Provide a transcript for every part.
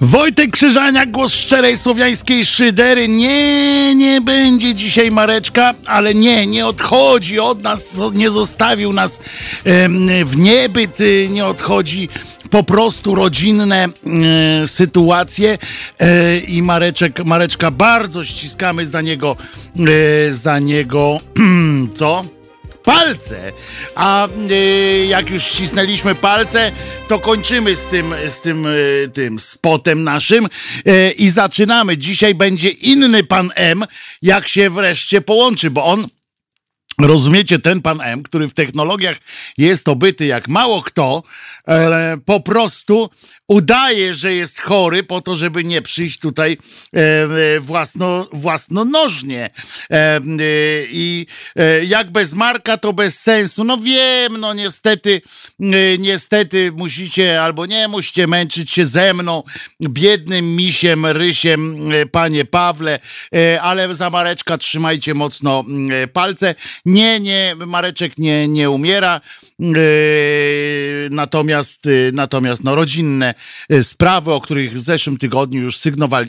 Wojtek Krzyżania, głos szczerej słowiańskiej szydery. Nie, nie będzie dzisiaj Mareczka, ale nie, nie odchodzi od nas, nie zostawił nas w niebyt, nie odchodzi po prostu rodzinne y, sytuacje y, i Mareczek, Mareczka bardzo ściskamy za niego, za niego, co? Palce. A y, jak już ścisnęliśmy palce, to kończymy z tym, z tym, y, tym spotem naszym y, i zaczynamy. Dzisiaj będzie inny pan M, jak się wreszcie połączy, bo on Rozumiecie, ten pan M, który w technologiach jest obyty jak mało kto, po prostu udaje, że jest chory po to, żeby nie przyjść tutaj e, e własno, własnonożnie. E, e, I e, jak bez Marka, to bez sensu. No wiem, no niestety, niestety musicie albo nie musicie męczyć się ze mną, biednym misiem, rysiem, panie Pawle, ale za Mareczka trzymajcie mocno palce. Nie, nie, Mareczek nie, nie umiera. Yy, natomiast, yy, natomiast no, rodzinne yy, sprawy, o których w zeszłym tygodniu już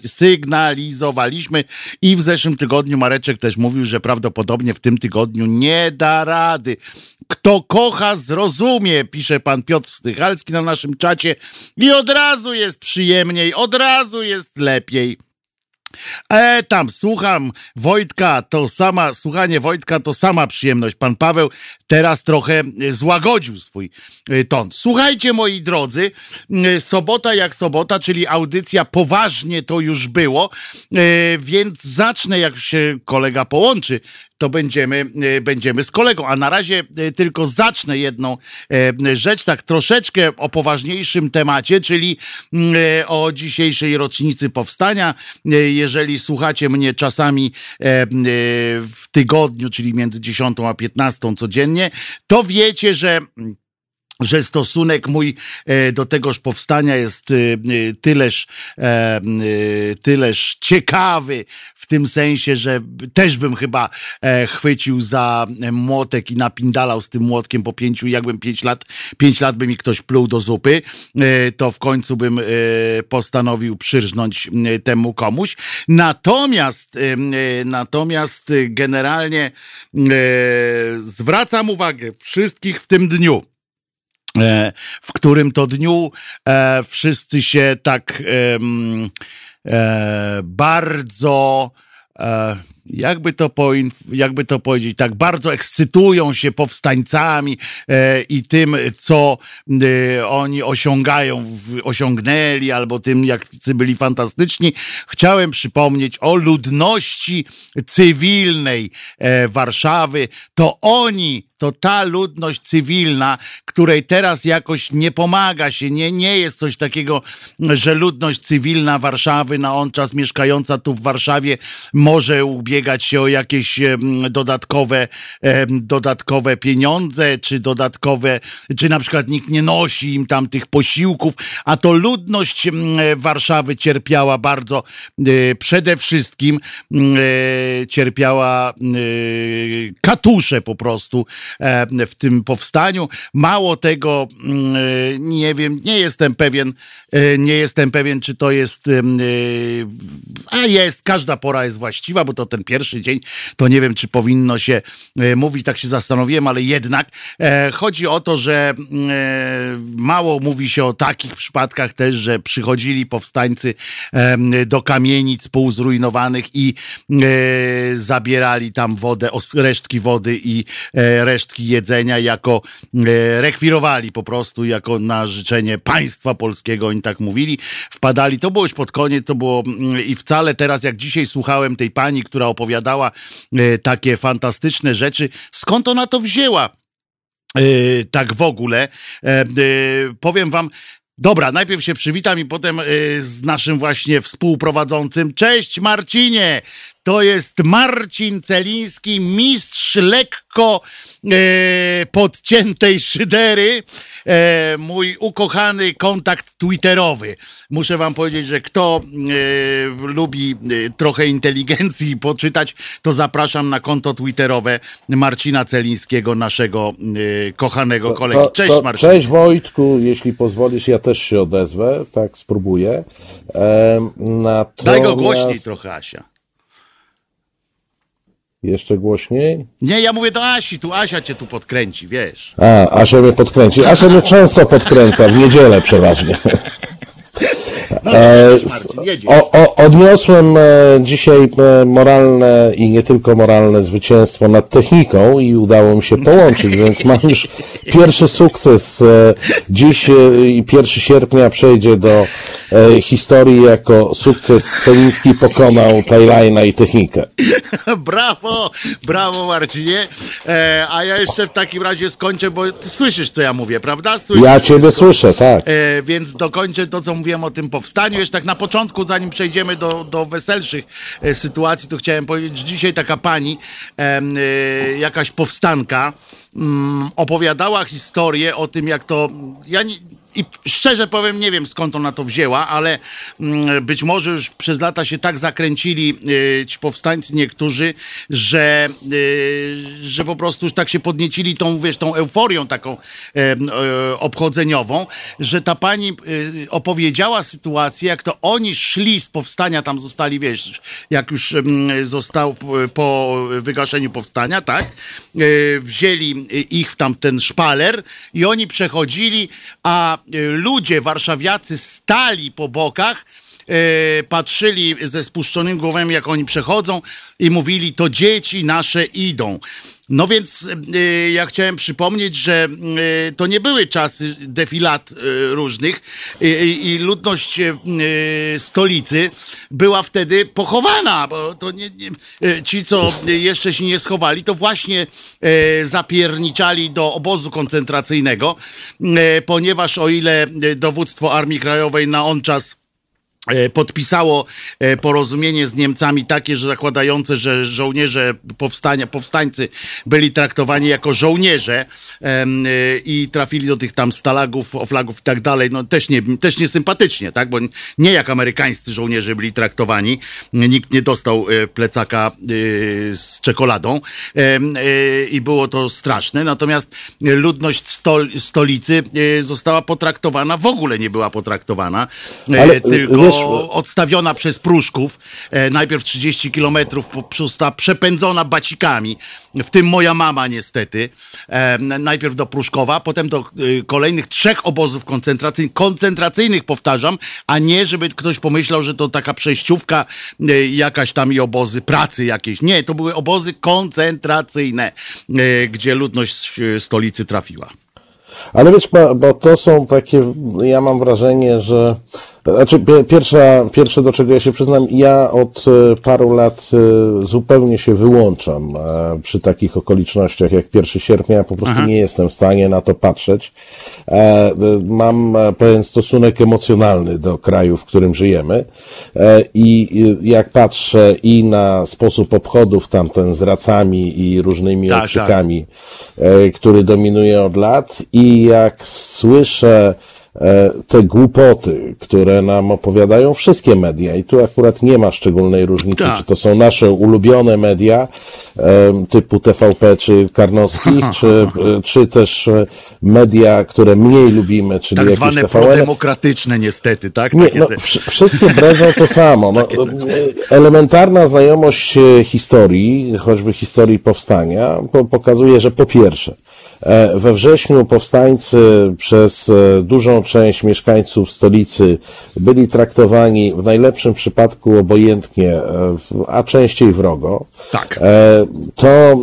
sygnalizowaliśmy i w zeszłym tygodniu Mareczek też mówił, że prawdopodobnie w tym tygodniu nie da rady. Kto kocha, zrozumie, pisze pan Piotr Stychalski na naszym czacie i od razu jest przyjemniej, od razu jest lepiej. E, tam słucham Wojtka, to sama, słuchanie Wojtka to sama przyjemność. Pan Paweł teraz trochę e, złagodził swój e, ton. Słuchajcie, moi drodzy, e, sobota jak sobota, czyli audycja poważnie to już było, więc zacznę, jak się kolega połączy, to będziemy, e, będziemy z kolegą. A na razie e, tylko zacznę jedną e, rzecz, tak troszeczkę o poważniejszym temacie, czyli mm, o dzisiejszej rocznicy powstania. Jeżeli słuchacie mnie czasami w tygodniu, czyli między 10 a 15 codziennie, to wiecie, że że stosunek mój e, do tegoż powstania jest e, e, tyleż, tyleż ciekawy w tym sensie, że też bym chyba chwycił za młotek i napindalał z tym młotkiem po pięciu, jakbym pięć lat, pięć lat by mi ktoś pluł do zupy, to w końcu bym postanowił przyrżnąć temu komuś. Natomiast, natomiast generalnie zwracam uwagę wszystkich w tym dniu, w którym to dniu e, wszyscy się tak e, bardzo jakby to, po, jakby to powiedzieć, tak bardzo ekscytują się powstańcami e, i tym, co e, oni osiągają, w, osiągnęli, albo tym, jak byli fantastyczni. Chciałem przypomnieć o ludności cywilnej e, Warszawy. To oni, to ta ludność cywilna, której teraz jakoś nie pomaga się, nie, nie jest coś takiego, że ludność cywilna Warszawy na on czas mieszkająca tu w Warszawie może ubiegać ubiegać się o jakieś dodatkowe, dodatkowe pieniądze, czy dodatkowe, czy na przykład nikt nie nosi im tam tych posiłków, a to ludność Warszawy cierpiała bardzo, e, przede wszystkim e, cierpiała e, katusze po prostu w tym powstaniu. Mało tego, nie wiem, nie jestem pewien, nie jestem pewien, czy to jest, a jest, każda pora jest właściwa, bo to ten pierwszy dzień, to nie wiem, czy powinno się e, mówić, tak się zastanowiłem, ale jednak e, chodzi o to, że e, mało mówi się o takich przypadkach też, że przychodzili powstańcy do kamienic półzrujnowanych i zabierali tam wodę, resztki wody i resztki jedzenia jako rekwirowali po prostu jako na życzenie państwa polskiego, oni tak mówili, wpadali, to było już pod koniec, to było mm, i wcale teraz jak dzisiaj słuchałem tej pani, która opowiadała e, takie fantastyczne rzeczy. Skąd ona to wzięła? E, tak w ogóle. E, powiem wam, Dobra, najpierw się przywitam i potem z naszym właśnie współprowadzącym. Cześć Marcinie! To jest Marcin Celiński, mistrz lekko e, podciętej szydery, e, mój ukochany kontakt twitterowy. Muszę wam powiedzieć, że kto e, lubi e, trochę inteligencji poczytać, to zapraszam na konto twitterowe Marcina Celińskiego, naszego e, kochanego kolegi. Cześć to, Marcin. Cześć Wojtku, jeśli pozwolisz, ja też się odezwę, tak spróbuję. E, natomiast... Daj go głośniej trochę, Asia. Jeszcze głośniej? Nie, ja mówię do Asi, tu Asia cię tu podkręci, wiesz. A, Asia mnie podkręci. Asia mnie często podkręca, w niedzielę przeważnie. No, E, jedziesz, Marcin, jedziesz. O, o, odniosłem e, dzisiaj e, moralne i nie tylko moralne zwycięstwo nad techniką i udało mi się połączyć, więc mam już pierwszy sukces. E, dziś e, i 1 sierpnia przejdzie do e, historii jako sukces Celiński pokonał Tajlajna i technikę. Brawo, brawo Marcinie. E, a ja jeszcze w takim razie skończę, bo ty słyszysz, co ja mówię, prawda? Słyszysz Ja ciebie wszystko. słyszę, tak. E, więc dokończę to, co mówiłem o tym powstaniu. Jeszcze tak na początku, zanim przejdziemy do, do weselszych e, sytuacji, to chciałem powiedzieć, że dzisiaj taka pani, e, jakaś powstanka, mm, opowiadała historię o tym, jak to. Ja nie, i szczerze powiem, nie wiem skąd ona to wzięła, ale mm, być może już przez lata się tak zakręcili y, ci powstańcy niektórzy, że, y, że po prostu już tak się podniecili tą, wiesz, tą euforią taką e, obchodzeniową, że ta pani y, opowiedziała sytuację, jak to oni szli z powstania, tam zostali, wiesz, jak już został po wygaszeniu powstania, tak? Wzięli ich tam w ten szpaler i oni przechodzili, a ludzie warszawiacy stali po bokach, e, patrzyli ze spuszczonymi głowami, jak oni przechodzą i mówili, to dzieci nasze idą. No więc e, ja chciałem przypomnieć, że e, to nie były czasy defilat e, różnych e, i ludność e, stolicy była wtedy pochowana, bo to nie, nie, ci, co jeszcze się nie schowali, to właśnie zapierniczali do obozu koncentracyjnego, ponieważ o ile dowództwo Armii Krajowej na on czas podpisało e, porozumienie z Niemcami takie, że zakładające, że żołnierze powstania, powstańcy byli traktowani jako żołnierze e, i trafili do tych tam stalagów, oflagów i tak dalej, no też nie, też nie sympatycznie, tak, bo nie jak amerykańscy żołnierze byli traktowani, nikt nie dostał e, plecaka e, z czekoladą. E, i było to straszne, natomiast ludność stol, stolicy e, została potraktowana, w ogóle nie była potraktowana, e, Ale, tylko wiesz- odstawiona przez Pruszków, e, najpierw 30 kilometrów, została przepędzona bacikami, w tym moja mama niestety, e, najpierw do Pruszkowa, potem do e, kolejnych trzech obozów koncentracyjnych, koncentracyjnych powtarzam, a nie żeby ktoś pomyślał, że to taka przejściówka e, jakaś tam i obozy pracy jakieś. Nie, to były obozy koncentracyjne, e, gdzie ludność e, stolicy trafiła. Ale wiesz, bo to są takie, ja mam wrażenie, że znaczy pie- pierwsza, pierwsze do czego ja się przyznam, ja od e, paru lat e, zupełnie się wyłączam e, przy takich okolicznościach jak 1 sierpnia, po prostu nie jestem w stanie na to patrzeć. Mam pewien stosunek emocjonalny do kraju, w którym żyjemy. I jak patrzę i na sposób obchodów tamten z racami i różnymi Tak, okrzykami, e, który dominuje od lat i jak słyszę te głupoty, które nam opowiadają wszystkie media i tu akurat nie ma szczególnej różnicy, Tak. czy to są nasze ulubione media e, typu TVP czy Karnowskich, czy, e, czy też e, media, które mniej lubimy, czyli Tak zwane TVN. prodemokratyczne niestety, tak? Nie, no, wszystkie bredzą to samo. No, e, elementarna znajomość e, historii, choćby historii powstania, po, pokazuje, że po pierwsze, e, we wrześniu powstańcy przez e, dużą część mieszkańców stolicy byli traktowani w najlepszym przypadku obojętnie, e, a częściej wrogo. Tak. E, To e,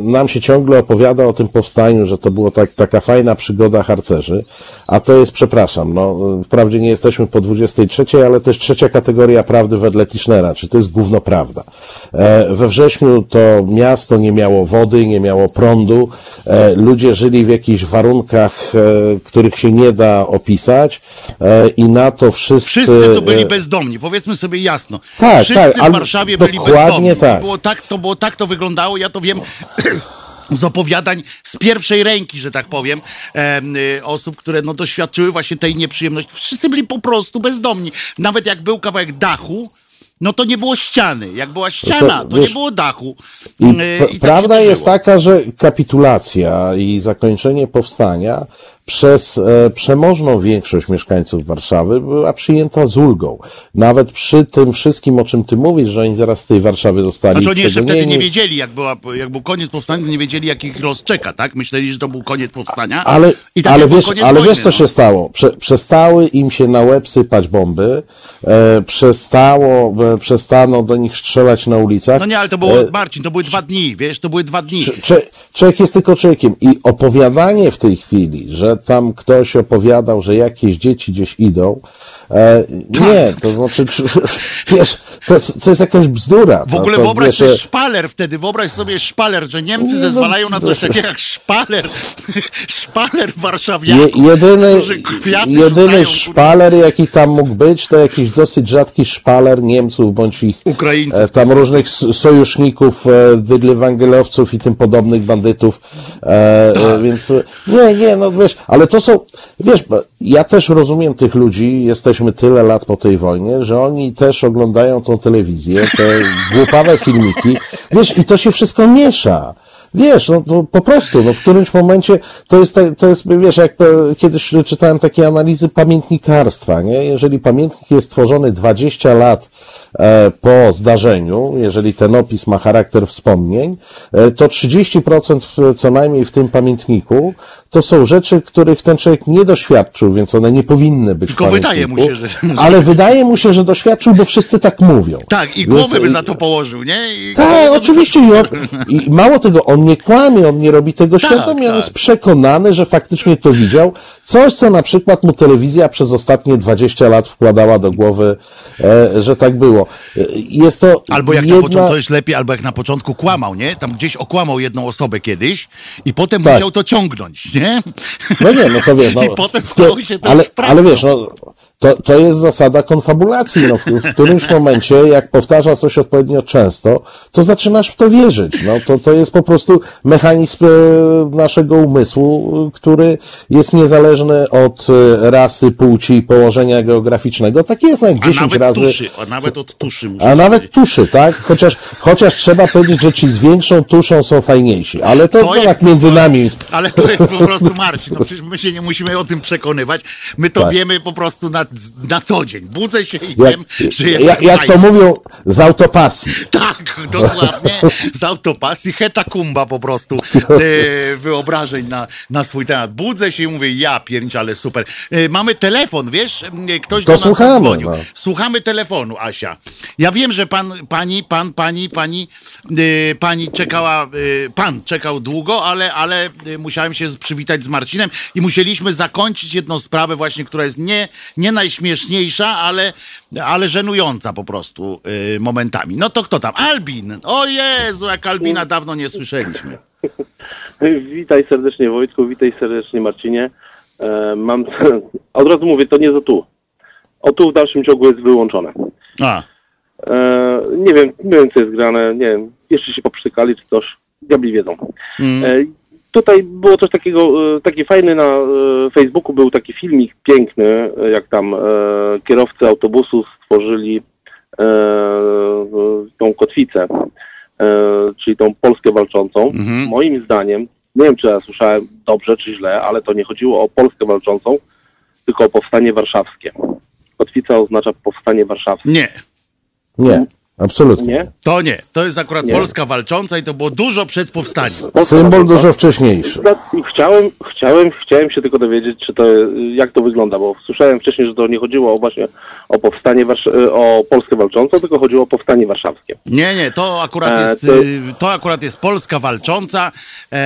nam się ciągle opowiada o tym powstaniu, że to było tak, taka fajna przygoda harcerzy, a to jest, przepraszam, no, wprawdzie nie jesteśmy po 23, ale to jest trzecia kategoria prawdy wedle Tischnera, czy to jest gówno prawda. E, We wrześniu to miasto nie miało wody, nie miało prądu, e, ludzie ludzie żyli w jakichś warunkach, e, których się nie da opisać e, i na to wszyscy... Wszyscy to byli bezdomni, powiedzmy sobie jasno. Tak, Wszyscy tak, w Warszawie byli bezdomni. tak. Było tak. To było tak to wyglądało, ja to wiem z opowiadań z pierwszej ręki, że tak powiem, em, y, osób, które no, doświadczyły właśnie tej nieprzyjemności. Wszyscy byli po prostu bezdomni. Nawet jak był kawałek dachu, no to nie było ściany. Jak była ściana, to, wiesz, nie było dachu. I, Y, i tak prawda to jest taka, że kapitulacja i zakończenie powstania przez e, przemożną większość mieszkańców Warszawy była przyjęta z ulgą. Nawet przy tym wszystkim, o czym ty mówisz, że oni zaraz z tej Warszawy zostali Znaczy oni jeszcze wtedy nie wiedzieli, jak, była, jak był koniec powstania, to nie wiedzieli, jak ich los czeka, tak? Myśleli, że to był koniec powstania. Ale, I tak ale, wiesz, ale wojny, wiesz, co no. się stało? Prze, przestały im się na łeb sypać bomby, e, przestało, e, przestano do nich strzelać na ulicach. No nie, ale to było, E, Marcin, to były dwa dni, wiesz, to były dwa dni. Człowiek jest tylko człowiekiem i opowiadanie w tej chwili, że tam ktoś opowiadał, że jakieś dzieci gdzieś idą, e, nie, to znaczy, czy- wiesz, to, to jest jakaś bzdura. W ogóle to, wyobraź wiesz, sobie e, szpaler wtedy, wyobraź sobie szpaler, że Niemcy Nie, no, zezwalają na coś takiego jak szpaler, szpaler je, warszawiaków, jedyny, kwiaty jedyny rzucają, szpaler, jaki tam mógł być, to jakiś dosyć rzadki szpaler Niemców bądź ich Ukraińców. e, tam różnych sojuszników, wydlewangelowców i tym podobnych bandytów, e, Tak. więc nie, nie, no wiesz, ale to są, wiesz, ja też rozumiem tych ludzi, jesteśmy tyle lat po tej wojnie, że oni też oglądają tą telewizję, te głupawe filmiki, wiesz, i to się wszystko miesza. Wiesz, no to po prostu, no w którymś momencie to jest, ta- to jest, wiesz, jak e, kiedyś czytałem takie analizy pamiętnikarstwa, nie? Jeżeli pamiętnik jest tworzony 20 lat e, po zdarzeniu, jeżeli ten opis ma charakter wspomnień, e, to 30% w, co najmniej w tym pamiętniku to są rzeczy, których ten człowiek nie doświadczył, więc one nie powinny być Tylko w wydaje mu się, że- Ale wydaje mu się, że doświadczył, bo wszyscy tak mówią. Tak, i Więc- głowę by za to położył, nie? I tak, oczywiście. I, on, I mało tego, on nie kłamie, on nie robi tego Tak, świadomie, on tak. jest przekonany, że faktycznie to widział. Coś, co na przykład mu telewizja przez ostatnie 20 lat wkładała do głowy, e, że tak było. E, Jest to Albo jak jedna... na początku, to jest lepiej, albo jak na początku kłamał, nie? Tam gdzieś okłamał jedną osobę kiedyś i potem Tak. musiał to ciągnąć, nie? No nie, no to wiesz. No, I potem stało się to ale, ale wiesz, no, to, to jest zasada konfabulacji. No, w, w którymś momencie, jak powtarzasz coś odpowiednio często, to zaczynasz w to wierzyć. No, to, to jest po prostu mechanizm e, naszego umysłu, e, który jest niezależny od e, rasy, płci i położenia geograficznego. Tak jest jak A 10 nawet razy. tuszy, a nawet od tuszy muszę A nawet powiedzieć. tuszy, tak? Chociaż, chociaż trzeba powiedzieć, że ci z większą tuszą są fajniejsi. Ale to, To to jest- tak między nami. Ale to jest po prostu Marcin, no przecież my się nie musimy o tym przekonywać. My to Tak. wiemy po prostu na, na co dzień. Budzę się i Jak, wiem, że jest jak, jak to mówią, z autopasji. Tak, dokładnie. Z autopasji hetakumba po prostu e, wyobrażeń na, na swój temat. Budzę się i mówię, ja piernicz, ale super. E, mamy telefon, wiesz? E, Ktoś To do nas słuchamy, dzwonił. no. Słuchamy telefonu, Asia. Ja wiem, że pan, pani, pan, pani, pani, pani czekała, pan czekał długo, ale, ale musiałem się przywitać z Marcinem i musieliśmy zakończyć jedną sprawę właśnie, która jest nie, nie najśmieszniejsza, ale, ale żenująca po prostu e, momentami. No to kto tam? Albin! O Jezu, jak Albina dawno nie słyszeliśmy. Witaj serdecznie Wojtku, witaj serdecznie Marcinie. E, mam, od razu mówię, to nie za tu. O tu w dalszym ciągu jest wyłączone. A, E, nie wiem, nie wiem co jest grane, nie wiem, jeszcze się poprztykali czy coś, diabli wiedzą. E, tutaj było coś takiego, e, taki fajny na e, Facebooku był taki filmik piękny, e, jak tam kierowcy autobusu stworzyli tą kotwicę, czyli tą Polskę walczącą. Moim zdaniem, nie wiem czy ja słyszałem dobrze czy źle, ale to nie chodziło o Polskę walczącą, tylko o powstanie warszawskie. Kotwica oznacza powstanie warszawskie. nie. Nie, absolutnie. Nie? To nie. To jest akurat Nie. Polska walcząca i to było dużo przed powstaniem. Symbol dużo wcześniejszy. Chciałem, chciałem, chciałem się tylko dowiedzieć, czy to, jak to wygląda, bo słyszałem wcześniej, że to nie chodziło o właśnie o powstanie, Warsz- o Polskę walczącą, tylko chodziło o powstanie warszawskie. Nie, nie, to akurat E, jest, to- y, to akurat jest Polska walcząca y,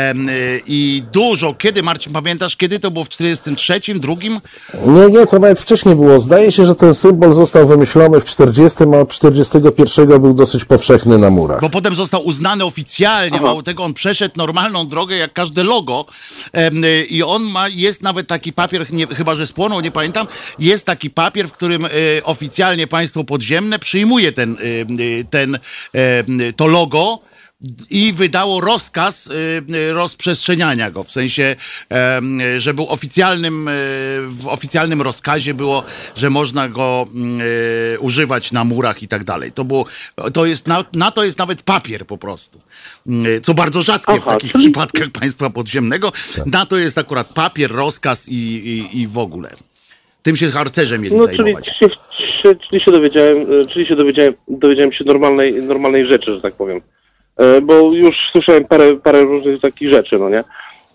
i dużo, kiedy Marcin, pamiętasz, kiedy to było w 43, drugim? Nie, nie, to nawet wcześniej było. Zdaje się, że ten symbol został wymyślony w 40, a od 41 był dosyć powszechny na murach. Bo potem został uznany oficjalnie, mało tego, on przeszedł normalną drogę, jak każde logo. Y, i on ma, jest nawet taki papier, nie, chyba że spłonął, nie pamiętam, jest taki papier, w którym y, oficjalnie państwo podziemne przyjmuje ten, y, ten, to logo, i wydało rozkaz y, y, rozprzestrzeniania go, w sensie, że był oficjalnym, y, w oficjalnym rozkazie było, że można go mm, używać na murach i tak dalej. To było, to jest, na, na to jest nawet papier po prostu, Y, co bardzo rzadkie w Aha, takich czyli- przypadkach państwa podziemnego. Na to jest akurat papier, rozkaz i, i, i w ogóle. Tym się harcerze mieli No, czyli, zajmować. czyli, czyli, czyli się dowiedziałem, czyli się dowiedziałem, dowiedziałem się normalnej, normalnej rzeczy, że tak powiem. E, Bo już słyszałem parę, parę różnych takich rzeczy, no nie?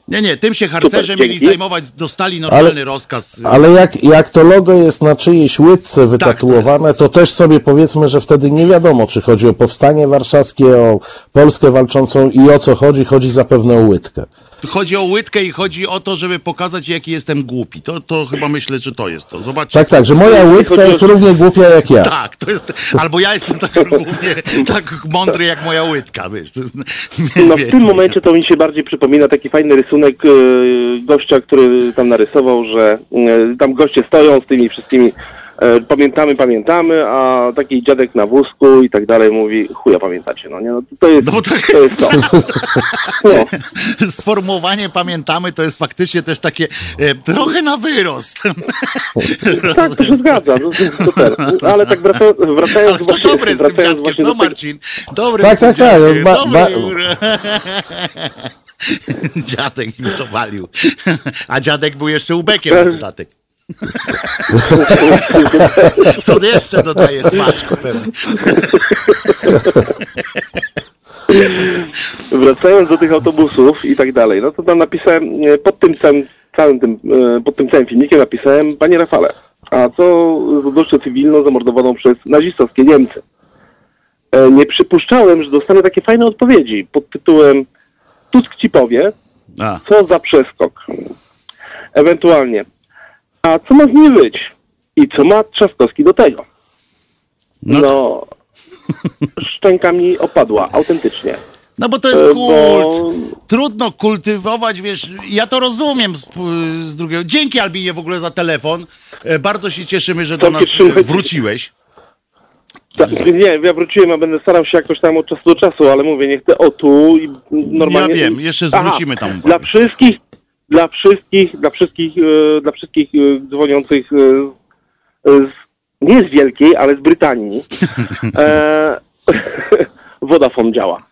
Nie, nie, tym się harcerze Super, mieli dzięki. zajmować, dostali normalny rozkaz. y, Ale jak, jak to logo jest na czyjejś łydce wytatuowane, to, też sobie powiedzmy, że wtedy nie wiadomo, czy chodzi o powstanie warszawskie, o Polskę walczącą i o co chodzi. Chodzi zapewne o łydkę. Chodzi o łydkę i chodzi o to, żeby pokazać, jaki jestem głupi. To, to chyba myślę, że to jest to. Zobaczcie. Tak, tak, że moja łydka jest równie głupia jak ja. Tak, to jest. Albo ja jestem tak równie, tak mądry jak moja łydka, wiesz. To jest, No w tym momencie to mi się bardziej przypomina taki fajny rysunek e, gościa, który tam narysował, że e, tam goście stoją z tymi wszystkimi pamiętamy, pamiętamy, a taki dziadek na wózku i tak dalej mówi, chuja pamiętacie, no nie? No to jest, No to to jest to. No. Sformułowanie pamiętamy to jest faktycznie też takie e, trochę na wyrost. Tak, to się zgadza, no, to super. Ale tak wraca, wracając Ale to właśnie, dobre z tym wracając dziadkiem, co Marcin? Dobry Tak, z tym tak, tak, ba- dobry, ba-. Dziadek im to walił. A dziadek był jeszcze ubekiem na dodatek. Co jeszcze dodaje smaczku teraz? wracając do tych autobusów i tak dalej, no to tam napisałem, e, pod tym całym, całym tym, e, pod tym całym filmikiem napisałem, panie Rafale, a co z ludnością cywilną zamordowaną przez nazistowskie Niemcy? E, Nie przypuszczałem, że dostanę takie fajne odpowiedzi pod tytułem Tusk ci powie, A, co za przeskok. Ewentualnie, a co ma z niej być? I co ma Trzaskowski do tego? No No, szczęka mi opadła, autentycznie. no bo to jest E, kult. bo- Trudno kultywować, wiesz, ja to rozumiem z, z drugiego. Dzięki Albinie w ogóle za telefon. E, Bardzo się cieszymy, że do nas wróciłeś. Tak, nie, ja wróciłem, a będę starał się jakoś tam od czasu do czasu, ale mówię, nie chcę o tu i normalnie... Ja wiem, jeszcze zwrócimy tam uwagę. Dla wszystkich, dla wszystkich, dla wszystkich, e, dla wszystkich e, dzwoniących e, z, nie z Wielkiej, ale z Brytanii, e, Vodafone działa.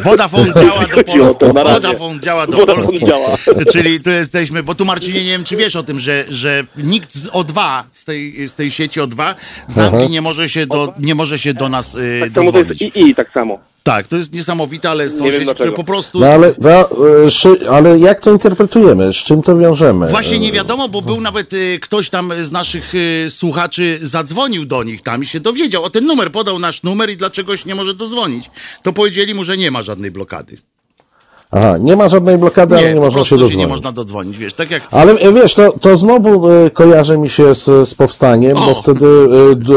Vodafone działa do Polski. Vodafone działa do Vodafone Polski. działa. Czyli tu jesteśmy, bo tu Marcinie, nie wiem czy wiesz o tym, że, że nikt z O2, z tej, z tej sieci O2, z Anglii nie może się do, nie może się do nas y, Tak samo to jest i, i tak samo. Tak, to jest niesamowite, ale są Nie wiem dlaczego. po prostu... No ale, no, e, szy- ale jak to interpretujemy? Z czym to wiążemy? Właśnie nie wiadomo, bo był nawet y, ktoś tam z naszych y, słuchaczy zadzwonił do nich tam i się dowiedział. O ten numer, podał nasz numer i dlaczegoś nie może dodzwonić. To powiedzieli mu, że nie ma żadnej blokady. Aha, nie ma żadnej blokady, ale nie można się dodzwonić. nie można dodzwonić, wiesz, tak jak Ale e, wiesz, to, to znowu e, kojarzy mi się z, z powstaniem, bo O! wtedy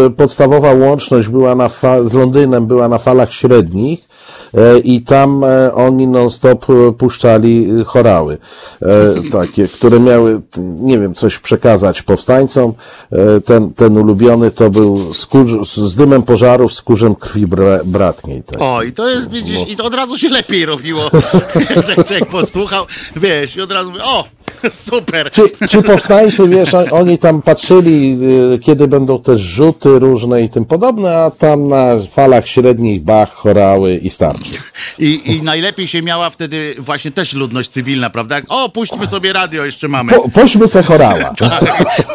e, podstawowa łączność była na fa- z Londynem była na falach średnich i tam e, oni non-stop e, puszczali e, chorały, e, takie, które miały, nie wiem, coś przekazać powstańcom. E, ten, ten ulubiony to był z, dymem pożarów, z kurzem krwi bra, bratniej. Tak. O, i to jest, widzisz, i to od razu się lepiej robiło. tak człowiek posłuchał, wiesz, i od razu o, super. Czy, czy powstańcy, wiesz, on- oni tam patrzyli, y, kiedy będą też rzuty różne i tym podobne, a tam na falach średnich Bach, chorały i starczy. I, I najlepiej się miała wtedy właśnie też ludność cywilna, prawda? O, puśćmy sobie radio, jeszcze mamy. Po, pośmy se chorała. Tak,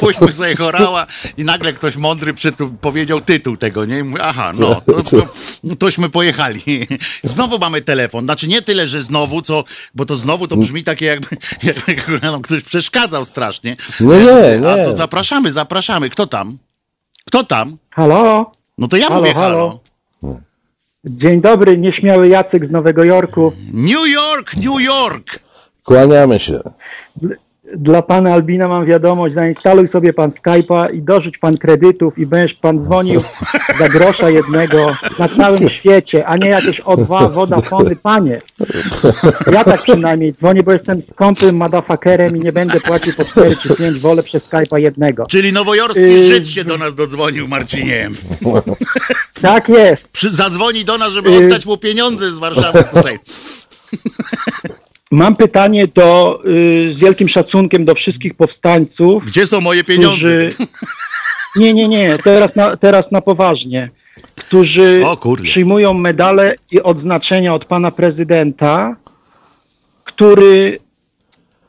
puśćmy sobie chorała i nagle ktoś mądry przytu- powiedział tytuł tego, nie? I mówi, aha, no, to, to, no, tośmy pojechali. Znowu mamy telefon. Znaczy nie tyle, że znowu, co, bo to znowu to brzmi takie jakby, jakby nam ktoś przeszkadzał strasznie. Nie, nie, A nie. to zapraszamy, zapraszamy. Kto tam? Kto tam? Halo? No to ja Halo, mówię halo. halo. Dzień dobry, nieśmiały Jacek z Nowego Jorku. New York, New York! Kłaniamy się. Dla pana Albina mam wiadomość, zainstaluj sobie pan Skype'a i dorzuć pan kredytów i będziesz pan dzwonił za grosza jednego na całym świecie, a nie jakieś O2, Vodafony, panie. Ja tak przynajmniej dzwonię, bo jestem skąpym madafakerem i nie będę płacił po 4 czy 5, wolę przez Skype'a jednego. Czyli nowojorski Yy, Żyd się do nas dodzwonił, Marcinie. Tak jest. Przy, zadzwoni do nas, żeby Yy. oddać mu pieniądze z Warszawy tutaj. Mam pytanie do, y, z wielkim szacunkiem do wszystkich powstańców, Gdzie są moje pieniądze? którzy... Nie, nie, nie, teraz na, teraz na poważnie. Którzy przyjmują medale i odznaczenia od pana prezydenta, który,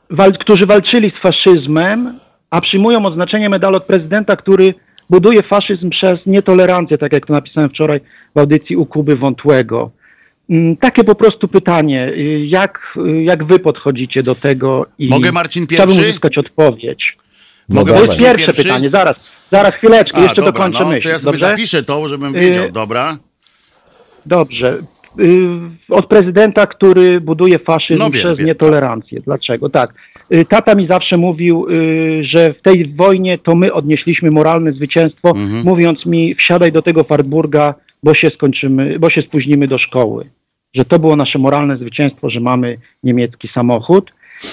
wal, którzy walczyli z faszyzmem, a przyjmują odznaczenie medalu od prezydenta, który buduje faszyzm przez nietolerancję, tak jak to napisałem wczoraj w audycji u Kuby Wątłego. Mm, Takie po prostu pytanie, y, jak, y, jak wy podchodzicie do tego i Mogę, Marcin, chciałbym pierwszy? uzyskać odpowiedź. Mogę To jest pierwsze pierwszy? pytanie, zaraz, zaraz chwileczkę, A, jeszcze dobra, dokończę no, myśl. to ja sobie dobrze? zapiszę to, żebym wiedział. Yy, Dobra. Dobrze. Y, Od prezydenta, który buduje faszyzm No wiem, przez wiem, nietolerancję. Dlaczego? Tak. Y, Tata mi zawsze mówił, y, że w tej wojnie to my odnieśliśmy moralne zwycięstwo, Mhm. mówiąc mi wsiadaj do tego Wartburga, bo się skończymy, bo się spóźnimy do szkoły. Że to było nasze moralne zwycięstwo, że mamy niemiecki samochód.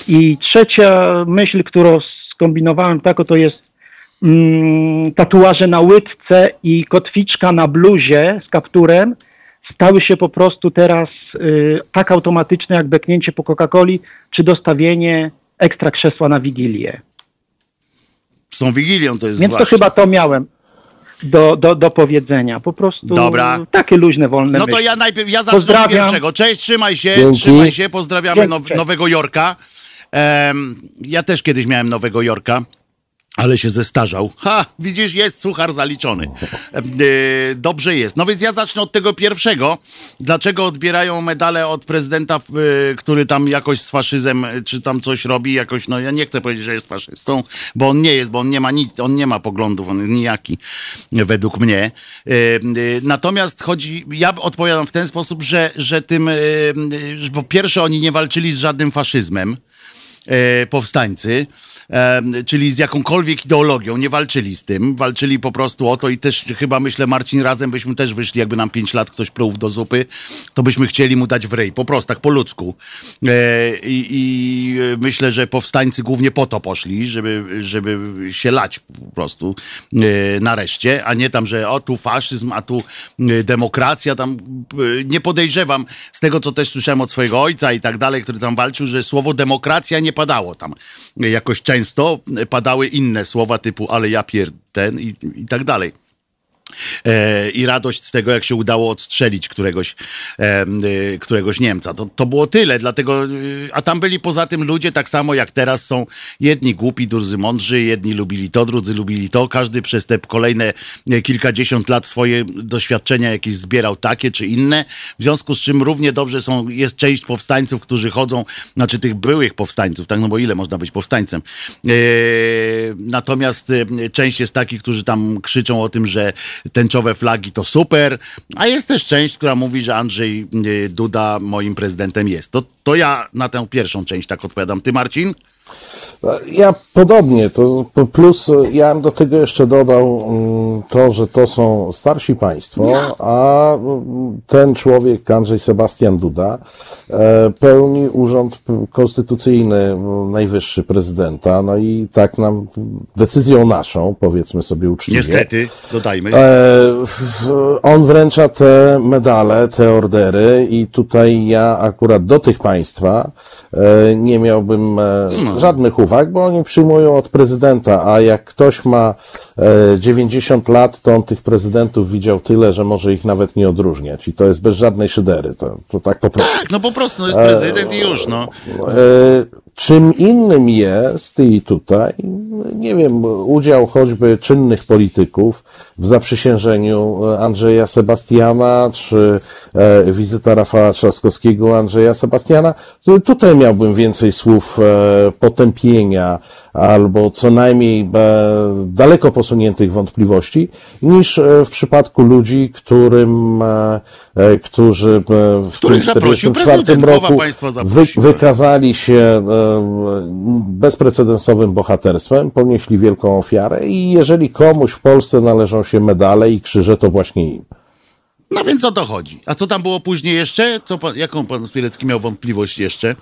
I trzecia myśl, którą skombinowałem tako, to jest mm, tatuaże na łydce i kotwiczka na bluzie z kapturem stały się po prostu teraz y, tak automatyczne jak beknięcie po Coca-Coli czy dostawienie ekstra krzesła na Wigilię. Z tą Wigilią to jest Więc to chyba to miałem do, do, do powiedzenia. Po prostu Dobra. takie luźne, wolne No to myśli. ja najpierw, ja zacznę od Pozdrawiam. pierwszego. Cześć, trzymaj się, Dzięki. trzymaj się, pozdrawiamy Dzięki, now, cześć. Nowego Jorka. Em, ja też kiedyś miałem Nowego Jorka. Ale się zestarzał. Ha, widzisz, jest suchar zaliczony. E, dobrze jest. No więc ja zacznę od tego pierwszego. Dlaczego odbierają medale od prezydenta, e, który tam jakoś z faszyzem, e, czy tam coś robi, jakoś, no ja nie chcę powiedzieć, że jest faszystą, bo on nie jest, bo on nie ma nic, on nie ma poglądów, on jest nijaki, e, według mnie. E, e, Natomiast chodzi, ja odpowiadam w ten sposób, że, że tym, e, e, po pierwsze oni nie walczyli z żadnym faszyzmem, e, powstańcy, e, czyli z jakąkolwiek ideologią, nie walczyli z tym, walczyli po prostu o to i też chyba myślę, Marcin, razem byśmy też wyszli, jakby nam pięć lat ktoś pluł do zupy, to byśmy chcieli mu dać w po prostu, tak po ludzku. E, I, i e, myślę, że powstańcy głównie po to poszli, żeby, żeby się lać po prostu e, nareszcie, a nie tam, że o tu faszyzm, a tu e, demokracja, tam e, nie podejrzewam z tego, co też słyszałem od swojego ojca i tak dalej, który tam walczył, że słowo demokracja nie padało tam e, jakoś często, e, padały inne słowa typu ale ja pier ten i, i tak dalej. E, i radość z tego, jak się udało odstrzelić któregoś, e, y, któregoś Niemca. To, to było tyle, dlatego, a tam byli poza tym ludzie tak samo jak teraz są jedni głupi, drudzy mądrzy, jedni lubili to, drudzy lubili to. Każdy przez te kolejne e, kilkadziesiąt lat swoje doświadczenia jakieś zbierał takie czy inne, w związku z czym równie dobrze są, jest część powstańców, którzy chodzą, znaczy tych byłych powstańców, tak, no bo ile można być powstańcem. E, natomiast e, część jest takich, którzy tam krzyczą o tym, że tęczowe flagi to super, a jest też część, która mówi, że Andrzej e, Duda moim prezydentem jest. To, to ja na tę pierwszą część tak odpowiadam. Ty, Marcin? Ja podobnie, to plus ja bym do tego jeszcze dodał mm, to, że to są starsi państwo, a mm, ten człowiek, Andrzej Sebastian Duda, e, pełni urząd konstytucyjny najwyższy prezydenta, no i tak nam decyzją naszą, powiedzmy sobie uczciwie. Niestety, dodajmy. E, On wręcza te medale, te ordery i tutaj ja akurat do tych państwa e, nie miałbym e, żadnych uwag, bo oni przyjmują od prezydenta, a jak ktoś ma e, 90 lat, to on tych prezydentów widział tyle, że może ich nawet nie odróżniać i to jest bez żadnej szydery, to, to tak po prostu. Tak, no po prostu, no jest prezydent i już, no. E, Czym innym jest i tutaj, nie wiem, udział choćby czynnych polityków w zaprzysiężeniu Andrzeja Sebastiana, czy e, wizyta Rafała Trzaskowskiego Andrzeja Sebastiana. Tu- Tutaj miałbym więcej słów e, potępienia albo co najmniej daleko posuniętych wątpliwości, niż e, w przypadku ludzi, którym, e, e, którzy w Których tym zaprosił 44 prezydent, głowa roku wy, wykazali się bezprecedensowym bohaterstwem, ponieśli wielką ofiarę i jeżeli komuś w Polsce należą się medale i krzyże, to właśnie im. No więc o to chodzi. A co tam było później jeszcze? Co pan, jaką pan Spielecki miał wątpliwość jeszcze?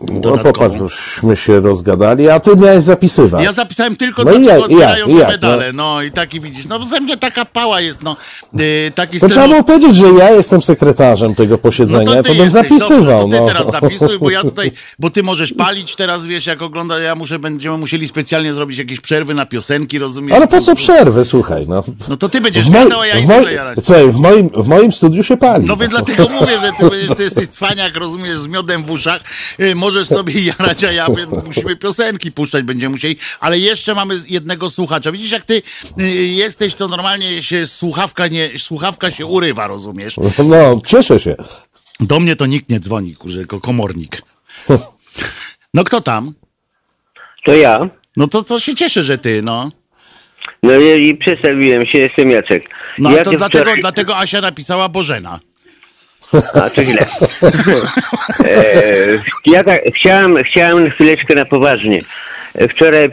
No Dodatkową? popatrz, żeśmy się rozgadali, a ty miałeś zapisywać. Ja zapisałem tylko No to, co jak- odbierają medale. No i taki widzisz. No ze mnie taka pała jest, no. Yy, taki To styl- trzeba było powiedzieć, że ja jestem sekretarzem tego posiedzenia, No to to, ty bym jesteś, zapisywał. Dobrze, to ty no. teraz zapisuj, bo ja tutaj, bo ty możesz palić teraz, wiesz, jak ogląda, ja muszę, będziemy musieli specjalnie zrobić jakieś przerwy na piosenki, rozumiesz? Ale po co przerwy, słuchaj, no. No to ty będziesz gadał, a ja idę zajarać. słuchaj, w, moim, w moim studiu się pali. No więc dlatego mówię, że ty, będziesz- ty jesteś cwaniak, rozumiesz, z miodem w uszach, yy, możesz sobie jarać, a ja musimy piosenki puszczać, będziemy musieli, ale jeszcze mamy jednego słuchacza. Widzisz, jak ty yy, jesteś, to normalnie się słuchawka nie, słuchawka się urywa, rozumiesz? No, cieszę się. Do mnie to nikt nie dzwoni, kurze, jako komornik. No kto tam? To ja. No to, to się cieszę, że ty, no. No i, i przedstawiłem się, jestem Jacek. No ja ale to dlatego, wczoraj- dlatego Asia napisała Bożena. A, to źle. e, ja tak, chciałem, chciałem chwileczkę na poważnie. Wczoraj,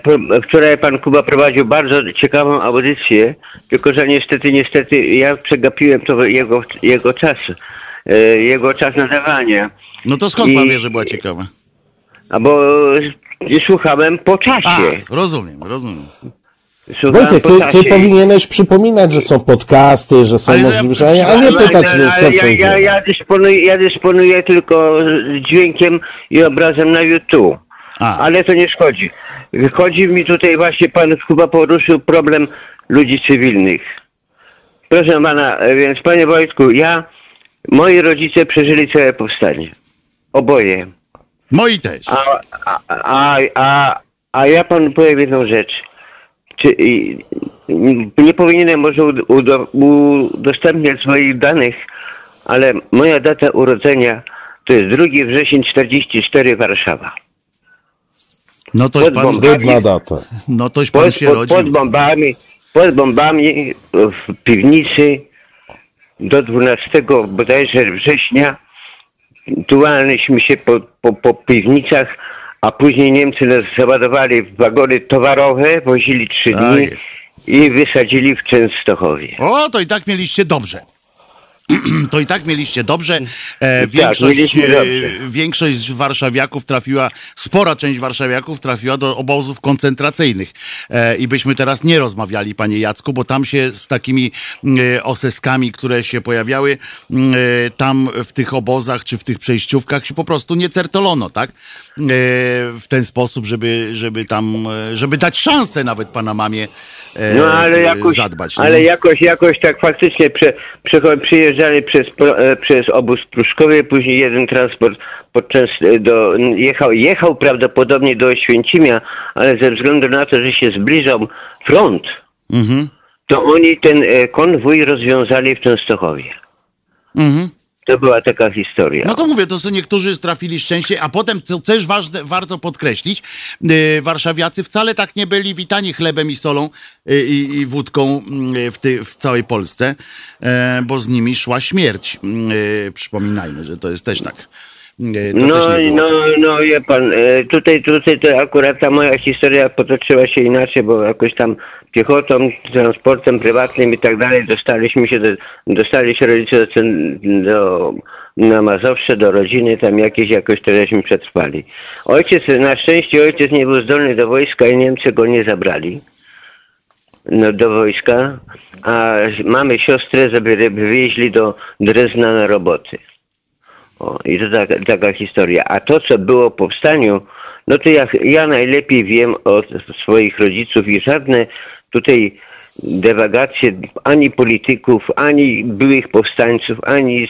wczoraj pan Kuba prowadził bardzo ciekawą audycję, tylko że niestety, niestety ja przegapiłem to jego, jego czas, e, jego czas nadawania. No to skąd pan I- wie, że była ciekawa? A bo słuchałem po A, czasie. rozumiem, rozumiem. Wojtek, ty, ty powinieneś przypominać, że są podcasty, że są Ale ja- możliwości, a nie pytać, ale, no, ale ja, ja, ja, dysponuję, ja dysponuję tylko dźwiękiem i obrazem na YouTube. A. Ale to nie szkodzi. Chodzi mi tutaj właśnie, pan chyba poruszył problem ludzi cywilnych. Proszę pana, więc panie Wojtku, ja, moi rodzice przeżyli całe powstanie. Oboje. Moi też. A, a, a, a, a ja panu powiem jedną rzecz. Czy, nie powinienem może ud- udo, udostępniać swoich danych, ale moja data urodzenia to jest 2 wrzesień 44 Warszawa. No toś pod pan, bombami. Data. no toś pan Pod, się pod, rodził. pod bombami, pod bombami w piwnicy do 12 bodajże września tułaliśmy się po, po, po piwnicach, a później Niemcy nas załadowali w wagony towarowe, wozili trzy Tak dni jest. i wysadzili w Częstochowie. O, to i tak mieliście dobrze. To i tak mieliście dobrze. E, większość, Tak, mieliśmy e, dobrze. większość warszawiaków trafiła, spora część warszawiaków trafiła do obozów koncentracyjnych. E, I byśmy teraz nie rozmawiali, panie Jacku, bo tam się z takimi e, oseskami, które się pojawiały, e, tam w tych obozach czy w tych przejściówkach się po prostu nie certolono, tak? E, w ten sposób, żeby, żeby tam, żeby dać szansę nawet pana mamie No ale jakoś, zadbać. no. ale jakoś, jakoś tak faktycznie prze, przecho- przyjeżdżali przez, e, przez obóz Pruszkowy, później jeden transport podczas e, do, jechał, jechał prawdopodobnie do Oświęcimia, ale ze względu na to, że się zbliżał front, Mhm. to oni ten e, konwój rozwiązali w Częstochowie. Mhm. To była taka historia. No to mówię, to są niektórzy trafili szczęście, a potem, co też ważne, warto podkreślić, yy, warszawiacy wcale tak nie byli witani chlebem i solą yy, i, wódką yy, w, ty, w całej Polsce, yy, bo z nimi szła śmierć. Yy, przypominajmy, że to jest też tak. Yy, to No, też nie było no, no, wie pan, e, tutaj, tutaj to akurat ta moja historia potoczyła się inaczej, bo jakoś tam piechotą, transportem prywatnym i tak dalej dostaliśmy się, do, dostali się rodzice do, do, na Mazowsze, do rodziny, tam jakieś jakoś tośmy przetrwali. Ojciec, na szczęście ojciec nie był zdolny do wojska i Niemcy go nie zabrali no, do wojska, a mamy siostrę, żeby wywieźli do Drezna na roboty. O, I to taka, taka historia. A to, co było po powstaniu, no to ja, ja najlepiej wiem od swoich rodziców i żadne tutaj dewagacje ani polityków, ani byłych powstańców, ani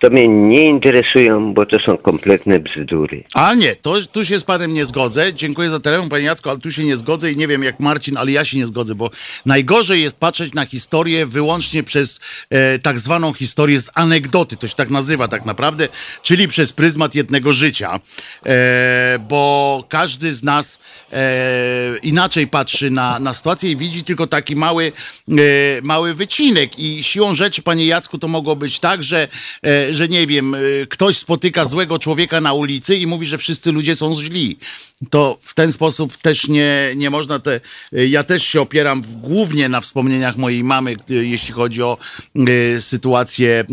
to mnie nie interesują, bo to są kompletne bzdury. A nie, to, tu się z panem nie zgodzę. Dziękuję za telefon, panie Jacku, ale tu się nie zgodzę i nie wiem jak Marcin, ale ja się nie zgodzę, bo najgorzej jest patrzeć na historię wyłącznie przez e, tak zwaną historię z anegdoty, to się tak nazywa tak naprawdę, czyli przez pryzmat jednego życia, e, bo każdy z nas e, inaczej patrzy na, na sytuację i widzi tylko taki mały, e, mały wycinek i siłą rzeczy, panie Jacku, to mogło być tak, że e, że nie wiem, y, ktoś spotyka złego człowieka na ulicy i mówi, że wszyscy ludzie są źli. To w ten sposób też nie, nie można te. y, Ja też się opieram w, głównie na wspomnieniach mojej mamy, y, jeśli chodzi o sytuację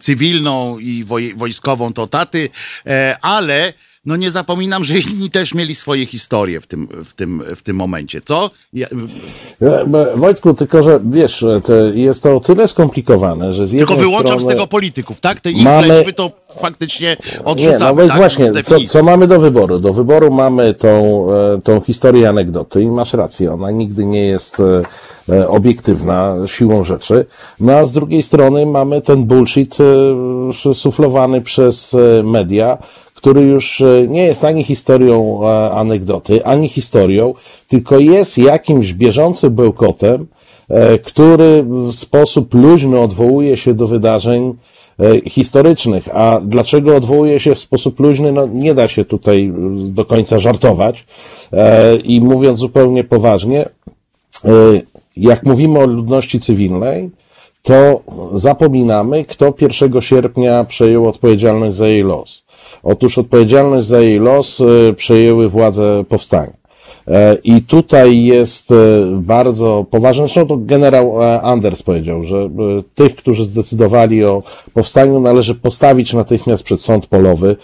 cywilną i woj, wojskową, to taty, e, ale. No nie zapominam, że inni też mieli swoje historie w tym, w tym, w tym momencie, co? Ja, Wojtku, tylko że wiesz, to jest to o tyle skomplikowane, że z jednej tylko wyłączam strony... z tego polityków, tak? Te ich mamy- lećby to faktycznie odrzucamy. Nie, no więc tak? właśnie, co, co mamy do wyboru? Do wyboru mamy tą, e, tą historię anegdoty i masz rację, ona nigdy nie jest e, e, obiektywna siłą rzeczy. No a z drugiej strony mamy ten bullshit suflowany przez media, który już e, nie jest ani historią e, anegdoty, ani historią, tylko jest jakimś bieżącym bełkotem, e, który w sposób luźny odwołuje się do wydarzeń historycznych. A dlaczego odwołuje się w sposób luźny? No, nie da się tutaj do końca żartować. I mówiąc zupełnie poważnie, jak mówimy o ludności cywilnej, to zapominamy, kto 1 sierpnia przejął odpowiedzialność za jej los. Otóż odpowiedzialność za jej los e, przejęły władze powstania. E, I tutaj jest e, bardzo poważne, zresztą to generał Anders powiedział, że tych, którzy zdecydowali o powstaniu, należy postawić natychmiast przed sąd polowy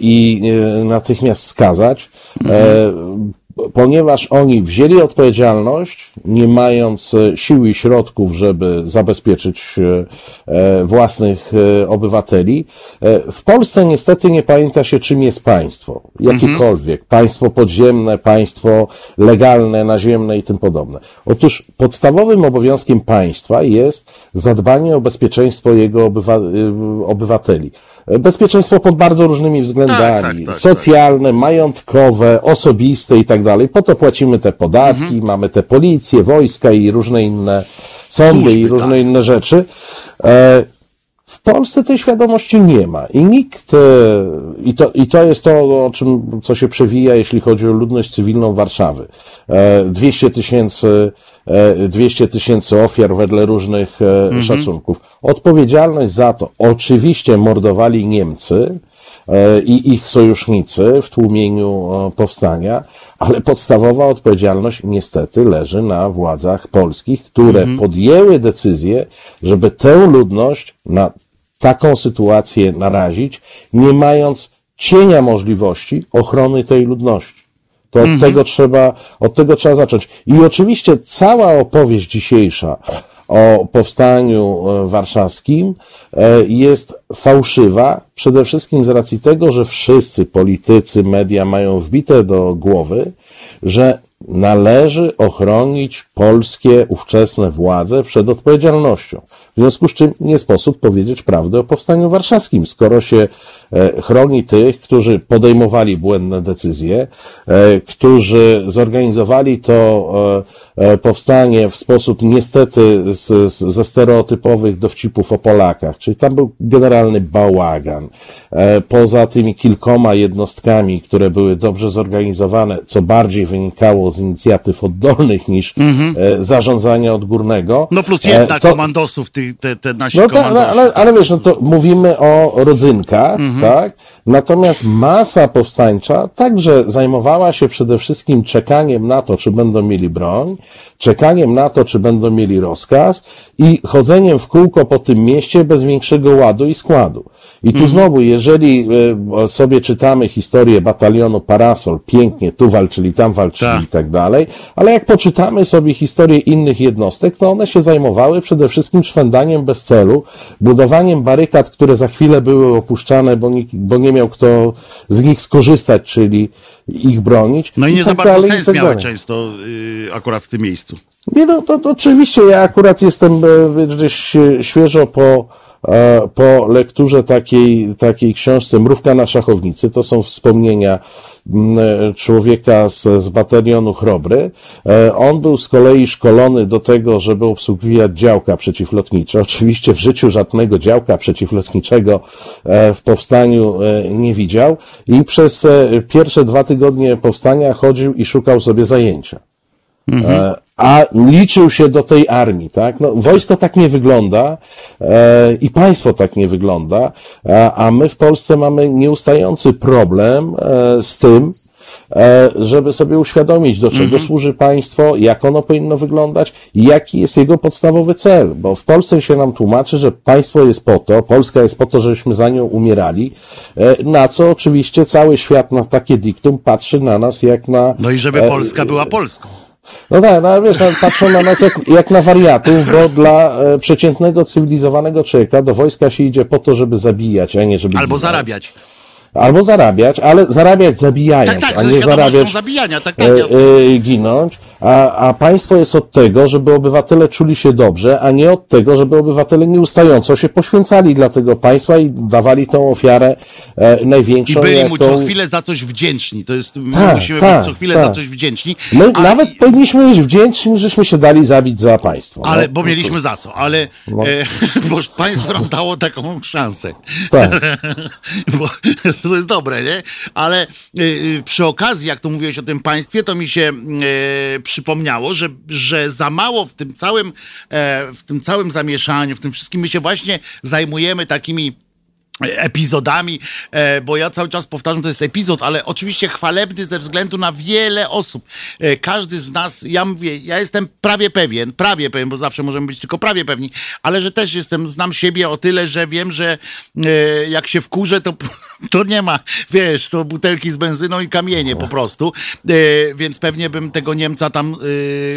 i natychmiast skazać, e, ponieważ oni wzięli odpowiedzialność, nie mając e, sił i środków, żeby zabezpieczyć e, e, własnych obywateli. W Polsce niestety nie pamięta się, czym jest państwo. Jakiekolwiek. Państwo podziemne, państwo legalne, naziemne i tym podobne. Otóż podstawowym obowiązkiem państwa jest zadbanie o bezpieczeństwo jego obywa- y, obywateli. Bezpieczeństwo pod bardzo różnymi względami. Tak, tak, tak, socjalne, majątkowe, osobiste i tak dalej. Po to płacimy te podatki, Mhm. mamy te policje, wojska i różne inne sądy Służby, i różne tak. inne rzeczy. E, w Polsce tej świadomości nie ma i nikt, e, i to, i to jest to, o czym, co się przewija, jeśli chodzi o ludność cywilną Warszawy. E, 200 tysięcy, e, 200 tysięcy ofiar wedle różnych e, szacunków. Odpowiedzialność za to oczywiście mordowali Niemcy, e, i ich sojusznicy w tłumieniu e, powstania, ale podstawowa odpowiedzialność niestety leży na władzach polskich, które podjęły decyzję, żeby tę ludność na taką sytuację narazić, nie mając cienia możliwości ochrony tej ludności. To od tego trzeba, od tego trzeba zacząć. I oczywiście cała opowieść dzisiejsza o powstaniu e, warszawskim e, jest fałszywa, przede wszystkim z racji tego, że wszyscy politycy, media mają wbite do głowy, że należy ochronić polskie ówczesne władze przed odpowiedzialnością. W związku z czym nie sposób powiedzieć prawdy o powstaniu warszawskim, skoro się e, chroni tych, którzy podejmowali błędne decyzje, e, którzy zorganizowali to e, powstanie w sposób niestety z, z, ze stereotypowych dowcipów o Polakach, czyli tam był generalny bałagan. Poza tymi kilkoma jednostkami, które były dobrze zorganizowane, co bardziej wynikało z inicjatyw oddolnych niż e, zarządzania odgórnego. No plus e, jedna to- komandosów, ty, te, te nasi no tak, no, ale, ale wiesz, no to mówimy o rodzynkach, tak? Natomiast masa powstańcza także zajmowała się przede wszystkim czekaniem na to, czy będą mieli broń, czekaniem na to, czy będą mieli rozkaz i chodzeniem w kółko po tym mieście bez większego ładu i składu. I tu znowu, jeżeli e, sobie czytamy historię batalionu Parasol, pięknie, tu walczyli, tam walczyli Tak. i tak dalej, ale jak poczytamy sobie historię innych jednostek, to one się zajmowały przede wszystkim szwędaniem bez celu, budowaniem barykad, które za chwilę były opuszczane, bo, nikt, bo nie miał kto z nich skorzystać, czyli ich bronić. No i nie za tak bardzo dalej, i sens tak miały dalej. często y, akurat w tym miejscu. Nie no, to, to oczywiście ja akurat jestem e, gdzieś świeżo po, e, po lekturze takiej, takiej książce Mrówka na szachownicy, to są wspomnienia człowieka z, z batalionu Chrobry. E, on był z kolei szkolony do tego, żeby obsługiwać działka przeciwlotnicze. Oczywiście w życiu żadnego działka przeciwlotniczego e, w powstaniu nie widział i przez pierwsze dwa tygodnie powstania chodził i szukał sobie zajęcia. Mhm a liczył się do tej armii, tak? No, wojsko tak nie wygląda e, i państwo tak nie wygląda, a, a my w Polsce mamy nieustający problem e, z tym, e, żeby sobie uświadomić, do czego mhm. służy państwo, jak ono powinno wyglądać, jaki jest jego podstawowy cel, bo w Polsce się nam tłumaczy, że państwo jest po to, Polska jest po to, żebyśmy za nią umierali, e, na co oczywiście cały świat na takie diktum patrzy na nas jak na... No i żeby e, Polska była Polską. No tak, no wiesz, no, patrzą na nas jak, jak na wariatów, bo dla e, przeciętnego, cywilizowanego człowieka do wojska się idzie po to, żeby zabijać, a nie żeby... Albo zarabiać. Albo zarabiać, ale zarabiać zabijając, tak, tak, a nie zarabiać zabijania, tak, tak, e, e, ginąć. A, a państwo jest od tego, żeby obywatele czuli się dobrze, a nie od tego, żeby obywatele nieustająco się poświęcali dla tego państwa i dawali tą ofiarę e, największą. I byli mu co chwilę za coś wdzięczni. To jest, my tak, musimy tak, być co chwilę tak. za coś wdzięczni. My nawet powinniśmy być wdzięczni, żeśmy się dali zabić za państwo. Ale, no. bo mieliśmy za co, ale no. e, bo państwo nam dało taką szansę. Tak. bo to jest dobre, nie? Ale e, e, przy okazji, jak tu mówiłeś o tym państwie, to mi się e, przypomniało, że, że za mało w tym całym, e, w tym całym zamieszaniu, w tym wszystkim my się właśnie zajmujemy takimi epizodami, e, bo ja cały czas powtarzam, to jest epizod, ale oczywiście chwalebny ze względu na wiele osób. E, każdy z nas, ja mówię, ja jestem prawie pewien, prawie pewien, bo zawsze możemy być tylko prawie pewni, ale że też jestem, znam siebie o tyle, że wiem, że e, jak się wkurzę, to, to nie ma, wiesz, to butelki z benzyną i kamienie po prostu, więc pewnie bym tego Niemca tam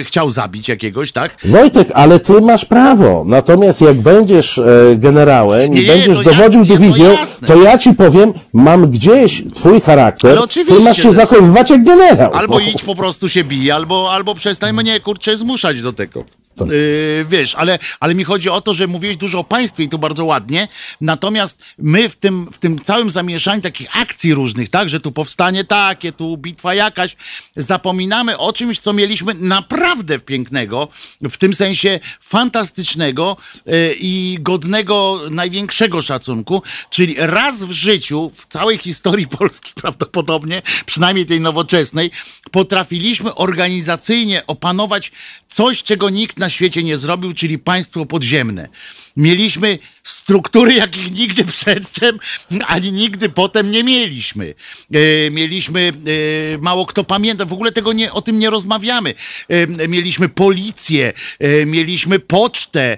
chciał zabić jakiegoś, tak? Wojtek, ale ty masz prawo, natomiast jak będziesz generałem i będziesz dowodził ja, no to ja ci powiem, mam gdzieś twój charakter, ty masz się zachowywać jak generał. Albo idź po prostu się bij, albo, albo przestań mnie, kurczę, zmuszać do tego. Yy, wiesz, ale, ale mi chodzi o to, że mówiłeś dużo o państwie i to bardzo ładnie, natomiast my w tym, w tym całym zamieszaniu takich akcji różnych, tak, że tu powstanie takie, tu bitwa jakaś, zapominamy o czymś, co mieliśmy naprawdę pięknego, w tym sensie fantastycznego yy, i godnego największego szacunku, czyli raz w życiu, w całej historii Polski prawdopodobnie, przynajmniej tej nowoczesnej, potrafiliśmy organizacyjnie opanować coś, czego nikt na świecie nie zrobił, czyli państwo podziemne. Mieliśmy struktury, jakich nigdy przedtem, ani nigdy potem nie mieliśmy. E, mieliśmy, e, mało kto pamięta, w ogóle tego nie, o tym nie rozmawiamy. E, mieliśmy policję, mieliśmy pocztę,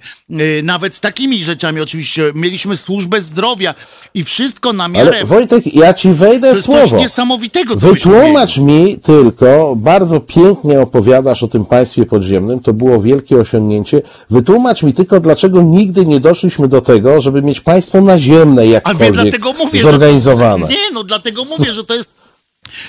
nawet z takimi rzeczami oczywiście. Mieliśmy służbę zdrowia i wszystko na miarę... Ale Wojtek, ja ci wejdę w słowo. To jest coś niesamowitego, co Wytłumacz mi tylko, bardzo pięknie opowiadasz o tym państwie podziemnym, to było wielkie osiągnięcie. Wytłumacz mi tylko, dlaczego nigdy nie doszliśmy do tego, żeby mieć państwo naziemne jakkolwiek A wie, dlatego mówię, zorganizowane. Że, nie, no dlatego mówię, że to jest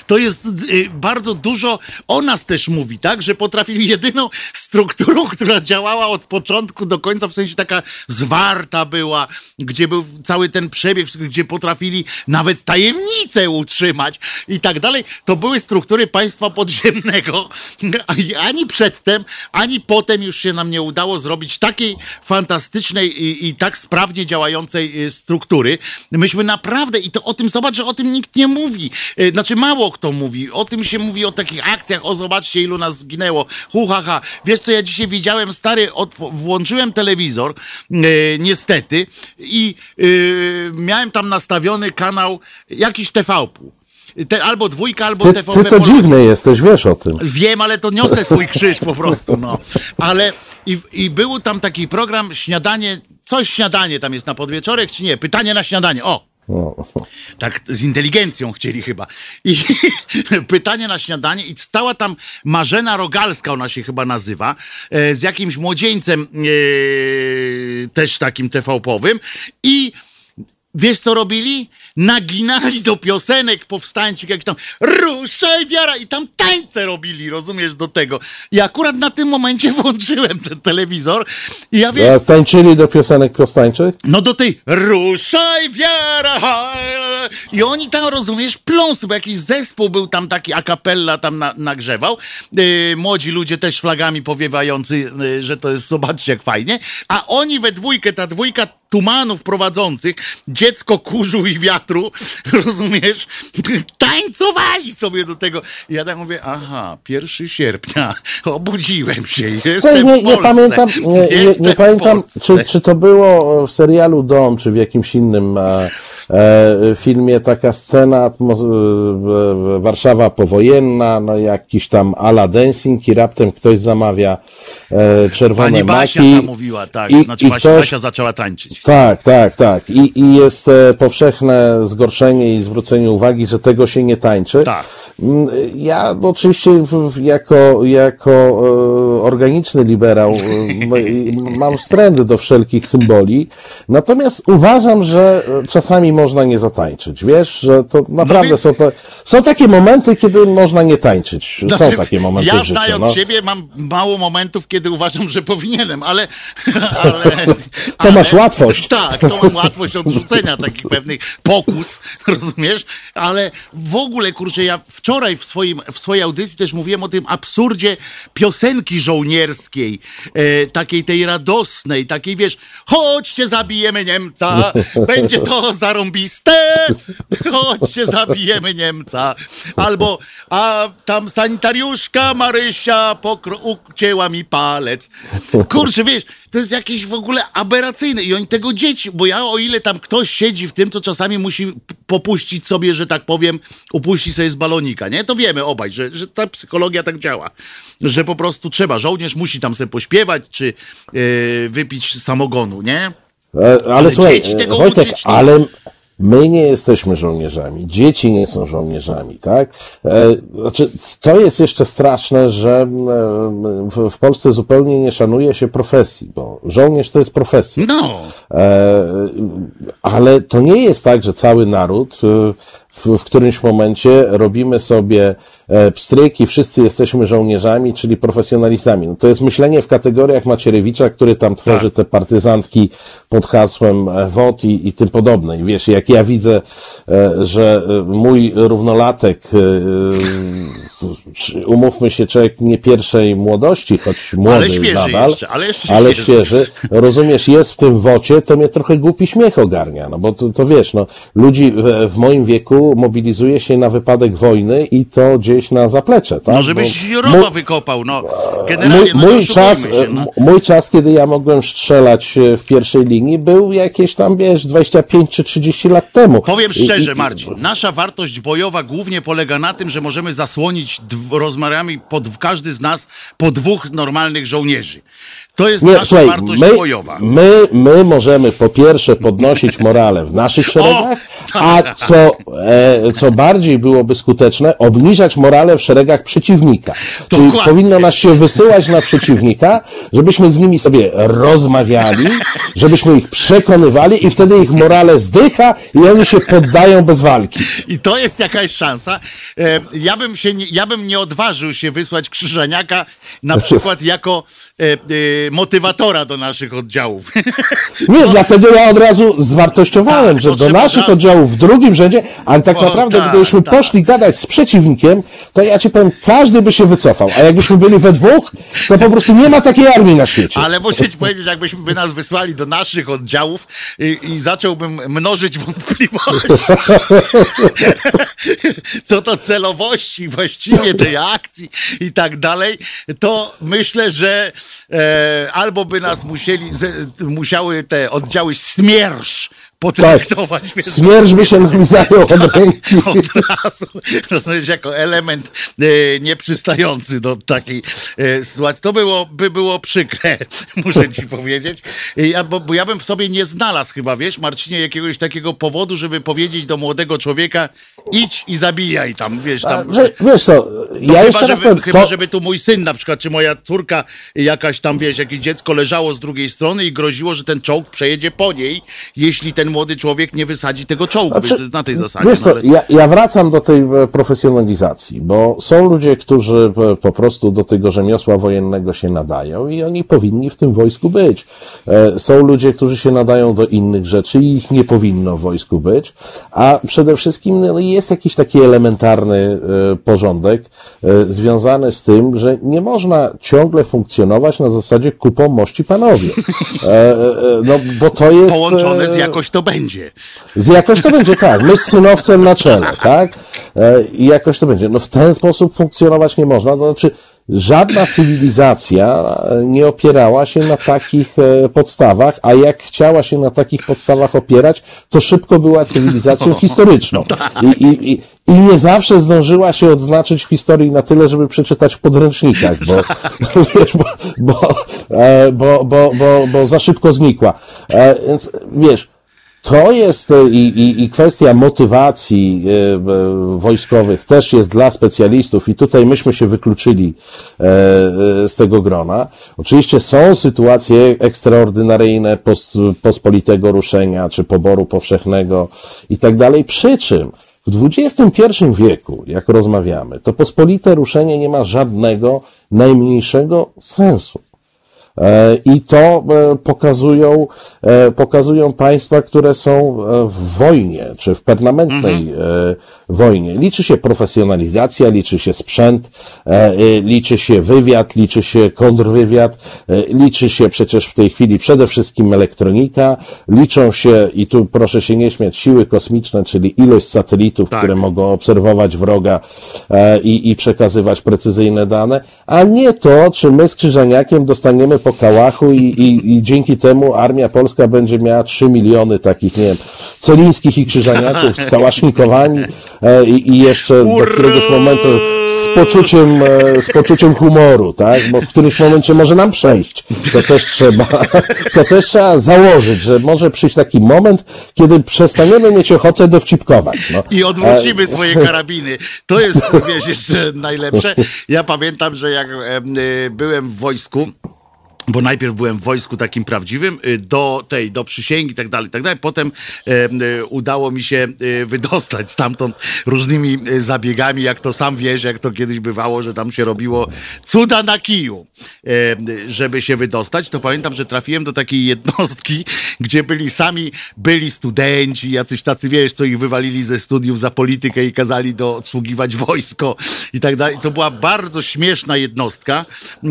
to jest y, bardzo dużo o nas też mówi, tak? Że potrafili jedyną strukturą, która działała od początku do końca, w sensie taka zwarta była, gdzie był cały ten przebieg, gdzie potrafili nawet tajemnicę utrzymać i tak dalej. To były struktury państwa podziemnego. Ani przedtem, ani potem już się nam nie udało zrobić takiej fantastycznej i, i tak sprawnie działającej y, struktury. Myśmy naprawdę, i to o tym, zobacz, że o tym nikt nie mówi. Y, znaczy, mało kto mówi. O tym się mówi, o takich akcjach. O, zobaczcie, ilu nas zginęło. Hu, ha, ha. Wiesz, co ja dzisiaj widziałem, stary, od, włączyłem telewizor, e, niestety, i e, miałem tam nastawiony kanał jakiś TVP. Te, albo dwójka, albo ty, TVP. Ty to dziwny jesteś, wiesz o tym. Wiem, ale to niosę swój krzyż po prostu, no. Ale i, i był tam taki program śniadanie, coś śniadanie tam jest na podwieczorek, czy nie? Pytanie na śniadanie, o. No. Tak z inteligencją chcieli chyba. I pytanie na śniadanie i stała tam Marzena Rogalska, ona się chyba nazywa, e, z jakimś młodzieńcem e, też takim TV-powym i wiesz co robili? Naginali do piosenek powstańczych, jak tam ruszaj wiara i tam tańce robili, rozumiesz, do tego. I akurat na tym momencie włączyłem ten telewizor i ja wiem, A tańczyli do piosenek powstańczych? no do tej ruszaj wiara i oni tam, rozumiesz, pląsy, bo jakiś zespół był tam taki a cappella tam na, nagrzewał. Yy, młodzi ludzie też flagami powiewający, yy, że to jest, zobaczcie jak fajnie. A oni we dwójkę, ta dwójka tumanów prowadzących, dziecko kurzu i wiatru, rozumiesz, tańcowali sobie do tego. I ja tak mówię, aha, 1 sierpnia, obudziłem się, jestem nie, nie pamiętam, nie, nie, nie pamiętam czy, czy to było w serialu Dom, czy w jakimś innym e, filmie taka scena, e, e, Warszawa powojenna, no jakiś tam ala dancing i raptem ktoś zamawia e, czerwone Pani Basia maki. mówiła, tak, I- znaczy i Basia, ktoś- Basia zaczęła tańczyć. Tak, tak, tak. I, I jest e, powszechne zgorszenie i zwrócenie uwagi, że tego się nie tańczy. Tak. Mm, Ja oczywiście w- w- jako, jako e, organiczny liberał e, mam wstręt do wszelkich symboli, natomiast uważam, że czasami można nie zatańczyć. Wiesz, że to naprawdę więc- są, te, są takie momenty, kiedy można nie tańczyć. są Znaczy, takie momenty Ja w znając no. siebie mam mało momentów, kiedy uważam, że powinienem, ale... ale To masz łatwość. Tak, to mam łatwość odrzucenia takich pewnych pokus, rozumiesz? Ale w ogóle, kurczę, ja wczoraj w, swoim, w swojej audycji też mówiłem o tym absurdzie piosenki żołnierskiej, e, takiej tej radosnej, takiej, wiesz, chodźcie, zabijemy Niemca, będzie to zarąbiste, chodźcie, zabijemy Niemca. Albo, a tam sanitariuszka Marysia pokro- ucięła mi palec. Kurczę, wiesz, to jest jakieś w ogóle aberracyjne i oni tego dzieci, bo ja o ile tam ktoś siedzi w tym, to czasami musi popuścić sobie, że tak powiem, upuści sobie z balonika, nie? To wiemy obaj, że, że ta psychologia tak działa, że po prostu trzeba, żołnierz musi tam sobie pośpiewać, czy yy, wypić samogonu, nie? E, Ale, Ale słuchaj, e, Wojtek, no. ale my nie jesteśmy żołnierzami, dzieci nie są żołnierzami, tak? E, Znaczy, to jest jeszcze straszne, że e, w, Polsce zupełnie nie szanuje się profesji, bo żołnierz to jest profesja. No, ale to nie jest tak, że cały naród e, w, w którymś momencie robimy sobie e, pstryk i wszyscy jesteśmy żołnierzami, czyli profesjonalistami. No to jest myślenie w kategoriach Macierewicza, który tam tworzy te partyzantki pod hasłem e, WOT i, i tym podobne. I wiesz, jak ja widzę, e, że e, mój równolatek, e, umówmy się, człowiek nie pierwszej młodości, choć młody świeży nadal, jeszcze, ale jeszcze ale świeży. świeży, rozumiesz, jest w tym wocie, to mnie trochę głupi śmiech ogarnia, no bo to, to wiesz, no, ludzi w, w moim wieku mobilizuje się na wypadek wojny i to gdzieś na zaplecze, tak? no żebyś Bo rowa mój- wykopał, no. Mój, Generalnie, no, nie mój, czas, się, no. mój czas, kiedy ja mogłem strzelać e, w pierwszej linii, był jakieś tam, wiesz, 25 czy 30 lat temu. Powiem szczerze, Marcin, nasza wartość bojowa głównie polega na tym, że możemy zasłonić rozmiarami pod każdy z nas po dwóch normalnych żołnierzy. To jest Nie, nasza słuchaj, wartość my, bojowa. my, my możemy po pierwsze podnosić morale w naszych szeregach, a tak. co, e, co bardziej byłoby skuteczne, obniżać morale w szeregach przeciwnika. Czyli powinno nas się wysyłać na przeciwnika, żebyśmy z nimi sobie rozmawiali, żebyśmy ich przekonywali i wtedy ich morale zdycha i oni się poddają bez walki. I to jest jakaś szansa. E, Ja bym, się nie, ja bym nie odważył się wysłać Krzyżaniaka na przykład jako motywatora do naszych oddziałów. Nie, dlatego ja od razu zwartościowałem, Tak, że do naszych od razu. oddziałów w drugim rzędzie, ale tak O, naprawdę, tak, gdybyśmy tak. poszli gadać z przeciwnikiem, to ja ci powiem, każdy by się wycofał, a jakbyśmy byli we dwóch, to po prostu nie ma takiej armii na świecie. Ale muszę ci powiedzieć, jakbyśmy by nas wysłali do naszych oddziałów i, i zacząłbym mnożyć wątpliwości co do celowości właściwie tej akcji i tak dalej, to myślę, że e, albo by nas musieli, z, musiały te oddziały smiersz potraktować. Tak. by się nami zajął od ręki. od razu, rozumiesz, jako element e, nieprzystający do takiej e, sytuacji. To było, by było przykre, muszę ci powiedzieć. Ja, bo, bo ja bym w sobie nie znalazł chyba, wiesz, Marcinie, jakiegoś takiego powodu, żeby powiedzieć do młodego człowieka idź i zabijaj tam, wiesz, tam. Że, wiesz co, ja chyba, żeby, powiem, chyba, to, żeby tu mój syn na przykład, czy moja córka jakaś tam, wiesz, jakieś dziecko leżało z drugiej strony i groziło, że ten czołg przejedzie po niej, jeśli ten ten młody człowiek nie wysadzi tego czołgu, Znaczy, wiesz, na tej zasadzie. Wiesz no, co, ale- ja, ja wracam do tej e, profesjonalizacji, bo są ludzie, którzy po prostu do tego rzemiosła wojennego się nadają i oni powinni w tym wojsku być. E, Są ludzie, którzy się nadają do innych rzeczy i ich nie powinno w wojsku być, a przede wszystkim no, jest jakiś taki elementarny e, porządek związany z tym, że nie można ciągle funkcjonować na zasadzie kupą mości panowie. No, bo to jest... Połączone z jakoś to będzie. z jakoś to będzie tak, my z synowcem na czele, tak? E, I jakoś to będzie. No w ten sposób funkcjonować nie można. To znaczy, żadna cywilizacja e, nie opierała się na takich e, podstawach, a jak chciała się na takich podstawach opierać, to szybko była cywilizacją historyczną. I, i, i, I nie zawsze zdążyła się odznaczyć w historii na tyle, żeby przeczytać w podręcznikach, bo, wiesz, bo, bo, bo, bo, bo, bo za szybko znikła. Więc wiesz, to jest e, i, i, i kwestia motywacji e, e, wojskowych też jest dla specjalistów i tutaj myśmy się wykluczyli z tego grona. Oczywiście są sytuacje ekstraordynaryjne pos, pospolitego ruszenia czy poboru powszechnego i tak dalej, przy czym w XXI wieku, jak rozmawiamy, to pospolite ruszenie nie ma żadnego najmniejszego sensu. E, I to e, pokazują, e, pokazują państwa, które są w wojnie, czy w permanentnej e, wojnie. Liczy się profesjonalizacja, liczy się sprzęt, e, e, liczy się wywiad, liczy się kontrwywiad, e, liczy się przecież w tej chwili przede wszystkim elektronika, liczą się, i tu proszę się nie śmiać, siły kosmiczne, czyli ilość satelitów, Tak. które mogą obserwować wroga i, i przekazywać precyzyjne dane, a nie to, czy my z Krzyżaniakiem dostaniemy po kałachu i, i, i dzięki temu armia polska będzie miała 3 miliony takich, nie wiem, celińskich i Krzyżaniaków skałasznikowani i, i jeszcze do któregoś momentu z poczuciem, e, z poczuciem humoru, tak? Bo w którymś momencie może nam przejść. To też trzeba, to też trzeba założyć, że może przyjść taki moment, kiedy przestaniemy mieć ochotę dowcipkować. No. I odwrócimy swoje karabiny. To jest, wiesz, jeszcze najlepsze. Ja pamiętam, że jak em, byłem w wojsku, bo najpierw byłem w wojsku takim prawdziwym, y, do tej, do przysięgi i tak dalej, tak dalej. Potem em, y, udało mi się y, wydostać stamtąd różnymi zabiegami, jak to sam wiesz, jak to kiedyś bywało, że tam się robiło cuda na kiju, y, żeby się wydostać. To pamiętam, że trafiłem do takiej jednostki, gdzie byli sami, byli studenci, jacyś tacy, wiesz, co ich wywalili ze studiów za politykę i kazali do odsługiwać wojsko i tak dalej. To była bardzo śmieszna jednostka, e,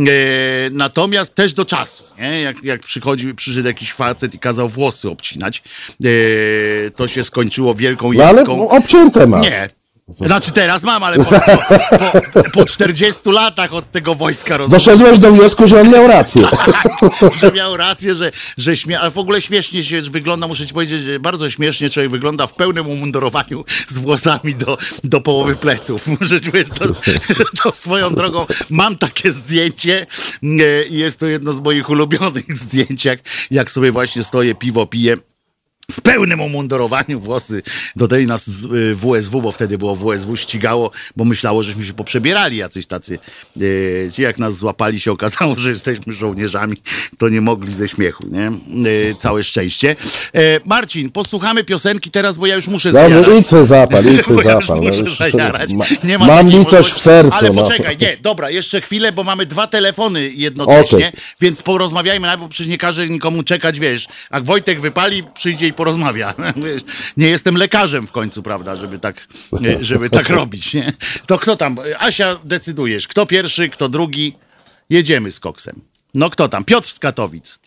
natomiast też do czasu, nie? Jak, jak przychodził, przyszedł jakiś facet i kazał włosy obcinać, e, to się skończyło wielką No ale obcięte masz. Nie. Znaczy teraz mam, ale po, po, po, po 40 latach od tego wojska rozumiesz, Doszedłeś do wniosku, że on miał rację. że miał rację, że, że śmie... ale w ogóle śmiesznie się wygląda, muszę ci powiedzieć, że bardzo śmiesznie człowiek wygląda w pełnym umundurowaniu z włosami do, do połowy pleców. Muszę ci powiedzieć, to, to swoją drogą mam takie zdjęcie e, i jest to jedno z moich ulubionych zdjęć, jak, jak sobie właśnie stoję, piwo piję. W pełnym umundurowaniu włosy do tej nas z- y, WSW, bo wtedy było WSW, ścigało, bo myślało, żeśmy się poprzebierali jacyś tacy. y, Ci jak nas złapali, się okazało, że jesteśmy żołnierzami, to nie mogli ze śmiechu, nie? Y, Całe szczęście. E, Marcin, posłuchamy piosenki teraz, bo ja już muszę Dobrze, zajarać. idź se zapal, idź Bo ja już zapal. No, muszę już- zajarać. ma- mam litość w sercu. Ale no. poczekaj, nie, dobra, jeszcze chwilę, bo mamy dwa telefony jednocześnie, więc porozmawiajmy najpierw, przecież nie każe nikomu czekać, wiesz, jak Wojtek wypali, przyjdzie i porozmawia. Nie jestem lekarzem w końcu, prawda, żeby tak, żeby tak robić, nie? To kto tam? Asia, decydujesz, kto pierwszy, kto drugi? Jedziemy z koksem. No kto tam? Piotr z Katowic.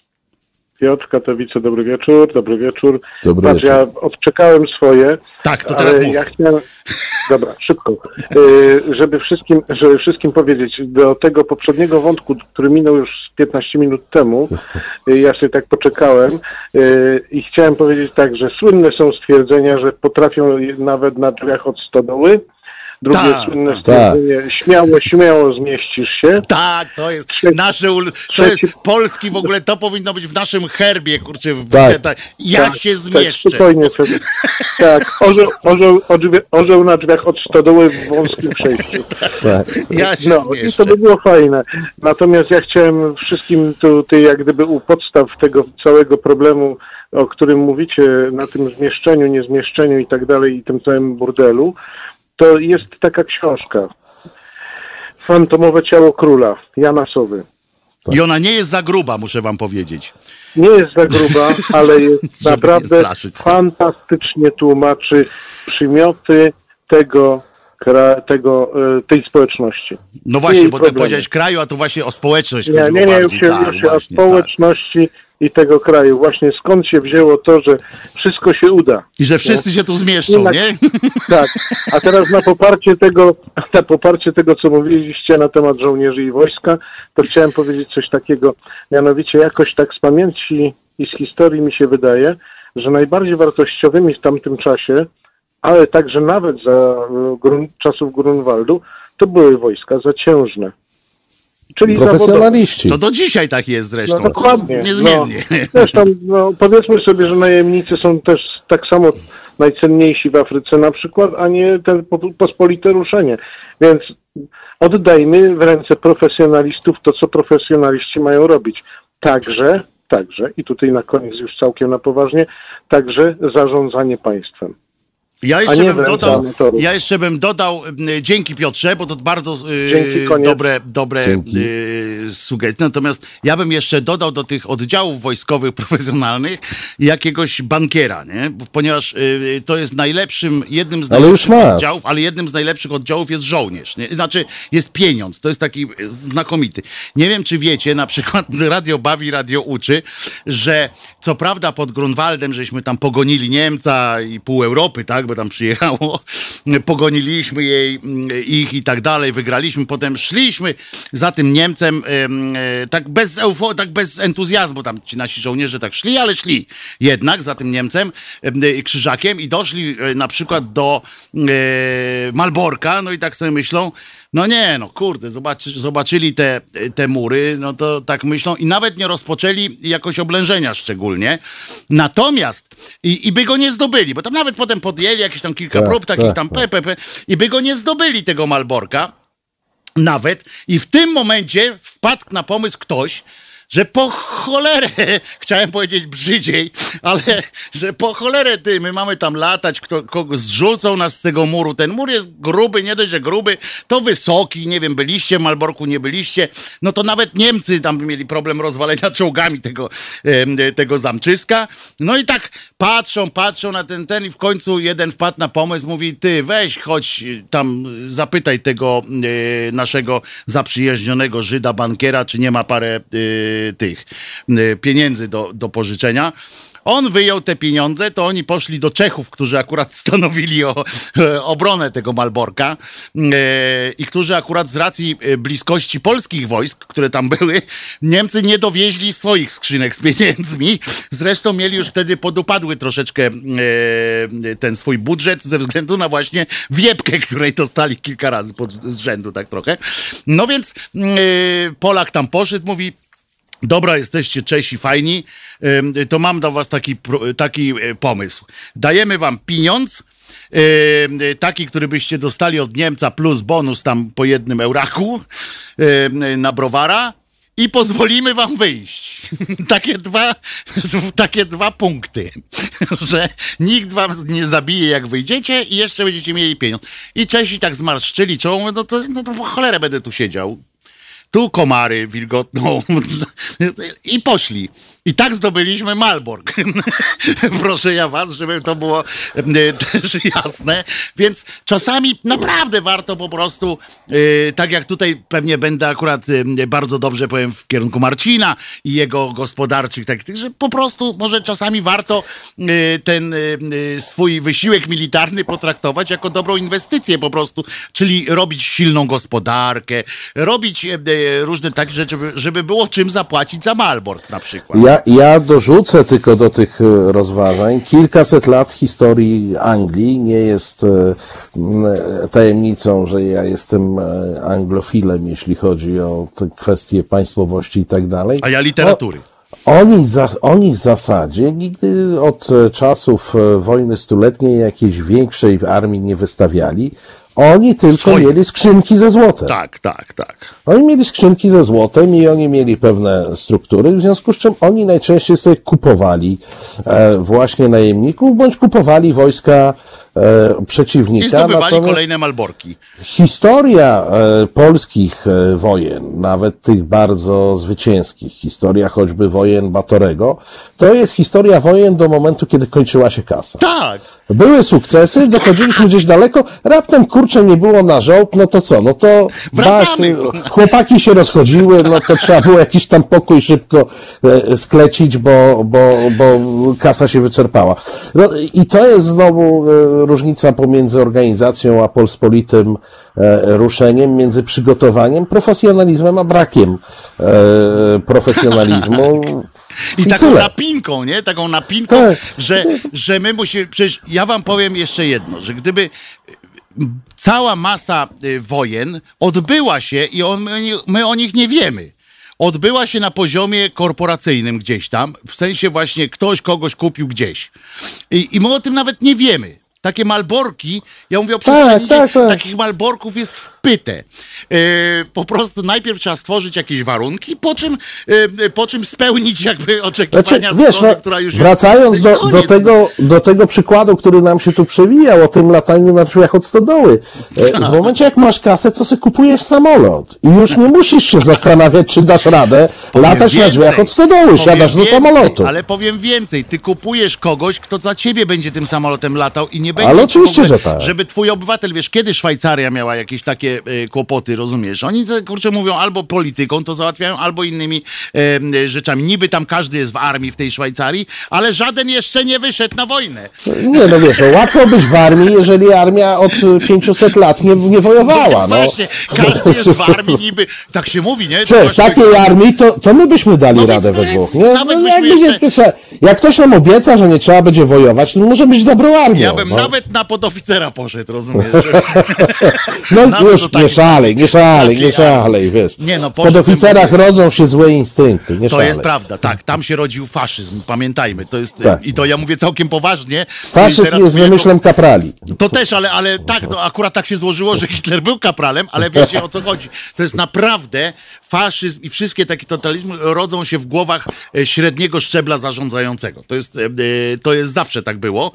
Piotr, Katowice, dobry wieczór, dobry wieczór. Dobry Patrz, wieczór. ja odczekałem swoje. Tak, to teraz ale mów. ja chciałem... Dobra, szybko. Y, żeby, wszystkim, żeby wszystkim powiedzieć, do tego poprzedniego wątku, który minął już z 15 minut temu, y, ja sobie tak poczekałem y, i chciałem powiedzieć tak, że słynne są stwierdzenia, że potrafią nawet na drzwiach od stodoły, drugie Tak, słynne tak. stwierdzenie, śmiało, śmiało zmieścisz się. Tak, to jest Trzeci- nasze, ul- to jest polski w ogóle, to powinno być w naszym herbie, kurczę, w, Tak. tak. ja Tak, się Tak, zmieszczę. spokojnie sobie. Tak, orzeł, orzeł, orzeł, na drzwiach od stodoły w wąskim przejściu. Tak. Ja się No i zmieszczę. to by było fajne. Natomiast ja chciałem wszystkim tutaj jak gdyby u podstaw tego całego problemu, o którym mówicie, na tym zmieszczeniu, niezmieszczeniu i tak dalej i tym całym burdelu, to jest taka książka. Fantomowe ciało króla, Jana Sowy. I ona nie jest za gruba, muszę wam powiedzieć. Nie jest za gruba, ale jest nie naprawdę straszyć. fantastycznie tłumaczy przymioty tego, tego, e, tej społeczności. No właśnie, bo ty problemy. powiedziałeś kraju, a tu właśnie o społeczność Nie, chodziło nie, nie, już bardziej. się, tak, o właśnie, tak. I tego kraju. Właśnie skąd się wzięło to, że wszystko się uda. I że wszyscy się tu zmieszczą, Nie, nie? Tak. A teraz na poparcie tego, na poparcie tego, co mówiliście na temat żołnierzy i wojska, to chciałem powiedzieć coś takiego. Mianowicie jakoś tak z pamięci i z historii mi się wydaje, że najbardziej wartościowymi w tamtym czasie, ale także nawet za e, grun, czasów Grunwaldu, to były wojska zaciężne. Czyli. Profesjonaliści. To do dzisiaj tak jest zresztą. No dokładnie. Niezmiennie. No, zresztą no, powiedzmy sobie, że najemnicy są też tak samo najcenniejsi w Afryce na przykład, a nie te po- pospolite ruszenie. Więc oddajmy w ręce profesjonalistów to, co profesjonaliści mają robić. Także, także, i tutaj na koniec już całkiem na poważnie, także zarządzanie państwem. Ja jeszcze, bym dodał, ja jeszcze bym dodał, dzięki Piotrze, bo to bardzo y, Dzięki, dobre, dobre Dzięki. y, sugestie. Natomiast ja bym jeszcze dodał do tych oddziałów wojskowych profesjonalnych jakiegoś bankiera, nie? Ponieważ y, to jest najlepszym, jednym z Ale najlepszych masz. oddziałów, ale jednym z najlepszych oddziałów jest żołnierz. Nie? Znaczy jest pieniądz, to jest taki znakomity. Nie wiem, czy wiecie, na przykład radio bawi, radio uczy, że co prawda pod Grunwaldem, żeśmy tam pogonili Niemca i pół Europy, tak, bo tam przyjechało, pogoniliśmy jej, mm, ich i tak dalej, wygraliśmy, potem szliśmy za tym Niemcem em, e, tak bez eufo, tak bez entuzjazmu, tam ci nasi żołnierze tak szli, ale szli jednak za tym Niemcem, em, e, krzyżakiem i doszli e, na przykład do Malborka, no i tak sobie myślą, no nie, no kurde, zobaczy, zobaczyli te, te mury, no to tak myślą i nawet nie rozpoczęli jakoś oblężenia szczególnie. Natomiast, i, i by go nie zdobyli, bo tam nawet potem podjęli jakieś tam kilka Tak, prób, takich tak, tam tak. PPP i by go nie zdobyli tego Malborka nawet i w tym momencie wpadł na pomysł ktoś, że po cholerę, chciałem powiedzieć brzydziej, ale że po cholerę ty, my mamy tam latać, kto, kogo zrzucą nas z tego muru. Ten mur jest gruby, nie dość, że gruby, to wysoki, nie wiem, byliście w Malborku, nie byliście, no to nawet Niemcy tam mieli problem rozwalenia czołgami tego, tego zamczyska. No i tak patrzą, patrzą na ten, ten i w końcu jeden wpadł na pomysł, mówi, ty weź, chodź y, tam, zapytaj tego y, naszego zaprzyjaźnionego Żyda, bankiera, czy nie ma parę y, tych y, pieniędzy do, do pożyczenia. On wyjął te pieniądze, to oni poszli do Czechów, którzy akurat stanowili o, e, obronę tego Malborka e, i którzy akurat z racji e, bliskości polskich wojsk, które tam były, Niemcy nie dowieźli swoich skrzynek z pieniędzmi. Zresztą mieli już wtedy podupadły troszeczkę e, ten swój budżet ze względu na właśnie wiepkę, której dostali kilka razy pod, z rzędu, tak trochę. No więc e, Polak tam poszedł, mówi, Dobra, jesteście Czesi fajni, to mam do was taki, taki e, pomysł. Dajemy wam pieniądz, taki, który byście dostali od Niemca plus bonus tam po jednym euraku na browara i pozwolimy wam wyjść. takie, dwa, takie dwa punkty, że nikt wam nie zabije jak wyjdziecie i jeszcze będziecie mieli pieniądz. I Czesi tak zmarszczyli czoło, no to, no to po cholerę będę tu siedział tu komary wilgotną i poszli. I tak zdobyliśmy Malbork. Proszę ja was, żeby to było e, też jasne. Więc czasami naprawdę warto po prostu, e, tak jak tutaj pewnie będę akurat e, bardzo dobrze powiem w kierunku Marcina i jego gospodarczych takich, że po prostu może czasami warto ten swój wysiłek militarny potraktować jako dobrą inwestycję po prostu, czyli robić silną gospodarkę, robić różne takie rzeczy, żeby, żeby było czym zapłacić za Malbork na przykład. Ja, ja dorzucę tylko do tych e, rozważań kilkaset lat historii Anglii. Nie jest e, tajemnicą, że ja jestem e, anglofilem, jeśli chodzi o te kwestie państwowości i tak dalej. A ja literatury. Oni, za, oni w zasadzie nigdy od e, czasów e, wojny stuletniej jakiejś większej armii nie wystawiali. Oni tylko Swoje. mieli skrzynki ze złotem. Tak, tak, tak. Oni mieli skrzynki ze złotem i oni mieli pewne struktury, w związku z czym oni najczęściej sobie kupowali e, właśnie najemników, bądź kupowali wojska przeciwnika. I zdobywali Natomiast kolejne Malborki. Historia e, polskich e, wojen, nawet tych bardzo zwycięskich, historia choćby wojen Batorego, to jest historia wojen do momentu, kiedy kończyła się kasa. Tak. Były sukcesy, dochodziliśmy gdzieś daleko, raptem kurczę nie było na żołd, no to co, no to Wracamy. bach, chłopaki się rozchodziły, no to trzeba było jakiś tam pokój szybko e, sklecić, bo, bo, bo kasa się wyczerpała. No, I to jest znowu e, różnica pomiędzy organizacją a pospolitym e, ruszeniem, między przygotowaniem, profesjonalizmem a brakiem e, profesjonalizmu. I, taką tyle. napinką, nie? Taką napinką, Tak. że, że my musimy. Przecież ja wam powiem jeszcze jedno, że gdyby cała masa y, wojen odbyła się i on, my, my o nich nie wiemy. Odbyła się na poziomie korporacyjnym gdzieś tam, w sensie właśnie ktoś kogoś kupił gdzieś. I, i my o tym nawet nie wiemy. Takie malborki, ja mówię o przestrzeni, tak, tak. takich malborków jest w pytę. E, po prostu najpierw trzeba stworzyć jakieś warunki, po czym, e, po czym spełnić jakby oczekiwania Znaczy, wiesz, strony, no, która już wracając jest. do, I do, koniec. tego, do tego przykładu, który nam się tu przewijał, o tym lataniu na drzwiach od stodoły. E, W momencie, jak masz kasę, to sobie kupujesz samolot. I już nie musisz się zastanawiać, czy dasz radę Powiem latać na więcej. drzwiach od stodoły. Siadasz do więcej, samolotu. Ale powiem więcej, ty kupujesz kogoś, kto za ciebie będzie tym samolotem latał i nie będzie. Ale ci oczywiście, ogóle, że tak. Żeby twój obywatel, wiesz, kiedy Szwajcaria miała jakieś takie e, kłopoty, rozumiesz? Oni, kurczę, mówią albo polityką to załatwiają, albo innymi e, rzeczami. Niby tam każdy jest w armii w tej Szwajcarii, ale żaden jeszcze nie wyszedł na wojnę. Nie, no wiesz, no, łatwo być w armii, jeżeli armia od y, 500 lat nie, nie wojowała. Więc No. właśnie, każdy jest w armii niby, tak się mówi, nie? Cześć, właśnie- takiej armii to, to my byśmy dali No radę we dwóch. Nie? nawet No, byśmy jakby jeszcze- nie, jak ktoś nam obieca, że nie trzeba będzie wojować, to może być dobrą armią. Ja bym no. Nawet na podoficera poszedł, rozumiesz? No już do nie takiej- szalej, nie szalej, nie takiej szalej, wiesz. Nie, no, w oficerach poszedłbym- rodzą się złe instynkty, nie To szalej. jest prawda, tak. Tam się rodził faszyzm, pamiętajmy. To jest, Tak. I to ja mówię całkiem poważnie. I Faszyzm jest mówię jako- wymyślem kaprali. To też, ale, ale tak, no, akurat tak się złożyło, że Hitler był kapralem, ale wiecie o co chodzi. To jest naprawdę faszyzm i wszystkie takie totalizmy rodzą się w głowach e, średniego szczebla zarządzającego. To jest, e, e, to jest zawsze tak było,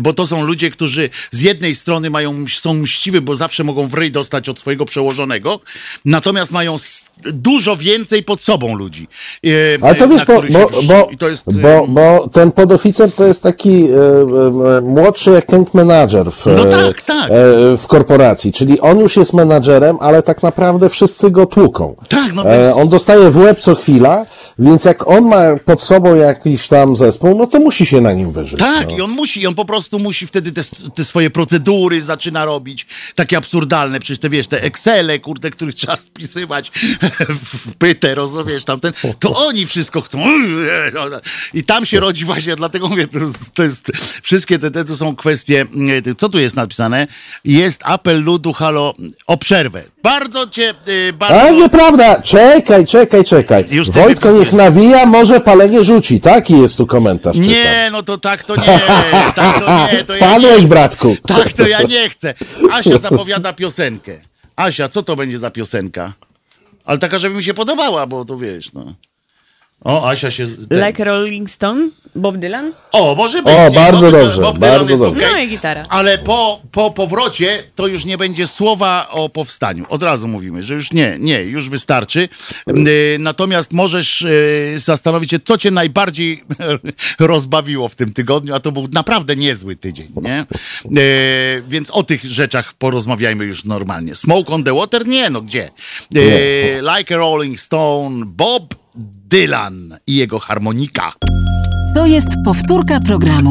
bo to są ludzie, którzy z jednej strony mają, są mściwi, bo zawsze mogą w ryj dostać od swojego przełożonego, natomiast mają dużo więcej pod sobą ludzi. e, Ale to wiesz, bo, bo, bo, to jest, e, bo, bo ten podoficer to jest taki e, e, młodszy account manager w, No e, tak, tak. e, w korporacji, czyli on już jest menadżerem, ale tak naprawdę wszyscy go tłuką. Tak, no E, więc- on dostaje w łeb co chwila, więc jak on ma pod sobą jakiś tam zespół, no to musi się na nim wyżyć. Tak, no. i on musi, i on po prostu musi wtedy te, te swoje procedury zaczyna robić, takie absurdalne, przecież te, wiesz, te Excele, kurde, których trzeba spisywać w pytę, rozumiesz, tamten, to oni wszystko chcą. I tam się rodzi właśnie, dlatego mówię, to jest, to jest wszystkie te, te to są kwestie, nie, co tu jest napisane? Jest apel ludu, halo, o przerwę. Bardzo cię, y, bardzo... A nieprawda, czekaj, czekaj, czekaj. Już Wojtko wypisujesz. Niech nawija, może palenie rzuci. Taki jest tu komentarz. czytam. Nie, no to tak to nie, tak to nie, to ja nie. bratku. Tak, to ja nie chcę. Asia zapowiada piosenkę. Asia, co to będzie za piosenka? Ale taka, żeby mi się podobała, bo to wiesz, no. O, Asia się... Ten... Like Rolling Stone, Bob Dylan. O, może O, być. bardzo Bob Dylan- dobrze, Bob Dylan bardzo jest dobrze. okej. No i gitara. Ale po, po powrocie to już nie będzie słowa o powstaniu. Od razu mówimy, że już nie, nie, już wystarczy. Y, Natomiast możesz y, zastanowić się, co cię najbardziej rozbawiło w tym tygodniu, a to był naprawdę niezły tydzień, nie? Y, Więc o tych rzeczach porozmawiajmy już normalnie. Smoke on the water? Nie, no gdzie? Y, Like a Rolling Stone, Bob Dylan i jego harmonika. To jest powtórka programu.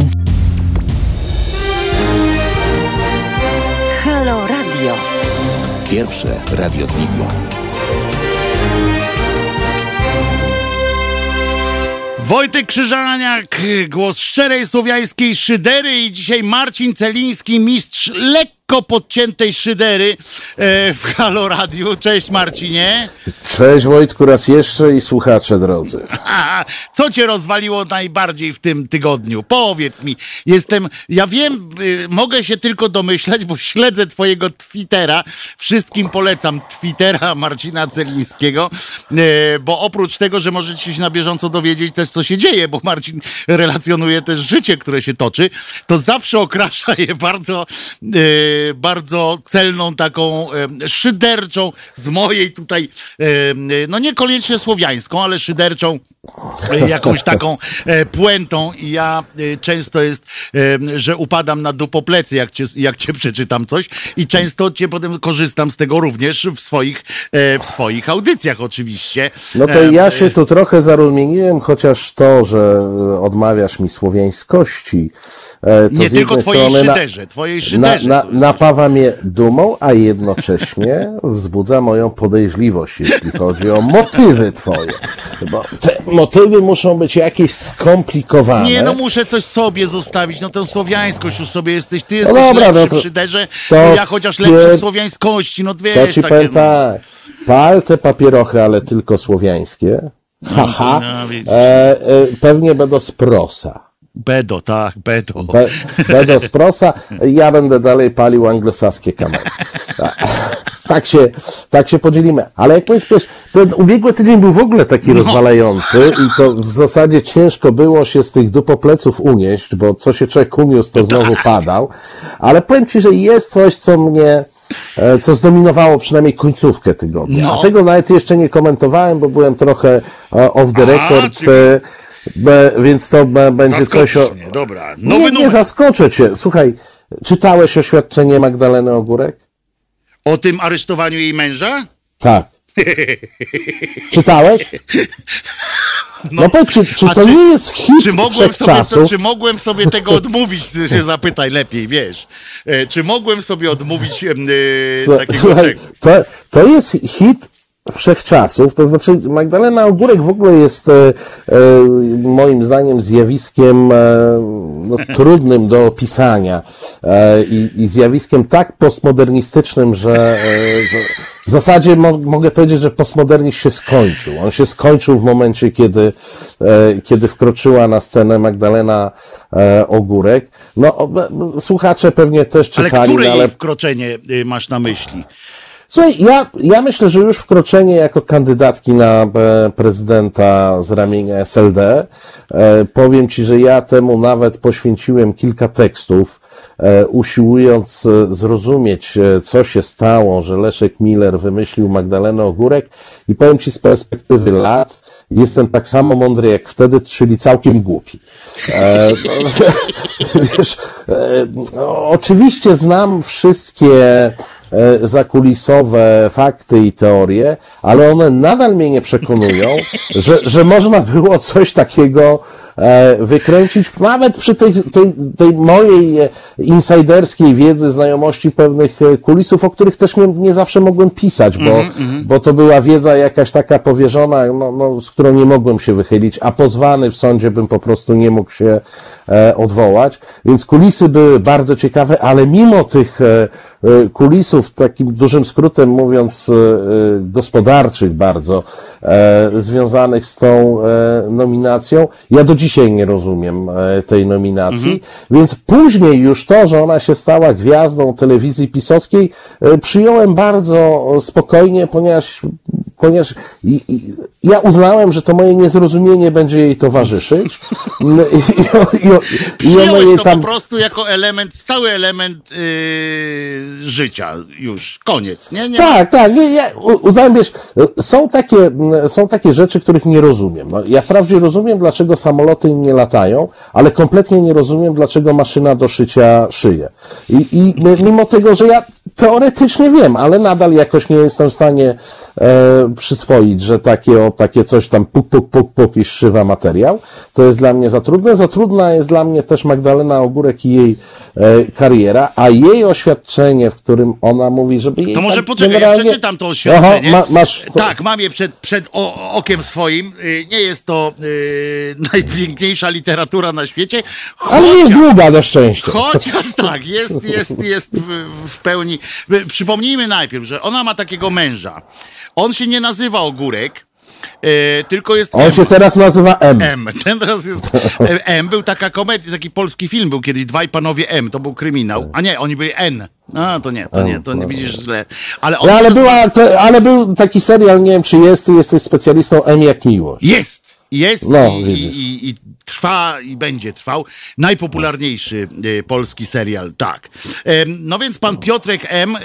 Halo Radio. Pierwsze radio z wizją. Wojtek Krzyżaniak, głos szczerej słowiańskiej szydery i dzisiaj Marcin Celiński, mistrz lekki lekko podciętej szydery e, w Halo Radiu. Cześć Marcinie. Cześć Wojtku raz jeszcze i słuchacze drodzy. A, co cię rozwaliło najbardziej w tym tygodniu? Powiedz mi. Jestem, ja wiem, y, mogę się tylko domyślać, bo śledzę twojego Twittera. Wszystkim polecam Twittera Marcina Celińskiego, y, bo oprócz tego, że możecie się na bieżąco dowiedzieć też, co się dzieje, bo Marcin relacjonuje też życie, które się toczy, to zawsze okrasza je bardzo, y, bardzo celną, taką y, szyderczą, z mojej tutaj, y, y, no niekoniecznie słowiańską, ale szyderczą jakąś taką puentą i ja często jest, że upadam na dupoplecy, jak cię, jak cię przeczytam coś i często cię potem korzystam z tego również w swoich, w swoich audycjach oczywiście. No to ja się tu trochę zarumieniłem, chociaż to, że odmawiasz mi słowiańskości, Nie z tylko twojej strony na- szyderze, twojej na, szyderze. na, napawa mnie dumą, a jednocześnie wzbudza moją podejrzliwość, jeśli chodzi o motywy twoje. Bo te motywy muszą być jakieś skomplikowane. Nie, no muszę coś sobie zostawić, no tę słowiańskość już sobie jesteś, ty No jesteś dobra, lepszy no to- w szyderze, to ja chociaż lepszy w słowiańskości, no To wiesz, ci takie, no. tak, pal te papierochy, ale tylko słowiańskie. Haha, no, widzisz. e, e, pewnie będą z prosa. Bedo, tak, bedo. Be, będą z prosa, ja będę dalej palił anglosaskie kamery. Tak się, tak się podzielimy. Ale jak mówisz, wiesz, ten ubiegły tydzień był w ogóle taki rozwalający i to w zasadzie ciężko było się z tych dupopleców unieść, bo co się człowiek uniósł, to znowu padał. Ale powiem Ci, że jest coś, co mnie, e, co zdominowało przynajmniej końcówkę tygodnia. No. A tego nawet jeszcze nie komentowałem, bo byłem trochę e, off the A, record, czyli- e, be- więc to be- będzie coś o... Zaskoczysz mnie, dobra. Nowy Nie, nie numer. zaskoczę cię. Słuchaj, czytałeś oświadczenie Magdaleny Ogórek? O tym aresztowaniu jej męża? Tak. Czytałeś? No, powiedz, czy, czy to czy- nie jest hit Czy mogłem, sobie, to, czy mogłem sobie tego odmówić? Ty się zapytaj lepiej, wiesz. E, Czy mogłem sobie odmówić e, takiego Słuchaj, czegoś? to, to jest hit wszechczasów, to znaczy Magdalena Ogórek w ogóle jest e, e, moim zdaniem zjawiskiem e, no, trudnym do opisania e, i, i zjawiskiem tak postmodernistycznym, że, w zasadzie mo, mogę powiedzieć, że postmodernizm się skończył. On się skończył w momencie, kiedy, kiedy wkroczyła na scenę Magdalena Ogórek. No, słuchacze pewnie też Ale czytali, które no, ale jej wkroczenie y, masz na myśli? Słuchaj, ja, ja myślę, że już wkroczenie jako kandydatki na e, prezydenta z ramienia SLD, e, powiem Ci, że ja temu nawet poświęciłem kilka tekstów, e, usiłując zrozumieć, co się stało, że Leszek Miller wymyślił Magdalenę Ogórek i powiem Ci z perspektywy lat, jestem tak samo mądry jak wtedy, czyli całkiem głupi. Wiesz, no, oczywiście znam wszystkie zakulisowe fakty i teorie, ale one nadal mnie nie przekonują, że, że można było coś takiego e, wykręcić, nawet przy tej, tej, tej mojej e, insiderskiej wiedzy, znajomości pewnych e, kulisów, o których też nie, nie zawsze mogłem pisać, bo, bo to była wiedza jakaś taka powierzona, no, no, z którą nie mogłem się wychylić, a pozwany w sądzie bym po prostu nie mógł się e, odwołać. Więc kulisy były bardzo ciekawe, ale mimo tych e, e, kulisów, takim dużym skrótem mówiąc, e, e, gospodarczych bardzo, e, związanych z tą e, nominacją, ja do dzisiaj nie rozumiem e, tej nominacji, więc później już to, że ona się stała gwiazdą telewizji pisowskiej, e, przyjąłem bardzo spokojnie, ponieważ ponieważ i, i, ja uznałem, że to moje niezrozumienie będzie jej towarzyszyć. I, i, i, i, Przyjąłeś jej to tam, po prostu jako element, stały element yy, życia już, koniec, nie? nie Tak, tak. Nie, ja uznałem, wiesz, są takie, są takie rzeczy, których nie rozumiem. No, ja wprawdzie rozumiem, dlaczego samoloty nie latają, ale kompletnie nie rozumiem, dlaczego maszyna do szycia szyje. I, i mimo tego, że ja teoretycznie wiem, ale nadal jakoś nie jestem w stanie e, przyswoić, że takie, o, takie coś tam puk, puk, puk, puk i szywa materiał. To jest dla mnie za trudne. Za trudna jest dla mnie też Magdalena Ogórek i jej e, kariera, a jej oświadczenie, w którym ona mówi, żeby jej To może tak poczekaj, ja generalnie- przeczytam to oświadczenie. Ma, masz... Tak, mam je przed, przed o, okiem swoim. Y, Nie jest to y, najpiękniejsza literatura na świecie. Ale jest chociaż- długa na szczęście. Chociaż tak, jest, jest, jest w pełni. Przypomnijmy najpierw, że ona ma takiego męża. On się nie nazywa Ogórek, e, tylko jest On M. się teraz nazywa M. M. Ten teraz jest M. Był taka komedia, taki polski film był kiedyś, Dwaj Panowie M. To był kryminał. A nie, oni byli N. A, to nie, to nie, to nie widzisz źle. Ale on No, ale, nazywa- była, ale był taki serial, nie wiem czy jest, ty jesteś specjalistą M jak miłość. Jest! Jest No, i, i, i trwa i będzie trwał. Najpopularniejszy e, polski serial, tak. No więc pan Piotrek M.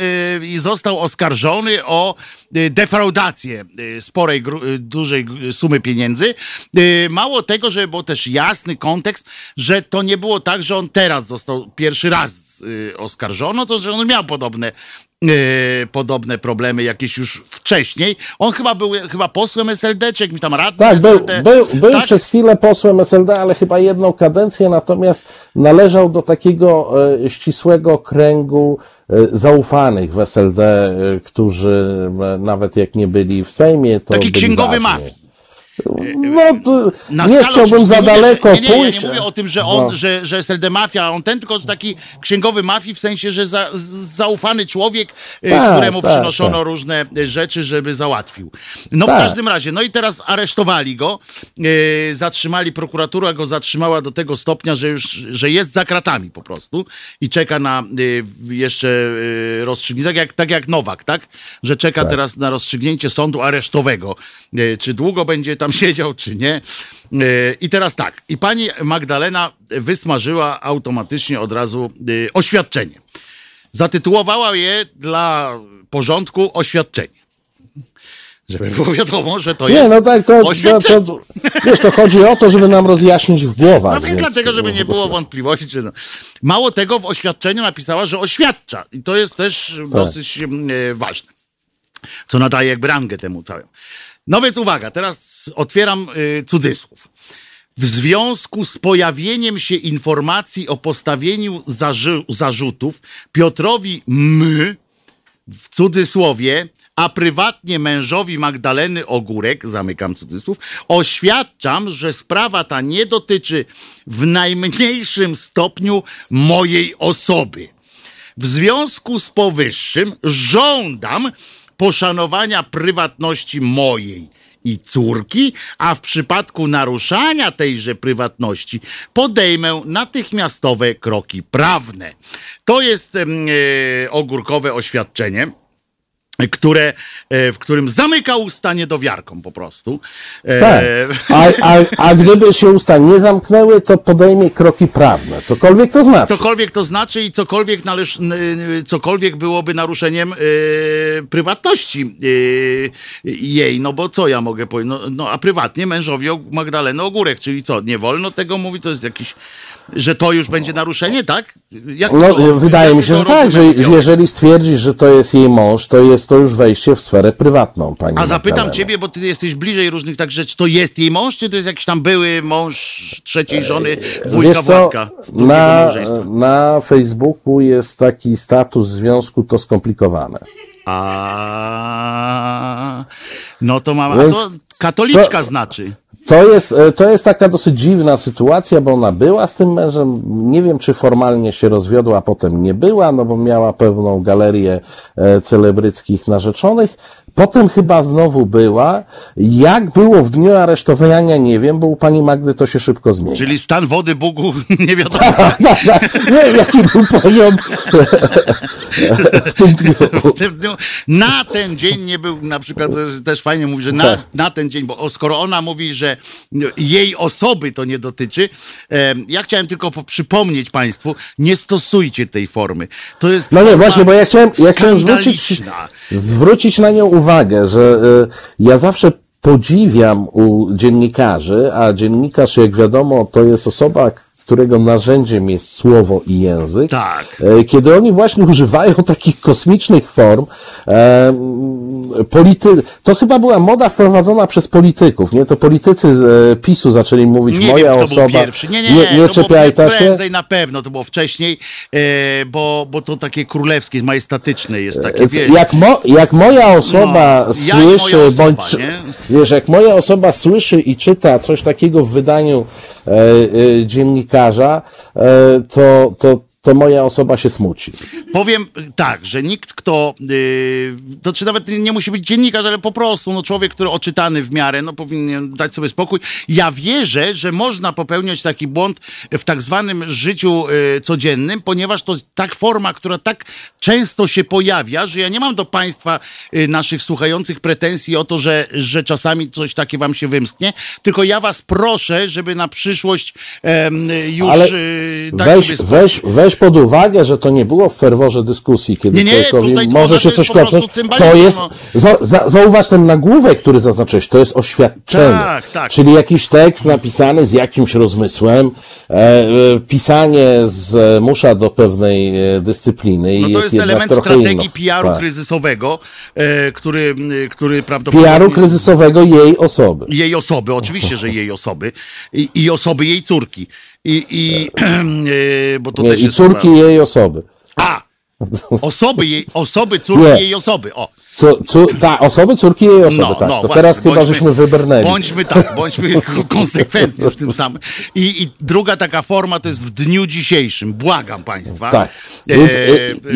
i został oskarżony o e, defraudację sporej, dużej sumy pieniędzy. Mało tego, że był też jasny kontekst, że to nie było tak, że on teraz został pierwszy raz oskarżono, to że on miał podobne podobne problemy jakieś już wcześniej. On chyba był chyba posłem SLD, czy jakimś tam radnym Tak, był, SLD. był, był tak? przez chwilę posłem SLD, ale chyba jedną kadencję, natomiast należał do takiego e, ścisłego kręgu e, zaufanych w SLD, e, którzy nawet jak nie byli w Sejmie, to Taki byli księgowy mafii. No, to Na nie chciałbym za daleko nie, nie, pójść. Ja nie mówię o tym, że on, No. że, że SLD mafia, on ten, tylko taki księgowy mafii w sensie, że za, zaufany człowiek, e, Tak, któremu tak, przynoszono tak. różne e, rzeczy, żeby załatwił. No w Tak. każdym razie, no i teraz aresztowali go, e, zatrzymali, prokuratura go zatrzymała do tego stopnia, że już, że jest za kratami po prostu i czeka na e, jeszcze e, rozstrzygnięcie, tak jak, tak jak Nowak, tak? Że czeka teraz na rozstrzygnięcie sądu aresztowego. E, Czy długo będzie tam siedział, czy nie. E, I teraz tak, i pani Magdalena wysmażyła automatycznie od razu e, oświadczenie. Zatytułowała je dla porządku oświadczenie. Żeby było wiadomo, że to Nie, jest no tak, to, to, oświadczenie. to, wiesz, to chodzi o to, żeby nam rozjaśnić w głowach. No więc dlatego, żeby nie było wątpliwości. Czy no. Mało tego, w oświadczeniu napisała, że oświadcza. I to jest też Tak. dosyć mm, e, ważne. Co nadaje jakby rangę temu całemu. No więc uwaga, teraz otwieram y, cudzysłów. W związku z pojawieniem się informacji o postawieniu zarzutów Piotrowi M, w cudzysłowie, a prywatnie mężowi Magdaleny Ogórek, zamykam cudzysłów, oświadczam, że sprawa ta nie dotyczy w najmniejszym stopniu mojej osoby. W związku z powyższym żądam poszanowania prywatności mojej i córki, a w przypadku naruszania tejże prywatności podejmę natychmiastowe kroki prawne. To jest em, e, ogórkowe oświadczenie które, e, w którym zamyka usta niedowiarkom po prostu. E, Tak. A, a, a gdyby się usta nie zamknęły, to podejmie kroki prawne. Cokolwiek to znaczy. Cokolwiek to znaczy i cokolwiek, należ, cokolwiek byłoby naruszeniem e, prywatności e, jej, no bo co ja mogę powiedzieć? No, no a prywatnie mężowi Magdaleny Ogórek, czyli co, nie wolno tego mówić, to jest jakiś, że to już będzie naruszenie, tak? Jak No, to- wydaje jak mi się, że tak, że, jeżeli stwierdzisz, że to jest jej mąż, to jest to już wejście w sferę prywatną, pani A zapytam Magdalena. ciebie, bo ty jesteś bliżej różnych tak rzeczy, to jest jej mąż, czy to jest jakiś tam były mąż trzeciej żony wujka Wiesz Władka z drugiego na, małżeństwa? na Facebooku jest taki status związku to skomplikowane. A no to mam. A to katoliczka to- znaczy. To jest, e, to jest taka dosyć dziwna sytuacja, bo ona była z tym mężem. Nie wiem, czy formalnie się rozwiodła, a potem nie była, no bo miała pewną galerię e, celebryckich narzeczonych. Potem chyba znowu była. Jak było w dniu aresztowania, nie wiem, bo u pani Magdy to się szybko zmieni. Czyli stan wody Bugu nie wiadomo. nie wiem, jaki był poziom w tym dniu. W tym dniu, na ten dzień nie był, na przykład też fajnie mówi, że na, Tak. na ten dzień, bo skoro ona mówi, że jej osoby to nie dotyczy, ja chciałem tylko po- przypomnieć Państwu, nie stosujcie tej formy. To jest No nie, właśnie, bo ja chciałem, ja chciałem zwrócić. Zwrócić na nią uwagę, że y, ja zawsze podziwiam u dziennikarzy, a dziennikarz, jak wiadomo, to jest osoba, którego narzędziem jest słowo i język, Tak. e, kiedy oni właśnie używają takich kosmicznych form, e, polity... to chyba była moda wprowadzona przez polityków, nie? To politycy z e, PiSu zaczęli mówić, Nie moja wiem, kto osoba, był pierwszy. Nie, nie, nie, nie, nie to było czepiaj się. prędzej na pewno, to było wcześniej, e, bo, bo to takie królewskie, majestatyczne jest takie, wiesz, Jak, mo, jak moja osoba No, i moja słyszy, osoba, bądź nie? wiesz, jak moja osoba słyszy i czyta coś takiego w wydaniu e, e, dziennikarza, e, to, to, to moja osoba się smuci. Powiem tak, że nikt, kto, yy, to czy nawet nie musi być dziennikarz, ale po prostu no, człowiek, który oczytany w miarę, no powinien dać sobie spokój. Ja wierzę, że można popełniać taki błąd w tak zwanym życiu yy, codziennym, ponieważ to tak forma, która tak często się pojawia, że ja nie mam do państwa yy, naszych słuchających pretensji o to, że, że czasami coś takie wam się wymsknie, tylko ja was proszę, żeby na przyszłość już Ale yy, dać weź, sobie spokój. weź, weź pod uwagę, że to nie było w ferworze dyskusji, kiedy Nie, nie, człowiekowi może się coś kopnąć. To jest, no. za, za, zauważ ten nagłówek, który zaznaczyłeś, to jest oświadczenie. Tak, tak. Czyli jakiś tekst napisany z jakimś rozmysłem, e, e, pisanie zmusza do pewnej e, dyscypliny i No to jest, jest element strategii. PR-u Tak. kryzysowego, e, który, który prawdopodobnie... PR-u kryzysowego jej osoby. Jej osoby, oczywiście, że jej osoby i, i osoby jej córki. I, i e, bo to Nie, też I córki jej osoby. A! Osoby jej, osoby córki Nie. jej osoby. O. Cu, cu, ta, osoby córki jej osoby, No, tak. no, to właśnie, teraz chyba bądźmy- żeśmy wybrnęli. Bądźmy tak, bądźmy konsekwentni w tym samym. I, I druga taka forma to jest w dniu dzisiejszym. Błagam państwa. Tak. E, Więc e,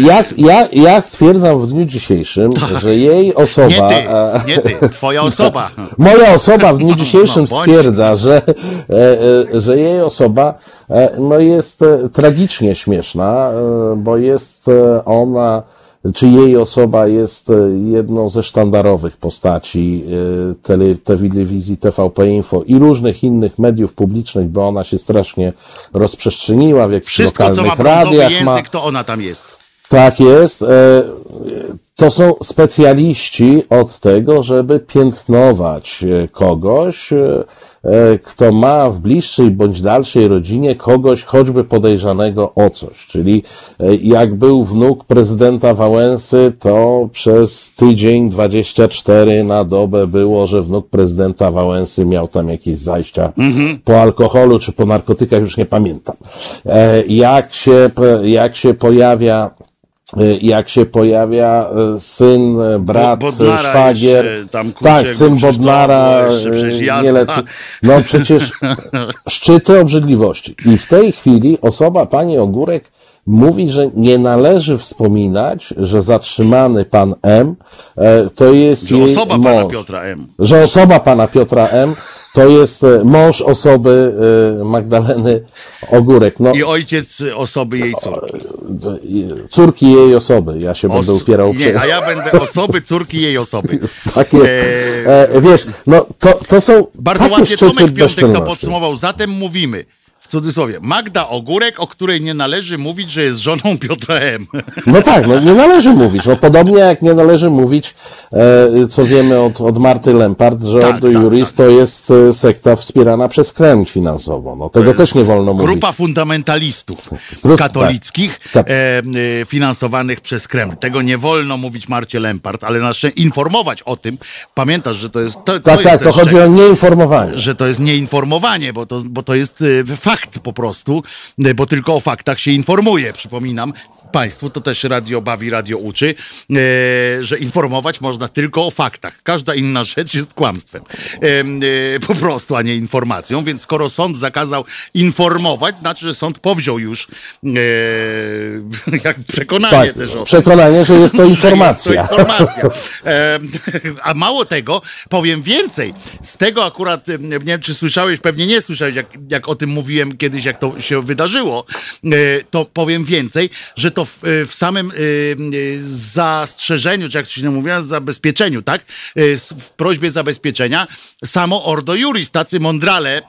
ja, ja, ja stwierdzam w dniu dzisiejszym, że jej osoba. Tak. nie ty, e, nie ty, twoja osoba. Moja osoba w dniu dzisiejszym no, bądź. stwierdza, że, e, e, że jej osoba e, no jest e, tragicznie śmieszna, e, bo jest e, ona, czy jej osoba jest e, jedną ze sztandarowych postaci e, tele, telewizji TVP Info i różnych innych mediów publicznych, bo ona się strasznie rozprzestrzeniła w jakichś Wszystko, co lokalnych ma brązowy radiach. ma, język, to ona tam jest. tak jest. E, To są specjaliści od tego, żeby piętnować kogoś, kto ma w bliższej bądź dalszej rodzinie kogoś choćby podejrzanego o coś. Czyli e, jak był wnuk prezydenta Wałęsy, to przez tydzień 24 na dobę było, że wnuk prezydenta Wałęsy miał tam jakieś zajścia po alkoholu czy po narkotykach, już nie pamiętam. E, Jak się, jak się pojawia jak się pojawia y, syn, y, brat, Bo- Bodnara y, szwagier. jeszcze, tam, kurczę, tak, syn Bodnara. y, nieletni- No przecież szczyty obrzydliwości. I w tej chwili osoba, pani Ogórek, mówi, że nie należy wspominać, że zatrzymany pan M e, to jest Że osoba mąż. pana Piotra M. Że osoba pana Piotra M to jest e, mąż osoby e, Magdaleny Ogórek. No, I ojciec osoby jej córki. córki jej osoby. Ja się będę Os- upierał Nie, a ja będę osoby córki jej osoby. Tak jest. Eee, E, wiesz, no to, to są Bardzo ładnie Tomek Piątek to podsumował. Zatem mówimy, w cudzysłowie, Magda Ogórek, o której nie należy mówić, że jest żoną Piotra M. No tak, no nie należy mówić. No podobnie jak nie należy mówić, e, co wiemy od, od Marty Lempart, że Tak, Ordo tak, Juris to jest e, sekta wspierana przez Kreml finansowo. No tego też nie wolno mówić. Grupa fundamentalistów Grup- katolickich tak. e, finansowanych przez Kreml. Tego nie wolno mówić Marcie Lempart, ale na szczęście informować o tym. Pamiętasz, że to jest. To, to Tak, jest tak, to chodzi o nieinformowanie. że to jest nieinformowanie, bo to, bo to jest e, fakt po prostu, bo tylko o faktach się informuje, przypominam. Państwu to też radio bawi, radio uczy, e, że informować można tylko o faktach. Każda inna rzecz jest kłamstwem. E, e, po prostu, a nie informacją. Więc skoro sąd zakazał informować, znaczy, że sąd powziął już jak przekonanie Tak, też o tym. przekonanie, że jest to informacja. Jest to informacja. A mało tego, powiem więcej. Z tego akurat, nie wiem, czy słyszałeś, pewnie nie słyszałeś, jak, jak o tym mówiłem kiedyś, jak to się wydarzyło, to powiem więcej, że to w, w samym y, y, zastrzeżeniu, czy jak to się mówi, zabezpieczeniu, tak? W prośbie zabezpieczenia, samo Ordo Juris, tacy mądrale,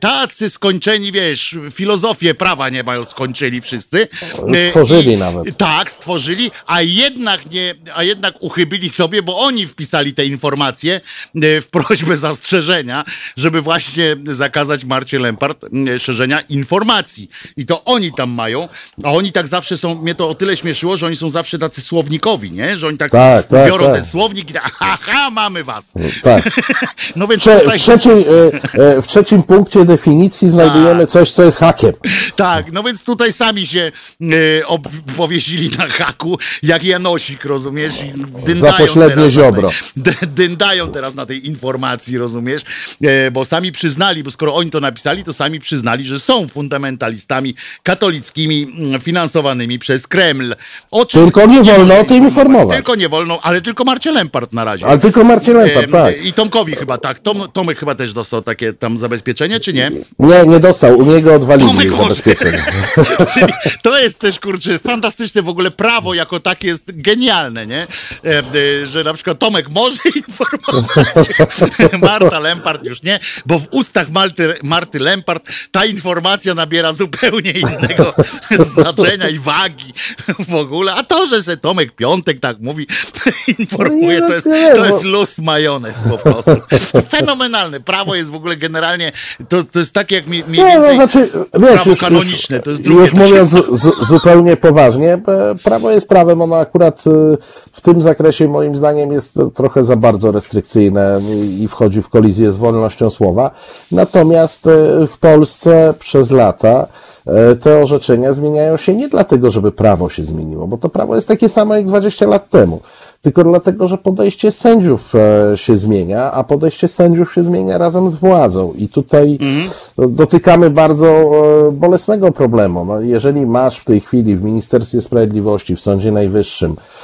tacy skończeni, wiesz, filozofię prawa nie mają, skończyli wszyscy. Y, Stworzyli i- nawet. Tak, stworzyli, a jednak nie, a jednak uchybili sobie, bo oni wpisali te informacje w prośbę zastrzeżenia, żeby właśnie zakazać Marcie Lempart szerzenia informacji. I to oni tam mają, a oni tak zawsze są, mnie to o tyle śmieszyło, że oni są zawsze tacy słownikowi, nie? Że oni tak, Tak, tak, biorą tak. ten słownik i tak, aha, mamy was. Tak. No więc Trze- tutaj... w, trzeciej, e, w trzecim punkcie definicji znajdujemy coś, co jest hakiem. Tak, no więc tutaj sami się e, powiesili na haku, jak Janosik, rozumiesz? Dyndają Za pośrednie teraz na ziobro. tej- dy- Dyndają teraz na tej informacji, rozumiesz? E, bo sami przyznali, bo skoro oni to napisali, to sami przyznali, że są fundamentalistami katolickimi mm, przez Kreml. O czym Tylko nie wolno o tym informować. Tylko nie wolno, ale tylko Marcie Lempart na razie. Ale tylko Marcin Lempart, tak. I Tomkowi chyba, tak. Tom, Tomek chyba też dostał takie tam zabezpieczenie, czy nie? Nie, nie dostał, u niego odwalili Tomek zabezpieczenie. Czyli to jest też, kurczę, fantastyczne w ogóle prawo jako takie jest genialne, nie? E, że na przykład Tomek może informować, Marta Lempart już nie, bo w ustach Marty, Marty Lempart ta informacja nabiera zupełnie innego znaczenia i wagi w ogóle, a to, że se Tomek Piątek tak mówi, informuje, to jest, to jest luz majonez po prostu. Fenomenalne. Prawo jest w ogóle generalnie, to, to jest takie jak mniej, Nie, no więcej znaczy, wiesz, prawo już, kanoniczne, to jest drugie. już mówiąc z, zupełnie poważnie, prawo jest prawem, ono akurat e, w tym zakresie moim zdaniem jest trochę za bardzo restrykcyjne i- wchodzi w kolizję z wolnością słowa. Natomiast e, w Polsce przez lata te orzeczenia zmieniają się nie dlatego, żeby prawo się zmieniło, bo to prawo jest takie samo jak 20 lat temu. Tylko dlatego, że podejście sędziów e, się zmienia, a podejście sędziów się zmienia razem z władzą. I tutaj dotykamy bardzo e, bolesnego problemu. No, jeżeli masz w tej chwili w Ministerstwie Sprawiedliwości, w Sądzie Najwyższym, e, e,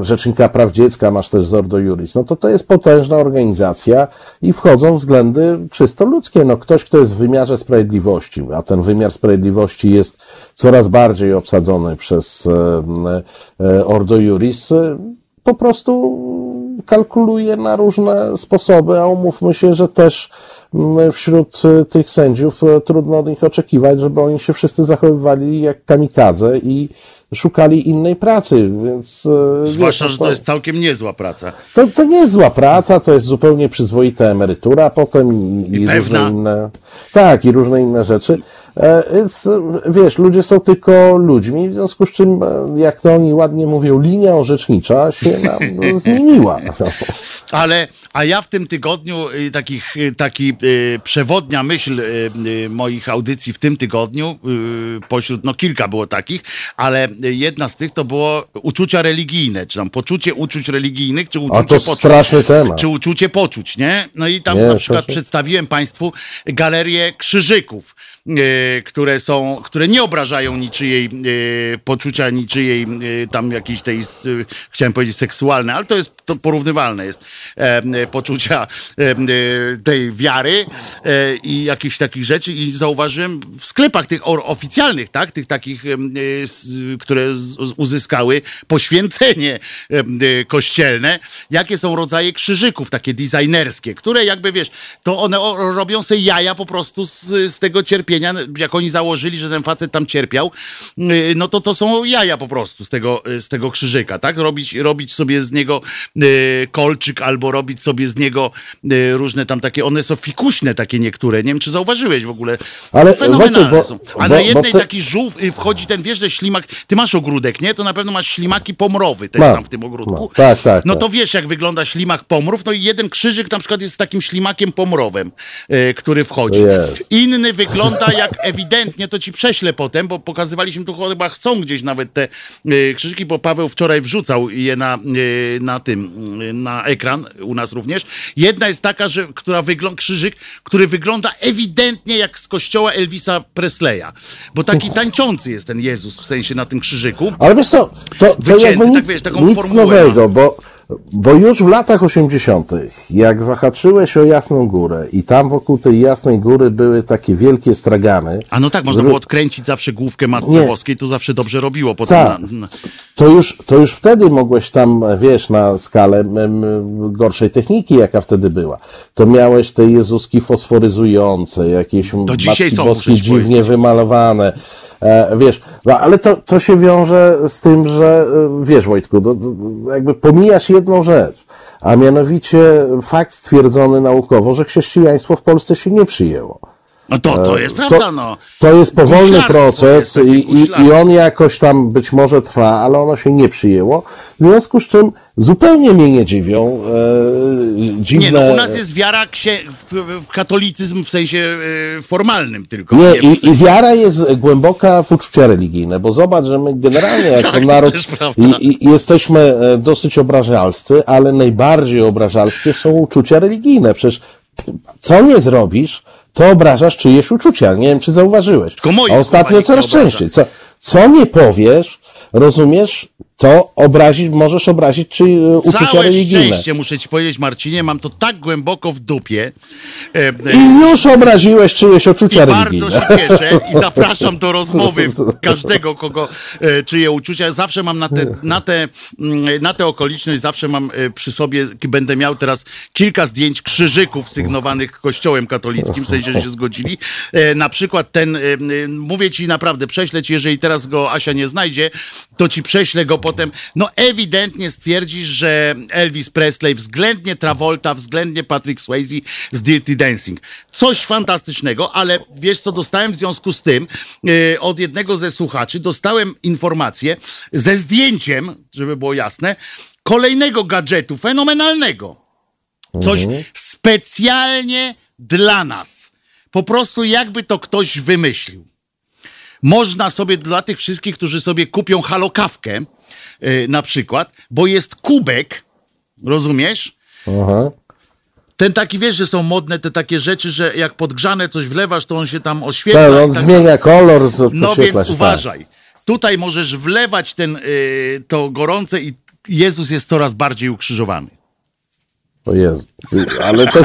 Rzecznika Praw Dziecka masz też Zordo Juris, no to to jest potężna organizacja i wchodzą względy czysto ludzkie. No ktoś, kto jest w wymiarze sprawiedliwości, a ten wymiar sprawiedliwości jest coraz bardziej obsadzony przez e, e, Ordo Juris, e, po prostu kalkuluje na różne sposoby, a umówmy się, że też mm, wśród e, tych sędziów e, trudno od nich oczekiwać, żeby oni się wszyscy zachowywali jak kamikadze i szukali innej pracy, więc... e, Zwłaszcza, wiesz, że to jest całkiem niezła praca. to, to nie jest zła praca, to jest zupełnie przyzwoita emerytura potem i, i, I różne inne. Tak, i różne inne rzeczy. E, Więc e, wiesz, ludzie są tylko ludźmi, w związku z czym, e, jak to oni ładnie mówią, linia orzecznicza się nam zmieniła. No. Ale, a ja w tym tygodniu, y, takich, y, taki y, przewodnia myśl moich audycji w tym tygodniu, pośród, no kilka było takich, ale jedna z tych to było uczucia religijne, czy tam poczucie uczuć religijnych, czy uczucie A to poczuć. straszny temat. Czy uczucie poczuć, nie? No i tam Nie, na przykład strasznie. przedstawiłem Państwu galerię krzyżyków, które są, które nie obrażają niczyjej e, poczucia, niczyjej e, tam jakiejś tej, e, chciałem powiedzieć seksualne, ale to jest, to porównywalne jest, e, e, poczucia e, e, tej wiary e, i jakichś takich rzeczy. I zauważyłem w sklepach tych oficjalnych, tak, tych takich, e, które uzyskały poświęcenie e, e, kościelne, jakie są rodzaje krzyżyków, takie designerskie, które jakby wiesz, to one robią sobie jaja po prostu z, z tego cierpienia, jak oni założyli, że ten facet tam cierpiał, y, no to to są jaja po prostu z tego, y, z tego krzyżyka, tak? Robić, robić sobie z niego y, kolczyk albo robić sobie z niego różne tam takie, one są fikuśne takie niektóre, nie wiem czy zauważyłeś w ogóle, Ale, fenomenalne bo- są. A bo- na jednej taki żółw wchodzi ten, wiesz, że ślimak, ty masz ogródek, nie? To na pewno masz ślimaki pomrowy też Mam, tam w tym ogródku. mam. Tak, tak, No tak. to wiesz, jak wygląda ślimak pomrów, no i jeden krzyżyk na przykład jest z takim ślimakiem pomrowem, e, który wchodzi. Jest. Inny wygląda jak ewidentnie, to ci prześlę potem, bo pokazywaliśmy tu chyba chcą gdzieś nawet te e, krzyżyki, bo Paweł wczoraj wrzucał je na, e, na tym, e, na ekran u nas również. Jedna jest taka, że, która wygląda, krzyżyk, który wygląda ewidentnie jak z kościoła Elvisa Presleya, bo taki tańczący jest ten Jezus w sensie na tym krzyżyku. Ale wiesz co, to, to Wycięty, jakby tak nic, wiesz, taką nic formułę nowego, bo Bo już w latach 80., jak zahaczyłeś o Jasną Górę i tam wokół tej Jasnej Góry były takie wielkie stragany, A no tak, można było odkręcić zawsze główkę Matce Nie. Boskiej, to zawsze dobrze robiło. Potem Tak. na, na, to już, to już wtedy mogłeś tam, wiesz, na skalę gorszej techniki, jaka wtedy była, to miałeś te Jezuski fosforyzujące, jakieś dzisiaj Matki są, Boskie muszę ci dziwnie powiedzieć. wymalowane, wiesz, no, ale to, to się wiąże z tym, że, e, wiesz Wojtku, no, no, jakby pomijasz jedną rzecz, a mianowicie fakt stwierdzony naukowo, że chrześcijaństwo w Polsce się nie przyjęło. No to, to jest prawda, no. To jest powolny proces jest i, i, i on jakoś tam być może trwa, ale ono się nie przyjęło. W związku z czym zupełnie mnie nie dziwią e, dziwne... Nie, no u nas jest wiara księ... w, w katolicyzm w sensie e, formalnym tylko. Nie, w i, sensie- i wiara jest głęboka w uczucia religijne, bo zobacz, że my generalnie jako Tak, to naród i, i jesteśmy e, dosyć obrażalscy, ale najbardziej obrażalskie są uczucia religijne. Przecież co nie zrobisz, to obrażasz czyjeś uczucia. Nie wiem, czy zauważyłeś. Tylko moje, A ostatnio coraz częściej. Co, co nie powiesz, rozumiesz, to obrazić, możesz obrazić czy e, uczucia Całe religijne. szczęście, muszę ci powiedzieć, Marcinie, mam to tak głęboko w dupie. E, e, I już obraziłeś czyjeś uczucia I bardzo religijne. się cieszę i zapraszam do rozmowy każdego, kogo czyje uczucia. Zawsze mam na te, na te, mm, na tę okoliczność, zawsze mam przy sobie, będę miał teraz kilka zdjęć krzyżyków sygnowanych kościołem katolickim, w sensie, że się zgodzili. Na przykład ten, mówię ci naprawdę, prześlę ci, jeżeli teraz go Asia nie znajdzie, to ci prześlę go potem. No ewidentnie stwierdzisz, że Elvis Presley, względnie Travolta, względnie Patrick Swayze z Dirty Dancing. Coś fantastycznego, ale wiesz co dostałem w związku z tym e, od jednego ze słuchaczy, dostałem informację ze zdjęciem, żeby było jasne, kolejnego gadżetu fenomenalnego. Coś specjalnie dla nas. Po prostu jakby to ktoś wymyślił. Można sobie dla tych wszystkich, którzy sobie kupią halokawkę yy, na przykład, bo jest kubek, rozumiesz? Aha. Ten taki, wiesz, że są modne te takie rzeczy, że jak podgrzane coś wlewasz, to on się tam oświetla. Tak, on tak zmienia kolor, z- no więc tak. uważaj. Tutaj możesz wlewać ten, y, to gorące i Jezus jest coraz bardziej ukrzyżowany. O Jezu. Ale to,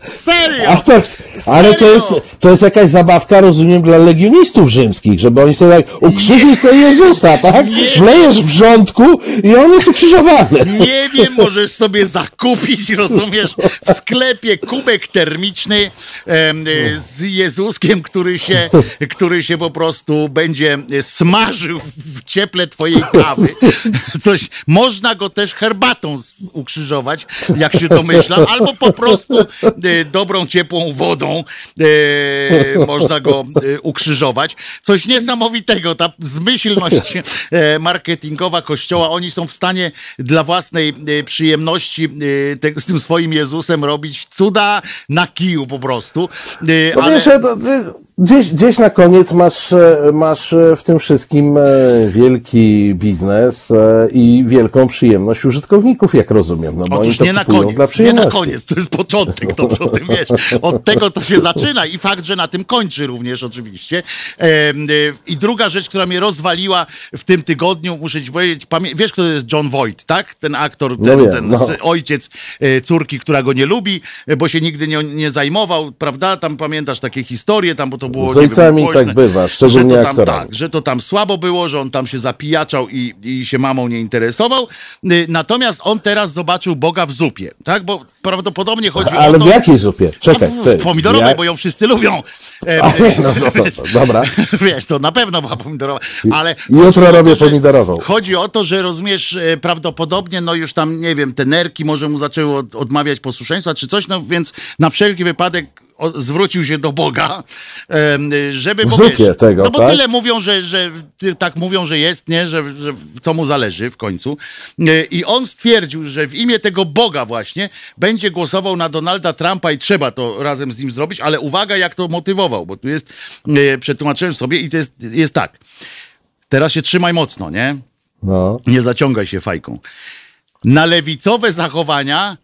Serio! a to jest, ale to jest, to jest jakaś zabawka, rozumiem, dla legionistów rzymskich, żeby oni sobie tak, ukrzyżuj sobie Jezusa, tak? Wlejesz w rządku i on jest ukrzyżowany. Nie wiem, możesz sobie zakupić, rozumiesz, w sklepie kubek termiczny y, z Jezuskiem, który się, który się po prostu będzie smażył w cieple twojej kawy. Coś, można go też herbatą ukrzyżować, jak się domyślam, albo po prostu e, dobrą, ciepłą wodą e, można go e, ukrzyżować. Coś niesamowitego, ta zmyślność marketingowa Kościoła, oni są w stanie dla własnej przyjemności te, z tym swoim Jezusem robić cuda na kiju po prostu. No ale... wiesz, no, gdzieś, gdzieś na koniec masz, e, masz e, w tym wszystkim e, wielki biznes i wielką przyjemność użytkowników, jak rozumiem. No, bo Otóż to nie na koniec, nie na koniec, to jest początek, to o tym wiesz. Od tego to się zaczyna i fakt, że na tym kończy również oczywiście. I druga rzecz, która mnie rozwaliła w tym tygodniu, muszę ci powiedzieć, wiesz kto to jest John Voight, tak? Ten aktor, ten, No wiem, ten no. ojciec córki, która go nie lubi, bo się nigdy nie, nie zajmował, prawda? Tam pamiętasz takie historie, tam, bo to było Z wiem, ojcami głośne, tak bywa, szczególnie że to tam, tak, że to tam słabo było, że on tam się zapijaczał i, i się mamą nie interesował. Y, Natomiast on teraz zobaczył Boga w zupie, tak? Bo prawdopodobnie chodzi Ale o to... w jakiej zupie? Czekaj. A w, ty, w pomidorowej, ja- bo ją wszyscy lubią. E, A, no, no, no, no, dobra. Wiesz, to na pewno była pomidorowa, ale... Jutro robię że- pomidorową. Chodzi o to, że rozumiesz, e, prawdopodobnie, no już tam, nie wiem, te nerki może mu zaczęły od, odmawiać posłuszeństwa czy coś, no więc na wszelki wypadek o, zwrócił się do Boga, żeby... Bo wiesz, tego, No bo tak? tyle mówią, że, że tak mówią, że jest, nie? Że, że co mu zależy w końcu. I on stwierdził, że w imię tego Boga właśnie będzie głosował na Donalda Trumpa i trzeba to razem z nim zrobić, ale uwaga, jak to motywował, bo tu jest, przetłumaczyłem sobie i to jest, jest tak. Teraz się trzymaj mocno, nie? No. Nie zaciągaj się fajką. Na lewicowe zachowania,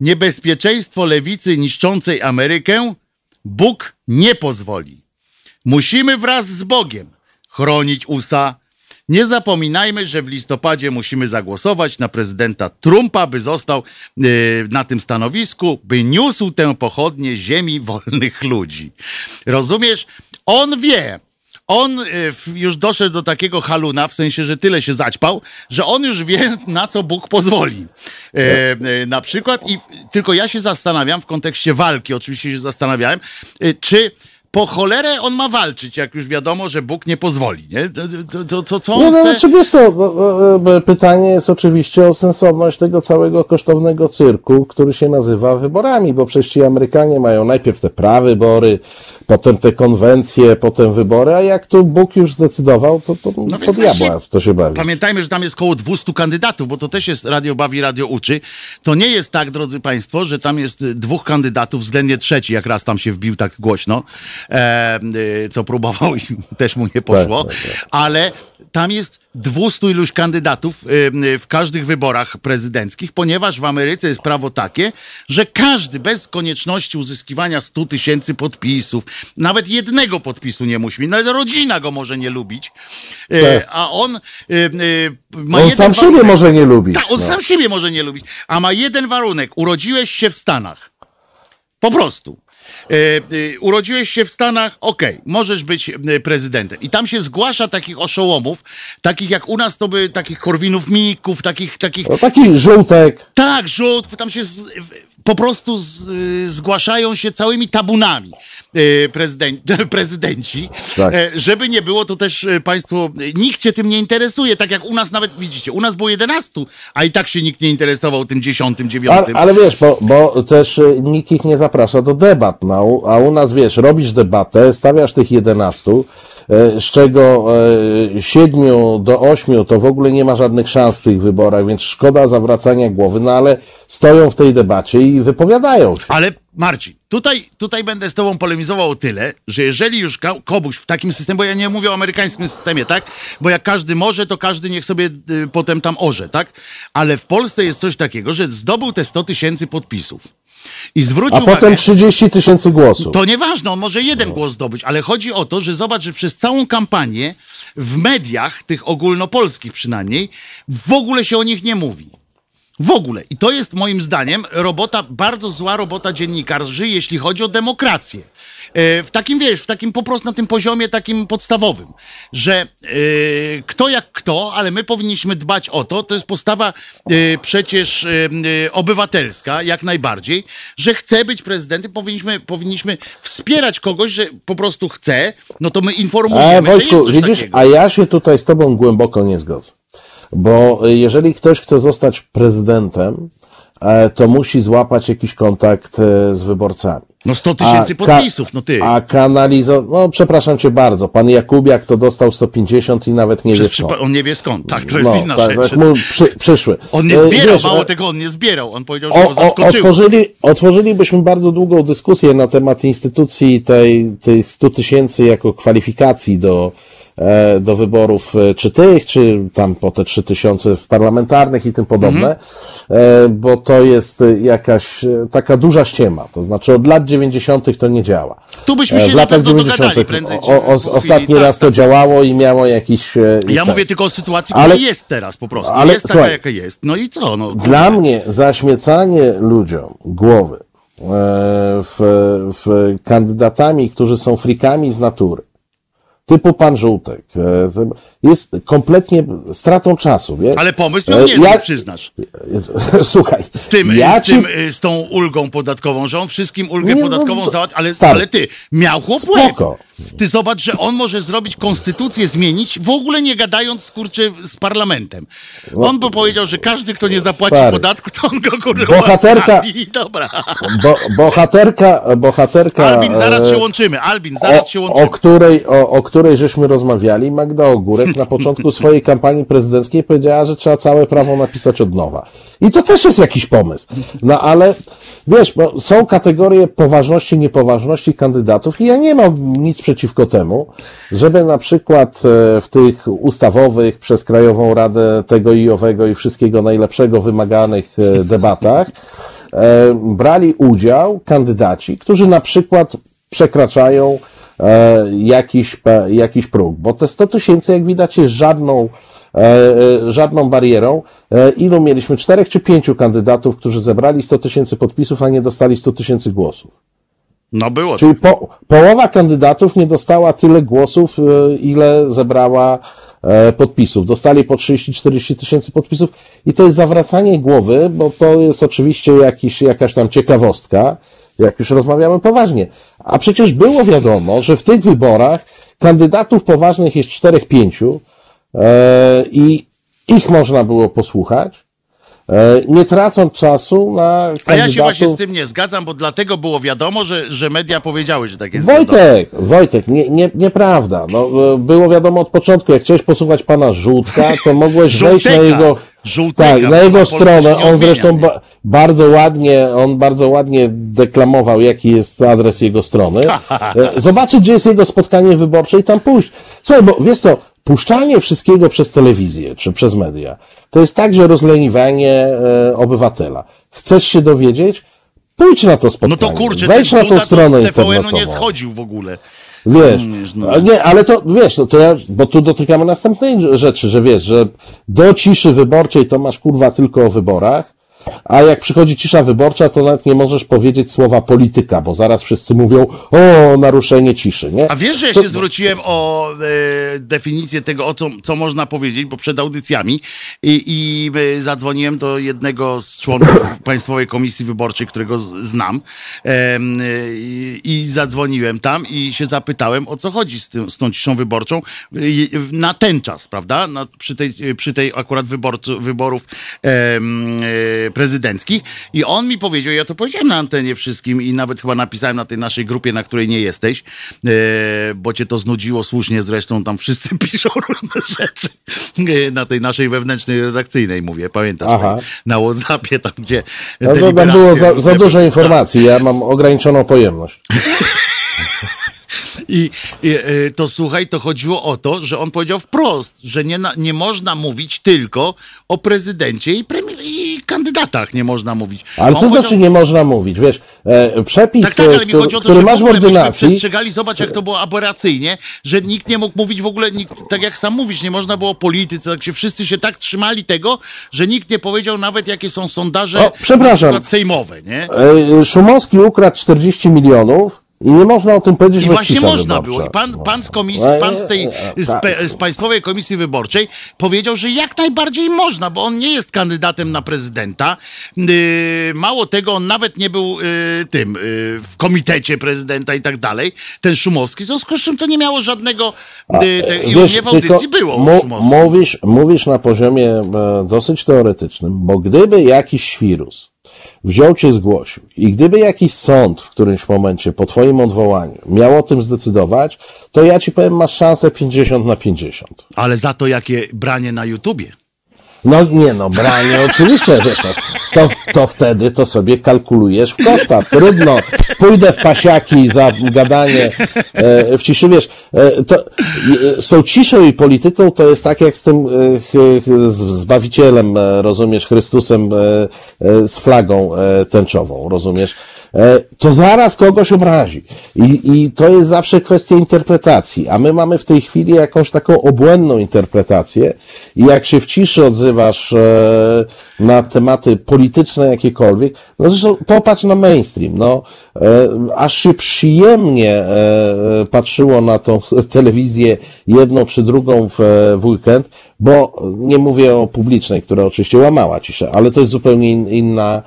niebezpieczeństwo lewicy niszczącej Amerykę Bóg nie pozwoli. Musimy wraz z Bogiem chronić USA, Nie zapominajmy, że w listopadzie musimy zagłosować na prezydenta Trumpa, by został e, na tym stanowisku, by niósł tę pochodnię ziemi wolnych ludzi. Rozumiesz? On wie, on w- już doszedł do takiego haluna, w sensie, że tyle się zaćpał, że on już wie, na co Bóg pozwoli. E, e, na przykład, i tylko ja się zastanawiam w kontekście walki, oczywiście się zastanawiałem, e, czy po cholerę on ma walczyć, jak już wiadomo, że Bóg nie pozwoli, nie? To, to, to, co on no, chce? znaczy, wiesz co, no, e, e, pytanie jest oczywiście o sensowność tego całego kosztownego cyrku, który się nazywa wyborami, bo przecież ci Amerykanie mają najpierw te prawybory, potem te konwencje, potem wybory, a jak tu Bóg już zdecydował, to, to No no to diabła w to się bawi. Pamiętajmy, że tam jest koło 200 kandydatów, bo to też jest Radio Bawi, Radio Uczy. To nie jest tak, drodzy Państwo, że tam jest dwóch kandydatów, względnie trzeci, jak raz tam się wbił tak głośno, e, co próbował i też mu nie poszło, Tak, tak, ale tam jest 200 iluś kandydatów y, y, w każdych wyborach prezydenckich, ponieważ w Ameryce jest prawo takie, że każdy bez konieczności uzyskiwania 100 tysięcy podpisów, nawet jednego podpisu nie musi mieć, nawet rodzina go może nie lubić, y, Tak. a on y, y, ma On jeden sam siebie warunek. może nie lubić. Tak, on no. sam siebie może nie lubić, a ma jeden warunek. Urodziłeś się w Stanach. Po prostu. E, e, urodziłeś się w Stanach, okej, możesz być e, prezydentem. I tam się zgłasza takich oszołomów, takich jak u nas to by takich korwinów mików, takich, takich No, taki żółtek, tak, żółt, tam się z, po prostu z, y, zgłaszają się całymi tabunami y, prezydent, prezydenci, Tak. e, żeby nie było to też y, państwo, nikt się tym nie interesuje, tak jak u nas nawet, widzicie, u nas było 11, a i tak się nikt nie interesował tym 10, 9. ale, ale wiesz, bo, bo też nikt ich nie zaprasza do debat, no, a u nas wiesz, robisz debatę, stawiasz tych 11, e, z czego e, 7 do 8 to w ogóle nie ma żadnych szans w tych wyborach, więc szkoda zawracania głowy, no ale stoją w tej debacie i wypowiadają się. Ale Marcin, tutaj, tutaj będę z tobą polemizował o tyle, że jeżeli już komuś w takim systemie, bo ja nie mówię o amerykańskim systemie, tak? Bo jak każdy może, to każdy niech sobie y, potem tam orze, tak? Ale w Polsce jest coś takiego, że zdobył te 100 tysięcy podpisów. I zwróć A uwagę, potem 30 tysięcy głosów. to nieważne, on może jeden głos zdobyć, ale chodzi o to, że zobacz, że przez całą kampanię w mediach, tych ogólnopolskich przynajmniej, w ogóle się o nich nie mówi. W ogóle. I to jest moim zdaniem robota, bardzo zła robota dziennikarzy, jeśli chodzi o demokrację. E, W takim, wiesz, w takim po prostu na tym poziomie takim podstawowym, że e, kto jak kto, ale my powinniśmy dbać o to, to jest postawa e, przecież obywatelska, jak najbardziej, że chce być prezydentem, powinniśmy, powinniśmy wspierać kogoś, że po prostu chce, no to my informujemy, E, że jest Wojtku, coś widzisz, takiego. a ja się tutaj z tobą głęboko nie zgodzę. Bo y, jeżeli ktoś chce zostać prezydentem, e, to musi złapać jakiś kontakt e, z wyborcami. No 100 tysięcy podpisów, no ty. A kanalizo... No, przepraszam cię bardzo. Pan Jakubiak to dostał 150 i nawet nie wie Przez skąd. przypa- on nie wie skąd. Tak, to jest No, inna tak, rzecz. tak przy, przyszły. On nie E, zbierał, wiesz, mało tego, on nie zbierał. On powiedział, że o, go zaskoczyło. otworzyli, otworzylibyśmy bardzo długą dyskusję na temat instytucji tej, tych 100 tysięcy jako kwalifikacji do, do wyborów, e, czy tych, czy tam po te 3 tysiące w parlamentarnych i tym podobne, e, bo to jest e, jakaś e, taka duża ściema. To znaczy od lat 90. to nie działa. Tu byśmy E, się w latach pewno dogadali 90. prędzej czy O, o, po chwili. ostatni Tak, raz to tak. działało i miało jakiś. e, Ja sens. mówię tylko o sytuacji, Ale- która jest teraz po prostu. ale jest taka, jaka jest. No i co? No, Dla mnie zaśmiecanie ludziom głowy e, w, w kandydatami, którzy są frikami z natury, typu pan Żółtek, e, jest kompletnie stratą czasu. Wie? Ale pomysł E, miał niezły, ja- przyznasz. Słuchaj, Z tym, ja z, ci- tym, y, z tą ulgą podatkową, że on wszystkim ulgę Nie, no, podatkową załatwił, ale, ale ty, miał chłop łeb. Ty zobacz, że on może zrobić konstytucję, zmienić, w ogóle nie gadając, kurczę, z parlamentem. On by powiedział, że każdy, kto nie zapłaci Stary. podatku, to on go, kurwa, Bohaterka-. I Dobra. bo, bohaterka, bohaterka. Albin, zaraz e, się łączymy. Albin, zaraz się o, łączymy. o, której, o, o której żeśmy rozmawiali, Magda Ogórek na początku swojej kampanii prezydenckiej powiedziała, że trzeba całe prawo napisać od nowa. I to też jest jakiś pomysł. No ale wiesz, bo są kategorie poważności, niepoważności kandydatów i ja nie mam nic przeciwko temu, żeby na przykład e, w tych ustawowych przez Krajową Radę tego i owego i wszystkiego najlepszego wymaganych e, debatach e, brali udział kandydaci, którzy na przykład przekraczają jakiś, jakiś próg. Bo te 100 tysięcy, jak widać, jest żadną, żadną barierą. Ilu mieliśmy? Czterech czy pięciu kandydatów, którzy zebrali 100 tysięcy podpisów, a nie dostali 100 tysięcy głosów. No było. Czyli po, połowa kandydatów nie dostała tyle głosów, e, ile zebrała e, podpisów. Dostali po 30-40 tysięcy podpisów i to jest zawracanie głowy, bo to jest oczywiście jakiś, jakaś tam ciekawostka, jak już rozmawiamy poważnie. A przecież było wiadomo, że w tych wyborach kandydatów poważnych jest 4-5 e, i ich można było posłuchać, nie tracąc czasu na kandydatów. A ja się właśnie z tym nie zgadzam, bo dlatego było wiadomo, że, że media powiedziały, że tak jest. wiadomo. Wojtek, Wojtek, nie, nie, nieprawda. No, e, było wiadomo od początku, jak chciałeś posłuchać pana Żółtka, to mogłeś wejść na jego, Żółteka, tak, na jego stronę. On zresztą ba, bardzo ładnie, on bardzo ładnie deklamował, jaki jest adres jego strony. E, Zobaczyć, gdzie jest jego spotkanie wyborcze i tam pójść. Słuchaj, bo wiesz co, puszczanie wszystkiego przez telewizję czy przez media, to jest także rozleniwanie e, obywatela. Chcesz się dowiedzieć? Pójdź na to No spotkanie. to kurczę, Wejdź na tą Duda to stronę z TVN-u nie schodził w ogóle. Wiesz, no. nie, ale to wiesz, no to ja, bo tu dotykamy następnej rzeczy, że wiesz, że do ciszy wyborczej to masz kurwa tylko o wyborach, a jak przychodzi cisza wyborcza, to nawet nie możesz powiedzieć słowa polityka, bo zaraz wszyscy mówią o naruszenie ciszy, nie? A wiesz, że ja To- się zwróciłem o e, definicję tego, o co, co można powiedzieć, bo przed audycjami i, i e, zadzwoniłem do jednego z członków Państwowej Komisji Wyborczej, którego znam e, i, i zadzwoniłem tam i się zapytałem, o co chodzi z, tym, z tą ciszą wyborczą i- na ten czas, prawda? Na, przy, tej, przy tej akurat wyborcu, wyborów e, prezydenckich i on mi powiedział, ja to powiedziałem na antenie wszystkim i nawet chyba napisałem na tej naszej grupie, na której nie jesteś, e, bo cię to znudziło słusznie zresztą, tam wszyscy piszą różne rzeczy e, na tej naszej wewnętrznej redakcyjnej, mówię, pamiętasz, Aha. tak? na Whatsappie tam, gdzie No, to tam było za, za dużo informacji, ja mam ograniczoną pojemność. I, i e, to słuchaj, to chodziło o to, że on powiedział wprost, że nie, nie można mówić tylko o prezydencie i, premier, i kandydatach nie można mówić. Ale co powiedział- znaczy nie można mówić? Wiesz, e, przepis, Tak, tak, ale e, mi który, chodzi o to, który masz w ordynacji, przestrzegali, zobacz jak to było aberracyjnie, że nikt nie mógł mówić w ogóle, nikt, tak jak sam mówisz, nie można było o polityce, tak się wszyscy się tak trzymali tego, że nikt nie powiedział nawet jakie są sondaże O, przepraszam. sejmowe, nie? E, Szumowski ukradł 40 milionów i nie można o tym powiedzieć, I właśnie można wyborcza. było. I pan, pan z komisji, No, pan z tej, z, tak. pe, z Państwowej Komisji Wyborczej powiedział, że jak najbardziej można, bo on nie jest kandydatem na prezydenta. Yy, mało tego, on nawet nie był yy, tym yy, w komitecie prezydenta i tak dalej. Ten Szumowski, w związku z czym to nie miało żadnego... Te, I Wiesz, mnie w audycji było mówisz, mówisz na poziomie e, dosyć teoretycznym, bo gdyby jakiś świrus wziął cię zgłosił i gdyby jakiś sąd w którymś momencie po twoim odwołaniu miał o tym zdecydować, to ja ci powiem, masz szansę 50 na 50. Ale za to jakie branie na YouTubie. No nie no, branie oczywiście, wiesz, no, to, to wtedy to sobie kalkulujesz w koszta. Trudno, pójdę w pasiaki za gadanie e, w ciszy, wiesz, e, to, e, z tą ciszą i polityką to jest tak jak z tym e, z Zbawicielem, e, rozumiesz, Chrystusem e, e, z flagą tęczową, rozumiesz? E, to zaraz kogoś obrazi. I, I to jest zawsze kwestia interpretacji. A my mamy w tej chwili jakąś taką obłędną interpretację i jak się w ciszy odzywasz e, na tematy polityczne jakiekolwiek, no zresztą popatrz na mainstream, no, e, aż się przyjemnie patrzyło na tą telewizję jedną czy drugą w, w weekend, bo nie mówię o publicznej, która oczywiście łamała ciszę, ale to jest zupełnie in, inna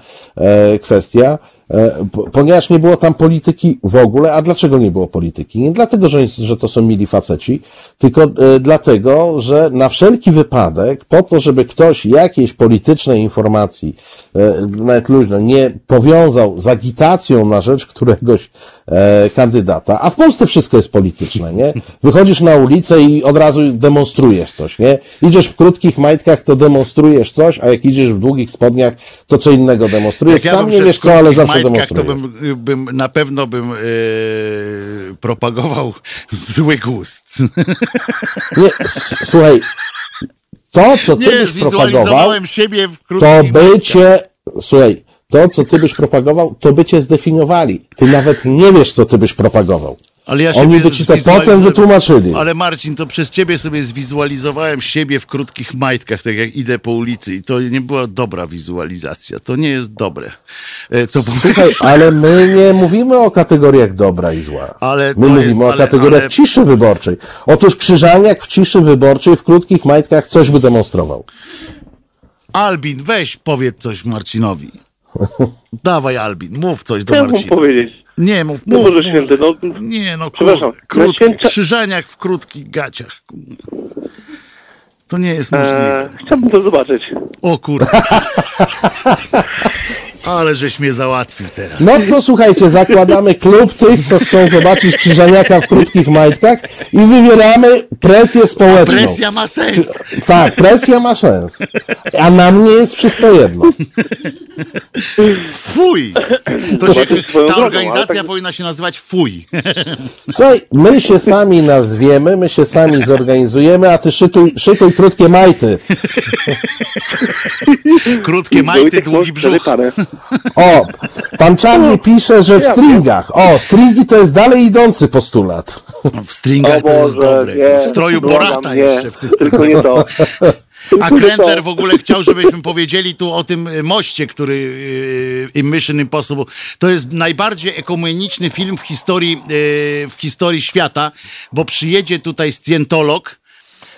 kwestia. E, po- Ponieważ nie było tam polityki w ogóle, a dlaczego nie było polityki? Nie dlatego, że, że to są mili faceci, tylko e, dlatego, że na wszelki wypadek, po to, żeby ktoś jakiejś politycznej informacji, e, nawet luźno, nie powiązał z agitacją na rzecz któregoś e, kandydata, a w Polsce wszystko jest polityczne, nie? Wychodzisz na ulicę i od razu demonstrujesz coś, nie? Idziesz w krótkich majtkach, to demonstrujesz coś, a jak idziesz w długich spodniach, to co innego demonstrujesz. Ja Sam nie wiesz co, ale zawsze majtkach, demonstrujesz. to bym, bym na pewno bym e, propagował zły gust. Nie, słuchaj, to, co ty Nie, byś propagował, siebie w to krótkich by cię, słuchaj, to, co ty byś propagował, to by cię zdefiniowali. Ty nawet nie wiesz, co ty byś propagował. Ale ja Oni by ci to potem wytłumaczyli. Ale Marcin, to przez ciebie sobie zwizualizowałem siebie w krótkich majtkach, tak jak idę po ulicy i to nie była dobra wizualizacja. To nie jest dobre. E, Co Słuchaj, ale my nie mówimy o kategoriach dobra i zła. Ale my mówimy jest- o ale- kategoriach ale- ciszy wyborczej. Otóż Krzyżaniak w ciszy wyborczej w krótkich majtkach coś by demonstrował. Albin, weź powiedz coś Marcinowi. Dawaj Albin, mów coś do Marcina. powiedzieć? Nie mów, No mów. Boże mów. Święty, no Nie no, Przepraszam, kur, krótki, święta- w krótkich gaciach. To nie jest możliwe. e, chciałbym to zobaczyć. O kurde. Ale żeś mnie załatwił teraz. No to słuchajcie, zakładamy klub tych, co chcą zobaczyć Krzyżaniaka w krótkich majtkach i wywieramy presję społeczną. Presja ma sens. Tak, presja ma sens. A na mnie jest wszystko jedno. Fuj! To się, ta organizacja tak- powinna się nazywać Fuj. Słuchaj, my się sami nazwiemy, my się sami zorganizujemy, a ty szykuj, szykuj krótkie majty. Krótkie majty, długi brzuch. O, pan Czarny pisze, że w stringach. O, stringi to jest dalej idący postulat. W stringach to jest dobre. nie, w stroju Borata nie, jeszcze. W tym. Tylko nie to. A Krendler w ogóle chciał, żebyśmy powiedzieli tu o tym moście, który y, Mission Impossible. To jest najbardziej ekumeniczny film w historii, y, w historii świata, bo przyjedzie tutaj scjentolog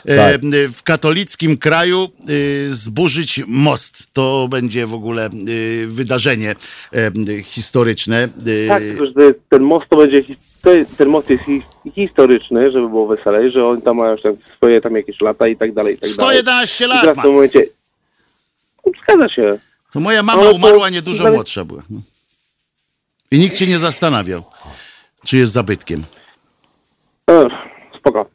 Tak. y, w katolickim kraju y, zburzyć most. To będzie w ogóle y, wydarzenie historyczne. Tak, że ten most to będzie, his- to jest, ten most jest hi- historyczny, żeby było weselej, że oni tam mają swoje tam jakieś lata i tak dalej, i tak dalej. 111 I lat teraz w tym momencie, No, zgadza się. To moja mama umarła niedużo ale- młodsza była. No. I nikt się nie zastanawiał, czy jest zabytkiem. Ech, spoko.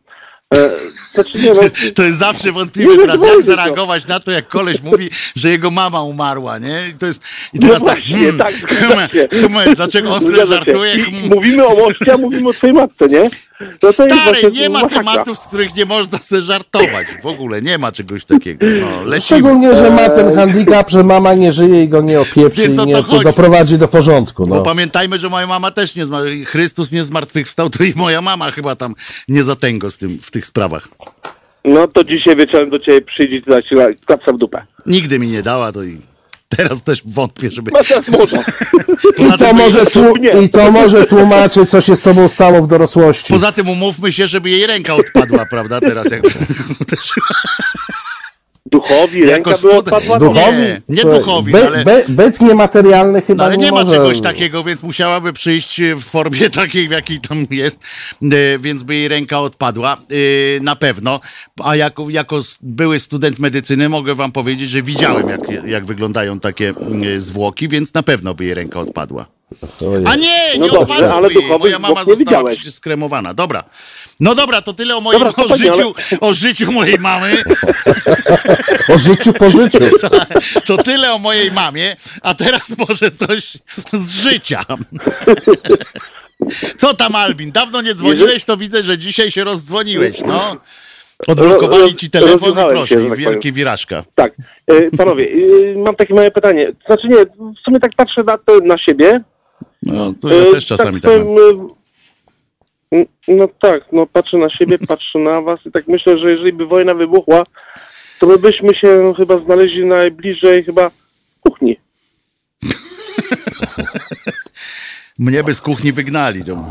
E, znaczy nie, no, To jest zawsze wątpliwe Nie, teraz, jak zareagować na to, jak koleś mówi, że jego mama umarła, nie? I to jest, i No teraz tak, właśnie, hmm, tak, hmm, właśnie. hmm, dlaczego on sobie żartuje? Hmm. Mówimy o moście, a mówimy o twojej matce, nie? No to Stary, właśnie nie ma masakra. tematów, z których nie można sobie żartować. W ogóle nie ma czegoś takiego. No, lecimy. Szczególnie, że ma ten handicap, że mama nie żyje i go nie opieprzy i to nie chodzi. doprowadzi do porządku. Bo No. pamiętajmy, że moja mama też nie zmarł. Chrystus nie zmartwychwstał, to i moja mama chyba tam nie zatęgo z tym, w tych sprawach. No to dzisiaj wieczorem do ciebie przyjdzie i dać klapsa w dupę. Nigdy mi nie dała, to i teraz też wątpię, żeby... No teraz może. I to, może tłu-. I to może tłumaczy, co się z tobą stało w dorosłości. Poza tym umówmy się, żeby jej ręka odpadła, prawda? Teraz jak... Duchowi ręka Jako była odpadła. Duch- Duchowi? Nie, nie Słuchaj, duchowi, by, ale- by, byt niematerialny chyba No ale nie, ma może... czegoś takiego, więc musiałaby przyjść w formie takiej, w jakiej tam jest, e, więc by jej ręka odpadła, e, na pewno. A jako, jako były student medycyny mogę wam powiedzieć, że widziałem, jak, jak wyglądają takie e, zwłoki, więc na pewno by jej ręka odpadła. A nie, nie No dobrze, odpadła ale duchowych Moja mama została przecież skremowana. Dobra. No dobra, to tyle o moim Dobra, o, spokojnie, ale- życiu, o życiu mojej mamy. O życiu po życiu. To tyle o mojej mamie, a teraz może coś z życia. Co tam, Albin? Dawno nie dzwoniłeś, to widzę, że dzisiaj się rozdzwoniłeś, no. Odblokowali ci telefon i się, proszę, i tak wielkie wirażka. Tak. E, panowie, e, mam takie małe pytanie. Znaczy nie, w sumie tak patrzę na, na siebie. No, to ja E, też czasami tak mam. E, No tak, no patrzę na siebie, patrzę na was i tak myślę, że jeżeli by wojna wybuchła, to my byśmy się chyba znaleźli najbliżej chyba kuchni. Mnie by z kuchni wygnali, to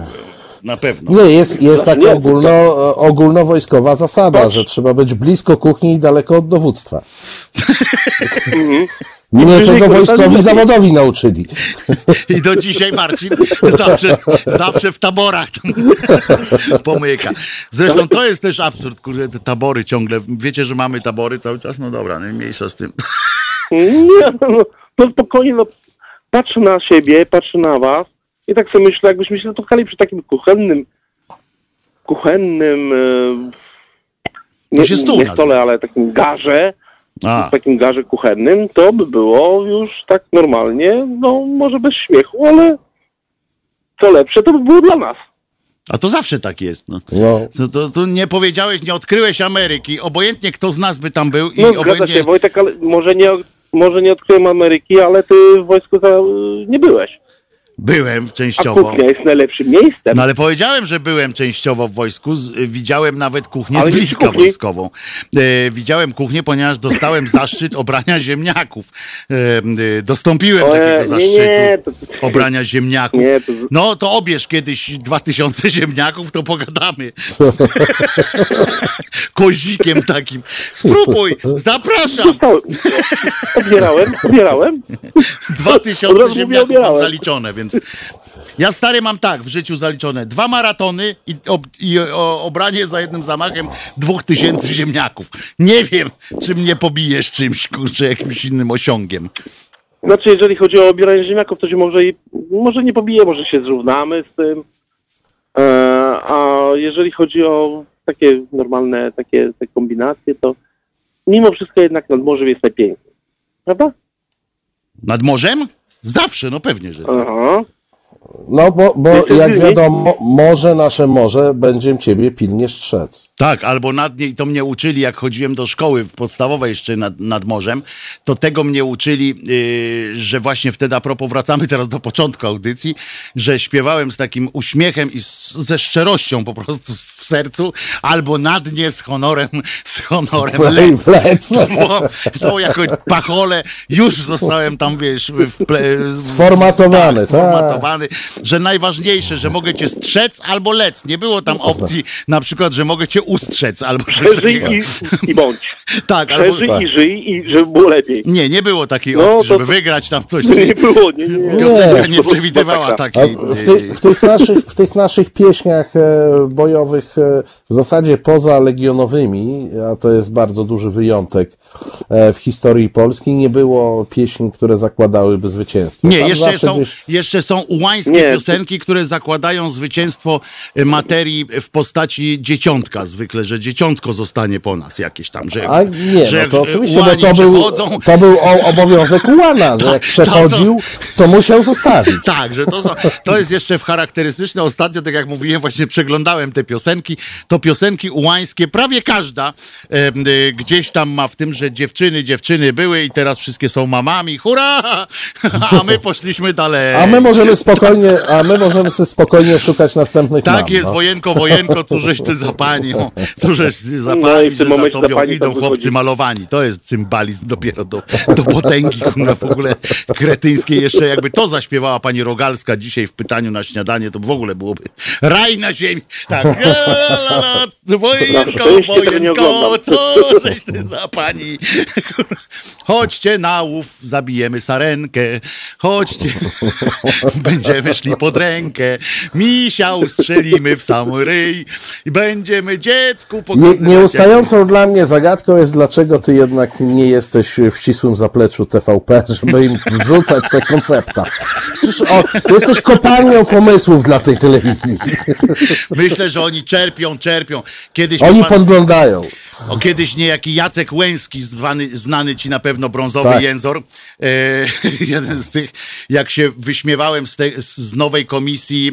na pewno. Nie, jest, jest taka ogólno, ogólnowojskowa zasada, że trzeba być blisko kuchni i daleko od dowództwa. Mnie tego wojskowi zawodowi nauczyli. I do dzisiaj Marcin zawsze, zawsze w taborach pomyka. Zresztą to jest też absurd, kurde, te tabory ciągle. Wiecie, że mamy tabory cały czas? No dobra, no i mniejsza z tym. Nie, no, no spokojnie, no patrzę na siebie, patrzę na was i tak sobie myślę, jakbyśmy się spotkali przy takim kuchennym, kuchennym, nie, się stół nie stole, ale takim garze, A, w takim garze kuchennym, to by było już tak normalnie, no może bez śmiechu, ale co lepsze, to by było dla nas. a to zawsze tak jest. No. No, To, to, to nie powiedziałeś, nie odkryłeś Ameryki. Obojętnie kto z nas by tam był i No obojętnie... się, Wojtek, ale może nie, może nie odkryłem Ameryki, ale ty w wojsku za, nie byłeś. Byłem A częściowo. kuchnia jest najlepszym miejscem. No ale powiedziałem, że byłem częściowo w wojsku. Z, y, widziałem nawet kuchnię Ale z bliska wojskową. E, widziałem kuchnię, ponieważ dostałem zaszczyt obrania ziemniaków. E, dostąpiłem O, takiego nie, zaszczytu nie, to- obrania ziemniaków. Nie, to- No to obierz kiedyś 2000 ziemniaków, to pogadamy. Kozikiem takim. Spróbuj, zapraszam. Dostałem. Odbierałem, odbierałem. Dwa tysiące ziemniaków mam obierałem. zaliczone, więc ja stary mam tak w życiu zaliczone. Dwa maratony i, ob, i o, obranie za jednym zamachem dwóch tysięcy ziemniaków. Nie wiem, czy mnie pobijesz czymś, kurczę, jakimś innym osiągiem. Znaczy, jeżeli chodzi o obieranie ziemniaków, to się może, i, może nie pobije, może się zrównamy z tym. E, a jeżeli chodzi o takie normalne takie te kombinacje, to mimo wszystko jednak nad morzem jest najpiękniej. Prawda? Nad morzem? Zawsze, no pewnie, że. Aha. No bo, bo jak wiadomo, morze nasze morze będzie ciebie pilnie strzec. Tak, albo nad niej, to mnie uczyli, jak chodziłem do szkoły w podstawowej jeszcze nad, nad morzem, to tego mnie uczyli, yy, że właśnie wtedy, a propos, wracamy teraz do początku audycji, że śpiewałem z takim uśmiechem i z, ze szczerością po prostu w sercu, albo nad nie z honorem, z honorem lec. Lec. To, było, to jako pachole, już zostałem tam, wiesz, w ple, Sformatowany, tak, sformatowany, że najważniejsze, że mogę cię strzec albo lec. Nie było tam opcji na przykład, że mogę cię ustrzec albo coś Przeżyj takiego. i, i bądź. Tak, albo... Przeżyj i żyj, i żeby było lepiej. Nie, nie było takiej No, opcji, to- żeby wygrać tam coś. Nie było, nie, nie, nie. Piosenka Nie. nie przewidywała takiej... w, tych, w, tych naszych, w tych naszych pieśniach e, bojowych, e, w zasadzie poza legionowymi, a to jest bardzo duży wyjątek e, w historii Polski, nie było pieśni, które zakładałyby zwycięstwo. Nie, Tam jeszcze są, gdzieś- jeszcze są ułańskie Nie. piosenki, które zakładają zwycięstwo y, materii w postaci dzieciątka zwykle, że dzieciątko zostanie po nas jakieś tam, że, A nie, że no to oczywiście, bo ułani to był, to był obowiązek ułana, że jak przechodził, to musiał zostawić. Tak, że to, są, to jest jeszcze w charakterystyczne. Ostatnio, tak jak mówiłem, właśnie przeglądałem te piosenki. To piosenki ułańskie, prawie każda em, y, gdzieś tam ma w tym, że dziewczyny, dziewczyny były i teraz wszystkie są mamami. Hurra! A my poszliśmy dalej. A my możemy spokojnie, a my możemy sobie spokojnie szukać następnych Tak mam, jest, no. wojenko, wojenko, cóżeś ty za pani, o, cóżeś ty za No pani, i w tym za momencie za tobą idą chłopcy wychodzi. malowani. To jest cymbalizm dopiero do, do potęgi, kurwa, w ogóle kretyńskiej. Jeszcze jakby to zaśpiewała pani Rogalska dzisiaj w pytaniu na śniadanie, to w ogóle byłoby raj na ziemi. Tak, Na wojenko, wojenko, oglądam. co żeś ty za pani. Chodźcie na łów, zabijemy sarenkę. Chodźcie, będziemy szli pod rękę. Misia ustrzelimy w sam ryj i będziemy dziecku Nie, pokazywać. jak- nieustającą dla mnie zagadką jest, dlaczego ty jednak nie jesteś w ścisłym zapleczu TVP, żeby im wrzucać te koncepta. O, jesteś kopalnią pomysłów dla tej telewizji. Myślę, że oni czerpią, czerpią. Kiedyś Oni pan- podglądają. O kiedyś niejaki Jacek Łęski, zwany, znany ci na pewno brązowy Tak. jęzor, e, jeden z tych, jak się wyśmiewałem z, te, z nowej komisji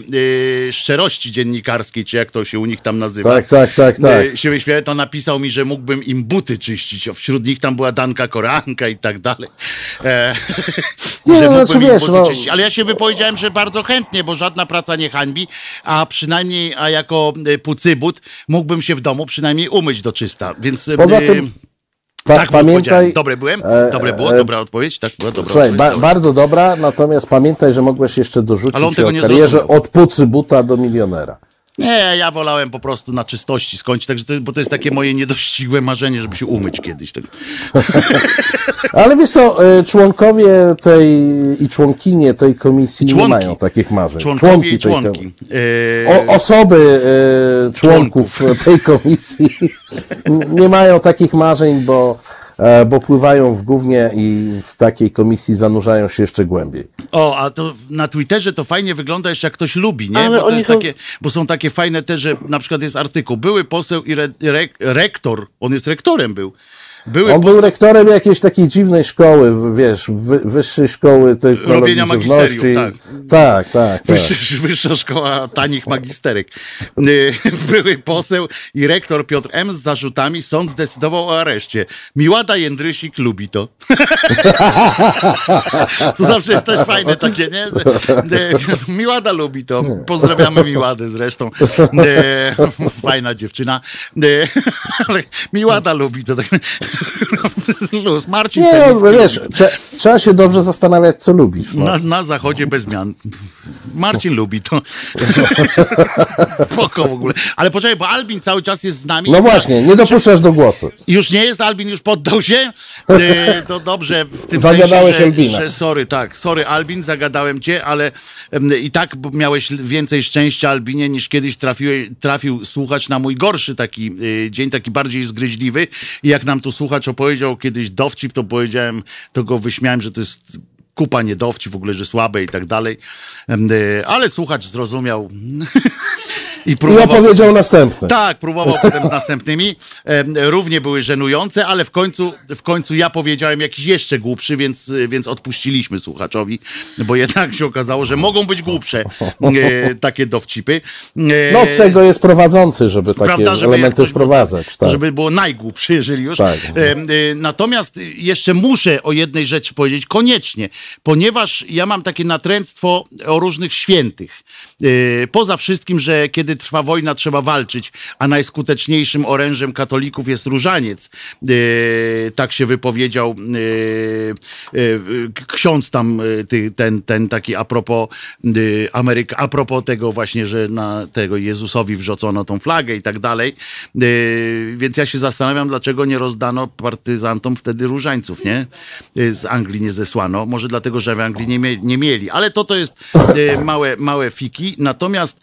e, szczerości dziennikarskiej, czy jak to się u nich tam nazywa. Tak, tak, tak, tak. E, się wyśmiewałem, to napisał mi, że mógłbym im buty czyścić. O, Wśród nich tam była Danka Koranka i tak dalej. E, Nie, że no, mógłbym znaczy, im wiesz, buty no- czyścić. Ale ja się wypowiedziałem, że bardzo chętnie, bo żadna praca nie hańbi, a przynajmniej, a jako e, pucybut mógłbym się w domu przynajmniej umyć do czysta. Więc e, Poza tym, Pa, tak pamiętaj. pamiętaj, Dobre byłem? e, Dobre było? e, Dobra odpowiedź? Tak była dobra Słuchaj, odpowiedź. ba, Dobra. bardzo dobra, natomiast pamiętaj, że mogłeś jeszcze Ale on dorzucić tego o nie karierze zrozumiał. od pucy buta do milionera. Nie, ja wolałem po prostu na czystości skończyć, także to, bo to jest takie moje niedościgłe marzenie, żeby się umyć kiedyś. Tak. Ale wiesz co, e, członkowie tej i członkinie tej komisji Członki. nie mają takich marzeń. Członkowie i tej członki. E, O, osoby e, członków tej komisji nie mają takich marzeń, bo, bo pływają w gównie i w takiej komisji zanurzają się jeszcze głębiej. O, a to na Twitterze to fajnie wygląda jeszcze jak ktoś lubi, nie? Bo to jest są- takie, bo są takie fajne te, że na przykład jest artykuł. Były poseł i re, re, rektor, on jest rektorem był. Były On był rektorem jakiejś takiej dziwnej szkoły, wiesz, wy, wyższej szkoły technologii Robienia magisteriów, tak. Tak, tak, tak. Wyższa, wyższa szkoła tanich magisterek. Y, Były poseł i rektor Piotr M. z zarzutami. Sąd zdecydował o areszcie. Miłada Jędrysik lubi to. To zawsze jest też fajne takie, nie? Y, Miłada lubi to. Pozdrawiamy Miładę zresztą. Y, Fajna dziewczyna. Ale Miłada lubi to. Luz. Marcin Nie, Celicki wiesz, trze, trzeba się dobrze zastanawiać, co lubisz. No. Na, na zachodzie bez zmian. Marcin lubi to. Spoko w ogóle. Ale poczekaj, bo Albin cały czas jest z nami. no właśnie, nie dopuszczasz do głosu. Już nie jest Albin, już poddał się? E, to dobrze w tym Zagadałeś sensie, że, Albina. że sorry, tak, sorry Albin, zagadałem cię, ale i tak miałeś więcej szczęścia Albinie niż kiedyś trafiłeś, trafił słuchacz na mój gorszy taki y, dzień, taki bardziej zgryźliwy i jak nam tu słuchacz opowiedział kiedyś dowcip, to powiedziałem, to go wyśmiałem, że to jest kupa niedowci w ogóle, że słabe i tak dalej, y, ale słuchacz zrozumiał i I próbował... opowiedział następny. Tak, próbował potem z następnymi. Em, Równie były żenujące, ale w końcu, w końcu ja powiedziałem jakiś jeszcze głupszy, więc, więc odpuściliśmy słuchaczowi, bo jednak się okazało, że mogą być głupsze e, takie dowcipy. E, No od tego jest prowadzący, żeby takie Prawda, żeby elementy był- wprowadzać. Tak. żeby było najgłupszy, jeżeli już. Tak. E, e, Natomiast jeszcze muszę o jednej rzeczy powiedzieć koniecznie, ponieważ ja mam takie natręctwo o różnych świętych. E, Poza wszystkim, że kiedy trwa wojna, trzeba walczyć, a najskuteczniejszym orężem katolików jest różaniec. E, Tak się wypowiedział e, e, ksiądz tam, ten, ten taki a propos Ameryka, a propos tego właśnie, że na tego Jezusowi wrzocono tą flagę i tak dalej. Więc ja się zastanawiam, dlaczego nie rozdano partyzantom wtedy różańców, nie? Z Anglii nie zesłano. Może dlatego, że w Anglii nie, nie mieli. Ale to to jest małe, małe fiki. Natomiast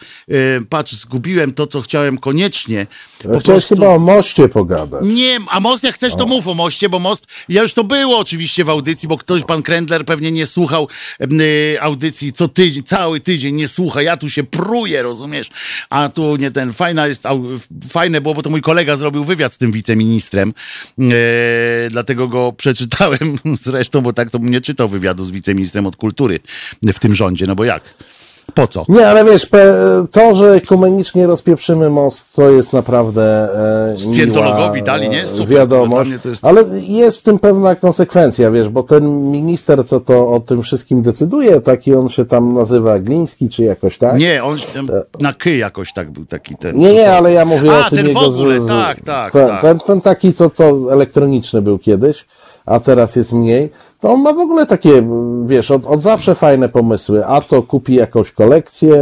patrz, zgubiłem to, co chciałem koniecznie. Po Chciałeś chyba o moście pogadać. nie, a most jak chcesz, to mów o moście, bo most, ja już to było oczywiście w audycji, bo ktoś, pan Krendler pewnie nie słuchał y, audycji co tydzień, cały tydzień nie słucha, ja tu się pruję, rozumiesz, a tu nie ten, fajna jest, au, fajne było, bo to mój kolega zrobił wywiad z tym wiceministrem, e, dlatego go przeczytałem zresztą, bo tak to bym nie czytał wywiadu z wiceministrem od kultury w tym rządzie, no bo jak? Po co? Nie, ale wiesz, to, że ekumenicznie rozpieprzymy most, to jest naprawdę e, Scjentologowi dali, nie? e, Super. wiadomość, jest- ale jest w tym pewna konsekwencja, wiesz, bo ten minister, co to o tym wszystkim decyduje, taki on się tam nazywa Gliński, czy jakoś tak? Nie, on tam na ky jakoś tak był taki ten. Nie, nie, ale ja mówię A, o tym ten w jego... ogóle, z, z, tak, tak, ten, tak. Ten, ten taki, co to elektroniczny był kiedyś, a teraz jest mniej, to on ma w ogóle takie, wiesz, od, od zawsze fajne pomysły, a to kupi jakąś kolekcję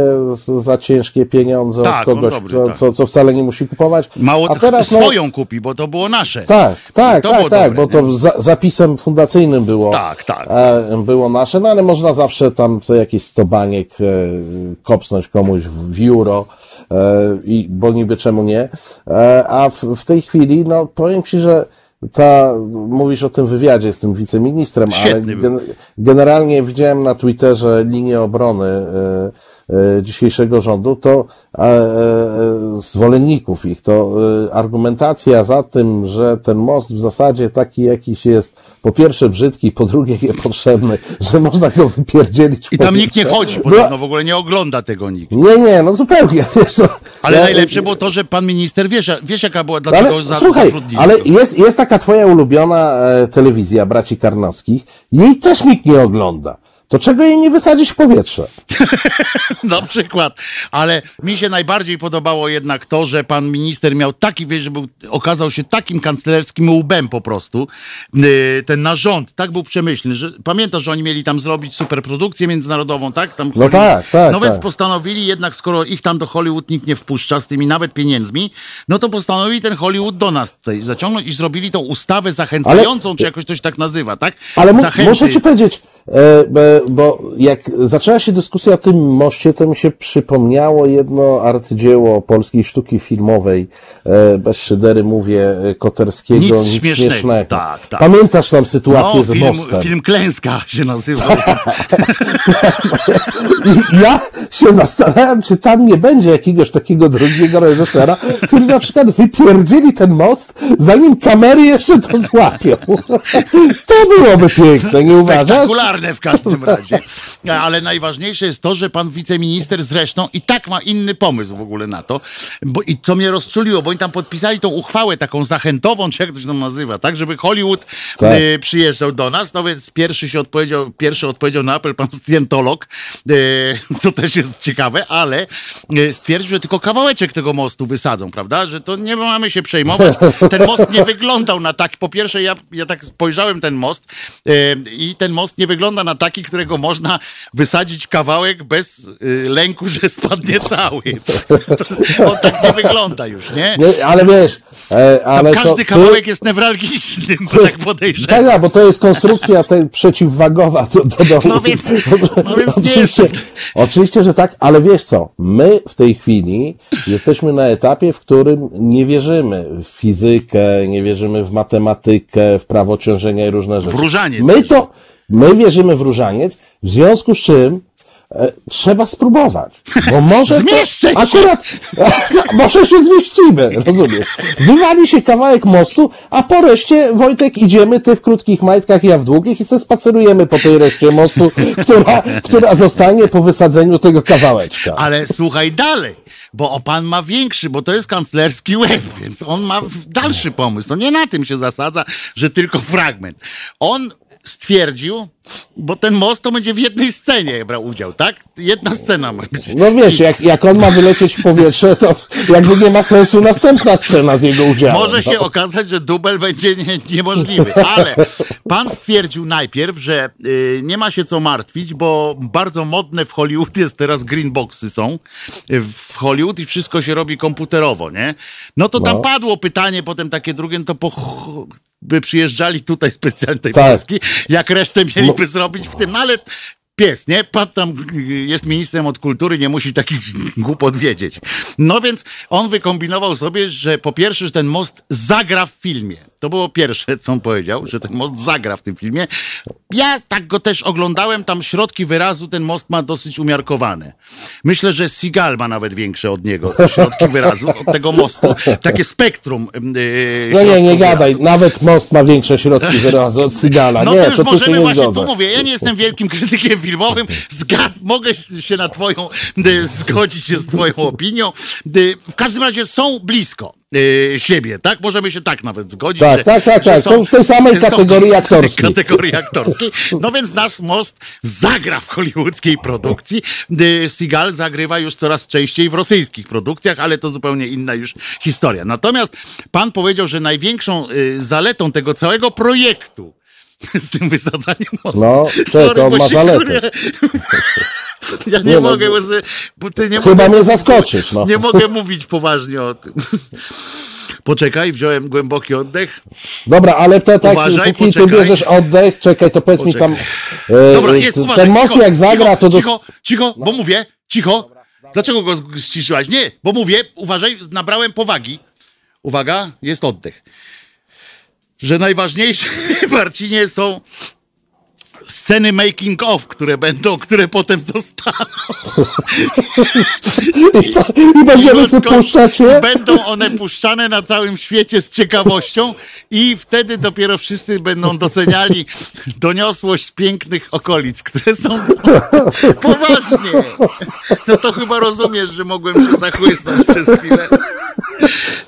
za ciężkie pieniądze Tak, od kogoś, dobry, co, tak. co, co wcale nie musi kupować. Mało a teraz, no, swoją kupi, bo to było nasze. tak, tak, To tak, tak, dobre, bo to nie? za, zapisem fundacyjnym było, Tak, tak. e, było nasze, no ale można zawsze tam co jakiś stobaniek e, kopsnąć komuś w, w euro, e, i, bo niby czemu nie, e, a w, w tej chwili, no powiem Ci, że ta, mówisz o tym wywiadzie z tym wiceministrem, ale Świetny był. gen, generalnie widziałem na Twitterze linię obrony e, dzisiejszego rządu, to e, e, zwolenników ich, to e, argumentacja za tym, że ten most w zasadzie taki jakiś jest po pierwsze brzydki, po drugie niepotrzebny, że można go wypierdzielić I tam nikt nie chodzi, Była- podobno w ogóle nie ogląda tego nikt. Nie, nie, no zupełnie, wiesz, no, Ale ja- najlepsze było to, że pan minister, wiesz, wiesz jaka była dla tego za, słuchaj, ale jest, jest taka twoja ulubiona e, telewizja braci Karnowskich, jej też nikt nie ogląda. To czego jej nie wysadzić w powietrze? Na przykład. Ale mi się najbardziej podobało jednak to, że pan minister miał taki, wiesz, że był, okazał się takim kanclerskim łbem po prostu. Yy, Ten narząd, tak był przemyślny, że pamiętasz, że oni mieli tam zrobić superprodukcję międzynarodową, tak? Tam No tak, tak, No więc tak. postanowili jednak, skoro ich tam do Hollywood nikt nie wpuszcza z tymi nawet pieniędzmi, no to postanowili ten Hollywood do nas tutaj zaciągnąć i zrobili tą ustawę zachęcającą, czy jakoś to się tak nazywa, tak? Ale Zachęty. muszę ci powiedzieć, bo jak zaczęła się dyskusja o tym moście, to mi się przypomniało jedno arcydzieło polskiej sztuki filmowej, e, bez szydery mówię, Koterskiego, Nic nic, śmiesznego. śmiesznego. Tak, tak. Pamiętasz tam sytuację No, z film, mostem? film Klęska się nazywa. I ja się zastanawiam, czy tam nie będzie jakiegoś takiego drugiego reżysera, który na przykład wypierdzieli ten most, zanim kamery jeszcze to złapią. To byłoby piękne, nie uważasz? Spektakularne w każdym razie. Ale najważniejsze jest to, że pan wiceminister zresztą i tak ma inny pomysł w ogóle na to. Bo, I co mnie rozczuliło, bo oni tam podpisali tą uchwałę taką zachętową, czy jak to się tam nazywa, tak, żeby Hollywood Tak. e, przyjeżdżał do nas. No więc pierwszy się odpowiedział, pierwszy odpowiedział na apel pan scjentolog, e, co też jest ciekawe, ale e, stwierdził, że tylko kawałeczek tego mostu wysadzą, prawda? Że to nie mamy się przejmować. Ten most nie wyglądał na tak. Po pierwsze, ja, ja tak spojrzałem ten most e, i ten most nie wygląda na taki, którego można wysadzić kawałek bez e, lęku, że spadnie cały. On tak nie wygląda już, nie? Nie, ale wiesz, e, Tam ale każdy to, kawałek jest newralgiczny, bo tak podejrzewam. Tak, bo to jest konstrukcja tej przeciwwagowa do, do domu. No więc- no więc nie oczywiście, jestem- oczywiście, że tak, ale wiesz co, my w tej chwili jesteśmy na etapie, w którym nie wierzymy w fizykę, nie wierzymy w matematykę, w prawo ciążenia i różne rzeczy. różaniec. My to, my wierzymy w różaniec, w związku z czym e, trzeba spróbować, bo może Zmieszczę to się! akurat, może się zmieścimy, rozumiesz? Wywali się kawałek mostu, a po reszcie, Wojtek, idziemy, ty w krótkich majtkach, ja w długich i se spacerujemy po tej reszcie mostu, która, która zostanie po wysadzeniu tego kawałeczka. Ale słuchaj dalej, bo o pan ma większy, bo to jest kanclerski łeb, więc on ma dalszy pomysł. To nie na tym się zasadza, że tylko fragment. On stwierdził, bo ten most to będzie w jednej scenie brał udział, tak? Jedna scena ma być. No wiesz, jak, jak on ma wylecieć w powietrze, to jakby nie ma sensu następna scena z jego udziałem. Może się no. okazać, że dubel będzie nie, niemożliwy, ale pan stwierdził najpierw, że y, nie ma się co martwić, bo bardzo modne w Hollywood jest teraz green boxy są y, w Hollywood i wszystko się robi komputerowo, nie? No to tam No. padło pytanie, potem takie drugie, no to po by przyjeżdżali tutaj specjalnie tej Tak. Polski, jak resztę mieliby zrobić w tym, no ale pies, nie? Pan tam jest ministrem od kultury, nie musi takich głupot wiedzieć. No więc on wykombinował sobie, że po pierwsze, że ten most zagra w filmie. To było pierwsze, co on powiedział, że ten most zagra w tym filmie. Ja tak go też oglądałem, tam środki wyrazu ten most ma dosyć umiarkowane. Myślę, że Seagal ma nawet większe od niego środki wyrazu, od tego mostu. Takie spektrum yy, No nie, nie gadaj, wyrazu. nawet most ma większe środki wyrazu od Cygala. No nie, to już to możemy nie właśnie, zgodzę. tu mówię, ja nie jestem wielkim krytykiem filmowym, Zgad, mogę się na twoją, y, zgodzić się z twoją opinią. Y, W każdym razie są blisko y, siebie, tak? Możemy się tak nawet zgodzić. Tak, że, tak, tak, że tak. Są w tej samej że są kategorii w tej samej aktorskiej. kategorii aktorskiej. No więc nasz most zagra w hollywoodzkiej produkcji. Y, Seagal zagrywa już coraz częściej w rosyjskich produkcjach, ale to zupełnie inna już historia. Natomiast pan powiedział, że największą y, zaletą tego całego projektu z tym wysadzaniem mostu. No, tak, on bo ma zaletę. Ja nie, Nie no, mogę, se- bo ty nie Chyba mogę, mnie zaskoczyć, no. Nie mogę mówić poważnie o tym. Poczekaj, wziąłem głęboki oddech. Dobra, ale to tak, Uważaj, póki ty poczekaj. bierzesz oddech, czekaj, to powiedz mi tam, e, Dobra, e, jest, ten uważaj, most cicho, jak zagra, cicho, to... Dos... Cicho, cicho, bo mówię, cicho. Dlaczego go ściszyłaś? Nie, bo mówię, uważaj, nabrałem powagi. Uwaga, jest oddech. Że najważniejsze, Marcinie, są sceny making of, które będą, które potem zostaną. I, co? I będziemy sobie puszczać je? Będą one puszczane na całym świecie z ciekawością i wtedy dopiero wszyscy będą doceniali doniosłość pięknych okolic, które są poważnie. No to chyba rozumiesz, że mogłem się zachłysnąć przez chwilę.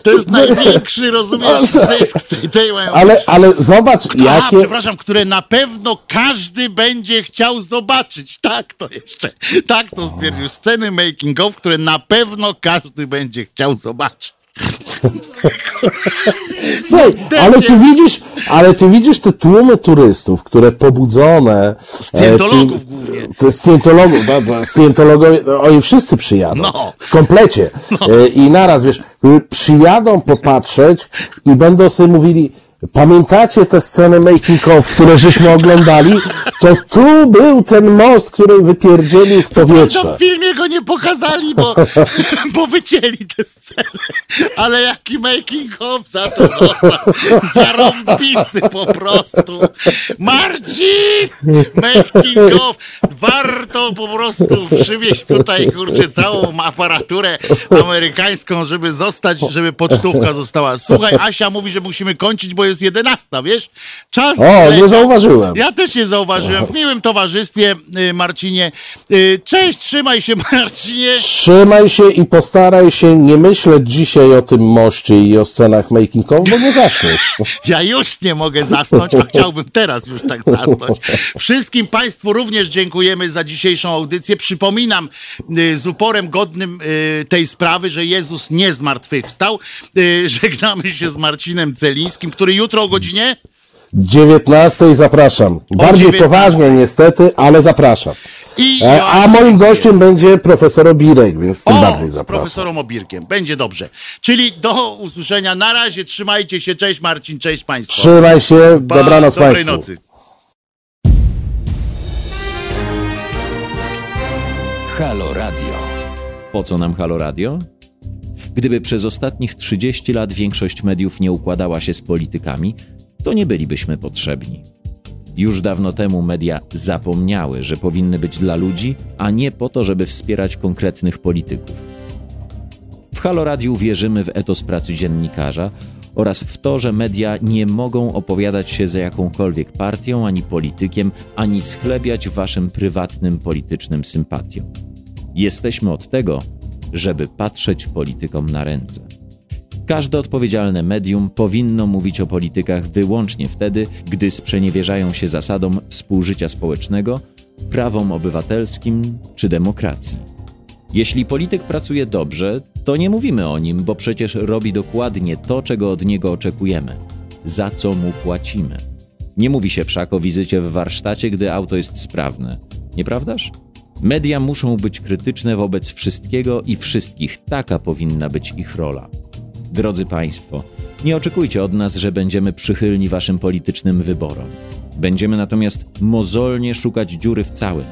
To jest największy, rozumiesz, zysk z tej, tej. Ale, ale zobacz, A, jakie... przepraszam, które na pewno każdy będzie chciał zobaczyć. Tak to jeszcze. Tak to stwierdził. Sceny making of, które na pewno każdy będzie chciał zobaczyć. Słuchaj, ale ty widzisz, ale ty widzisz te tłumy turystów, które pobudzone... Scjentologów e, tym- głównie. To Scjentologów, no, to scjentologowie, no, oni wszyscy przyjadą. No. W komplecie. E, I naraz, wiesz, przyjadą popatrzeć i będą sobie mówili, Pamiętacie te sceny making of, które żeśmy oglądali? To tu był ten most, który wypierdzielił w powietrze. w filmie go nie pokazali, bo, bo wycięli tę scenę. Ale jaki making of za to został. Zarąbisty po prostu. Marcin! Making of. Warto po prostu przywieźć tutaj, kurczę, całą aparaturę amerykańską, żeby zostać, żeby pocztówka została. Słuchaj, Asia mówi, że musimy kończyć, bo jest 11, wiesz? Czas O, nie zauważyłem. Ja też nie zauważyłem. W miłym towarzystwie, y, Marcinie. Y, Cześć, trzymaj się, Marcinie. Trzymaj się i postaraj się nie myśleć dzisiaj o tym moście i o scenach making of, bo nie zaczniesz. Ja już nie mogę zasnąć, a chciałbym teraz już tak zasnąć. Wszystkim Państwu również dziękujemy za dzisiejszą audycję. Przypominam y, z uporem godnym tej sprawy, że Jezus nie zmartwychwstał. Żegnamy się z Marcinem Celińskim, który jutro o godzinie 19 zapraszam. Bardziej 19. poważnie niestety, ale zapraszam. i E, A Joachim moim gościem będzie profesor Obirek, więc tym O, bardziej z zapraszam. profesorem Obirkiem. Będzie dobrze. Czyli do usłyszenia. Na razie, trzymajcie się. Cześć Marcin, cześć Państwu. Trzymaj się, Pa, dobranoc Dobrej Państwu. nocy. Halo Radio. Po co nam Halo Radio? Gdyby przez ostatnich 30 lat większość mediów nie układała się z politykami, to nie bylibyśmy potrzebni. Już dawno temu media zapomniały, że powinny być dla ludzi, a nie po to, żeby wspierać konkretnych polityków. W Halo Radiu wierzymy w etos pracy dziennikarza oraz w to, że media nie mogą opowiadać się za jakąkolwiek partią ani politykiem, ani schlebiać waszym prywatnym politycznym sympatiom. Jesteśmy od tego, żeby patrzeć politykom na ręce. Każde odpowiedzialne medium powinno mówić o politykach wyłącznie wtedy, gdy sprzeniewierzają się zasadom współżycia społecznego, prawom obywatelskim czy demokracji. Jeśli polityk pracuje dobrze, to nie mówimy o nim, bo przecież robi dokładnie to, czego od niego oczekujemy, za co mu płacimy. Nie mówi się wszak o wizycie w warsztacie, gdy auto jest sprawne, nieprawdaż? Media muszą być krytyczne wobec wszystkiego i wszystkich, taka powinna być ich rola. Drodzy Państwo, nie oczekujcie od nas, że będziemy przychylni Waszym politycznym wyborom. Będziemy natomiast mozolnie szukać dziury w całym.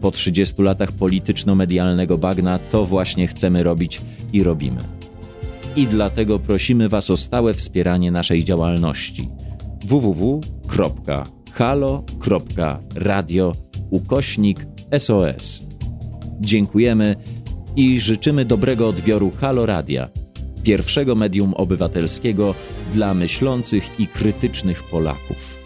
Po 30 latach polityczno-medialnego bagna to właśnie chcemy robić i robimy. I dlatego prosimy Was o stałe wspieranie naszej działalności www.halo.radio ukośnik SOS. Dziękujemy i życzymy dobrego odbioru Halo Radia, pierwszego medium obywatelskiego dla myślących i krytycznych Polaków.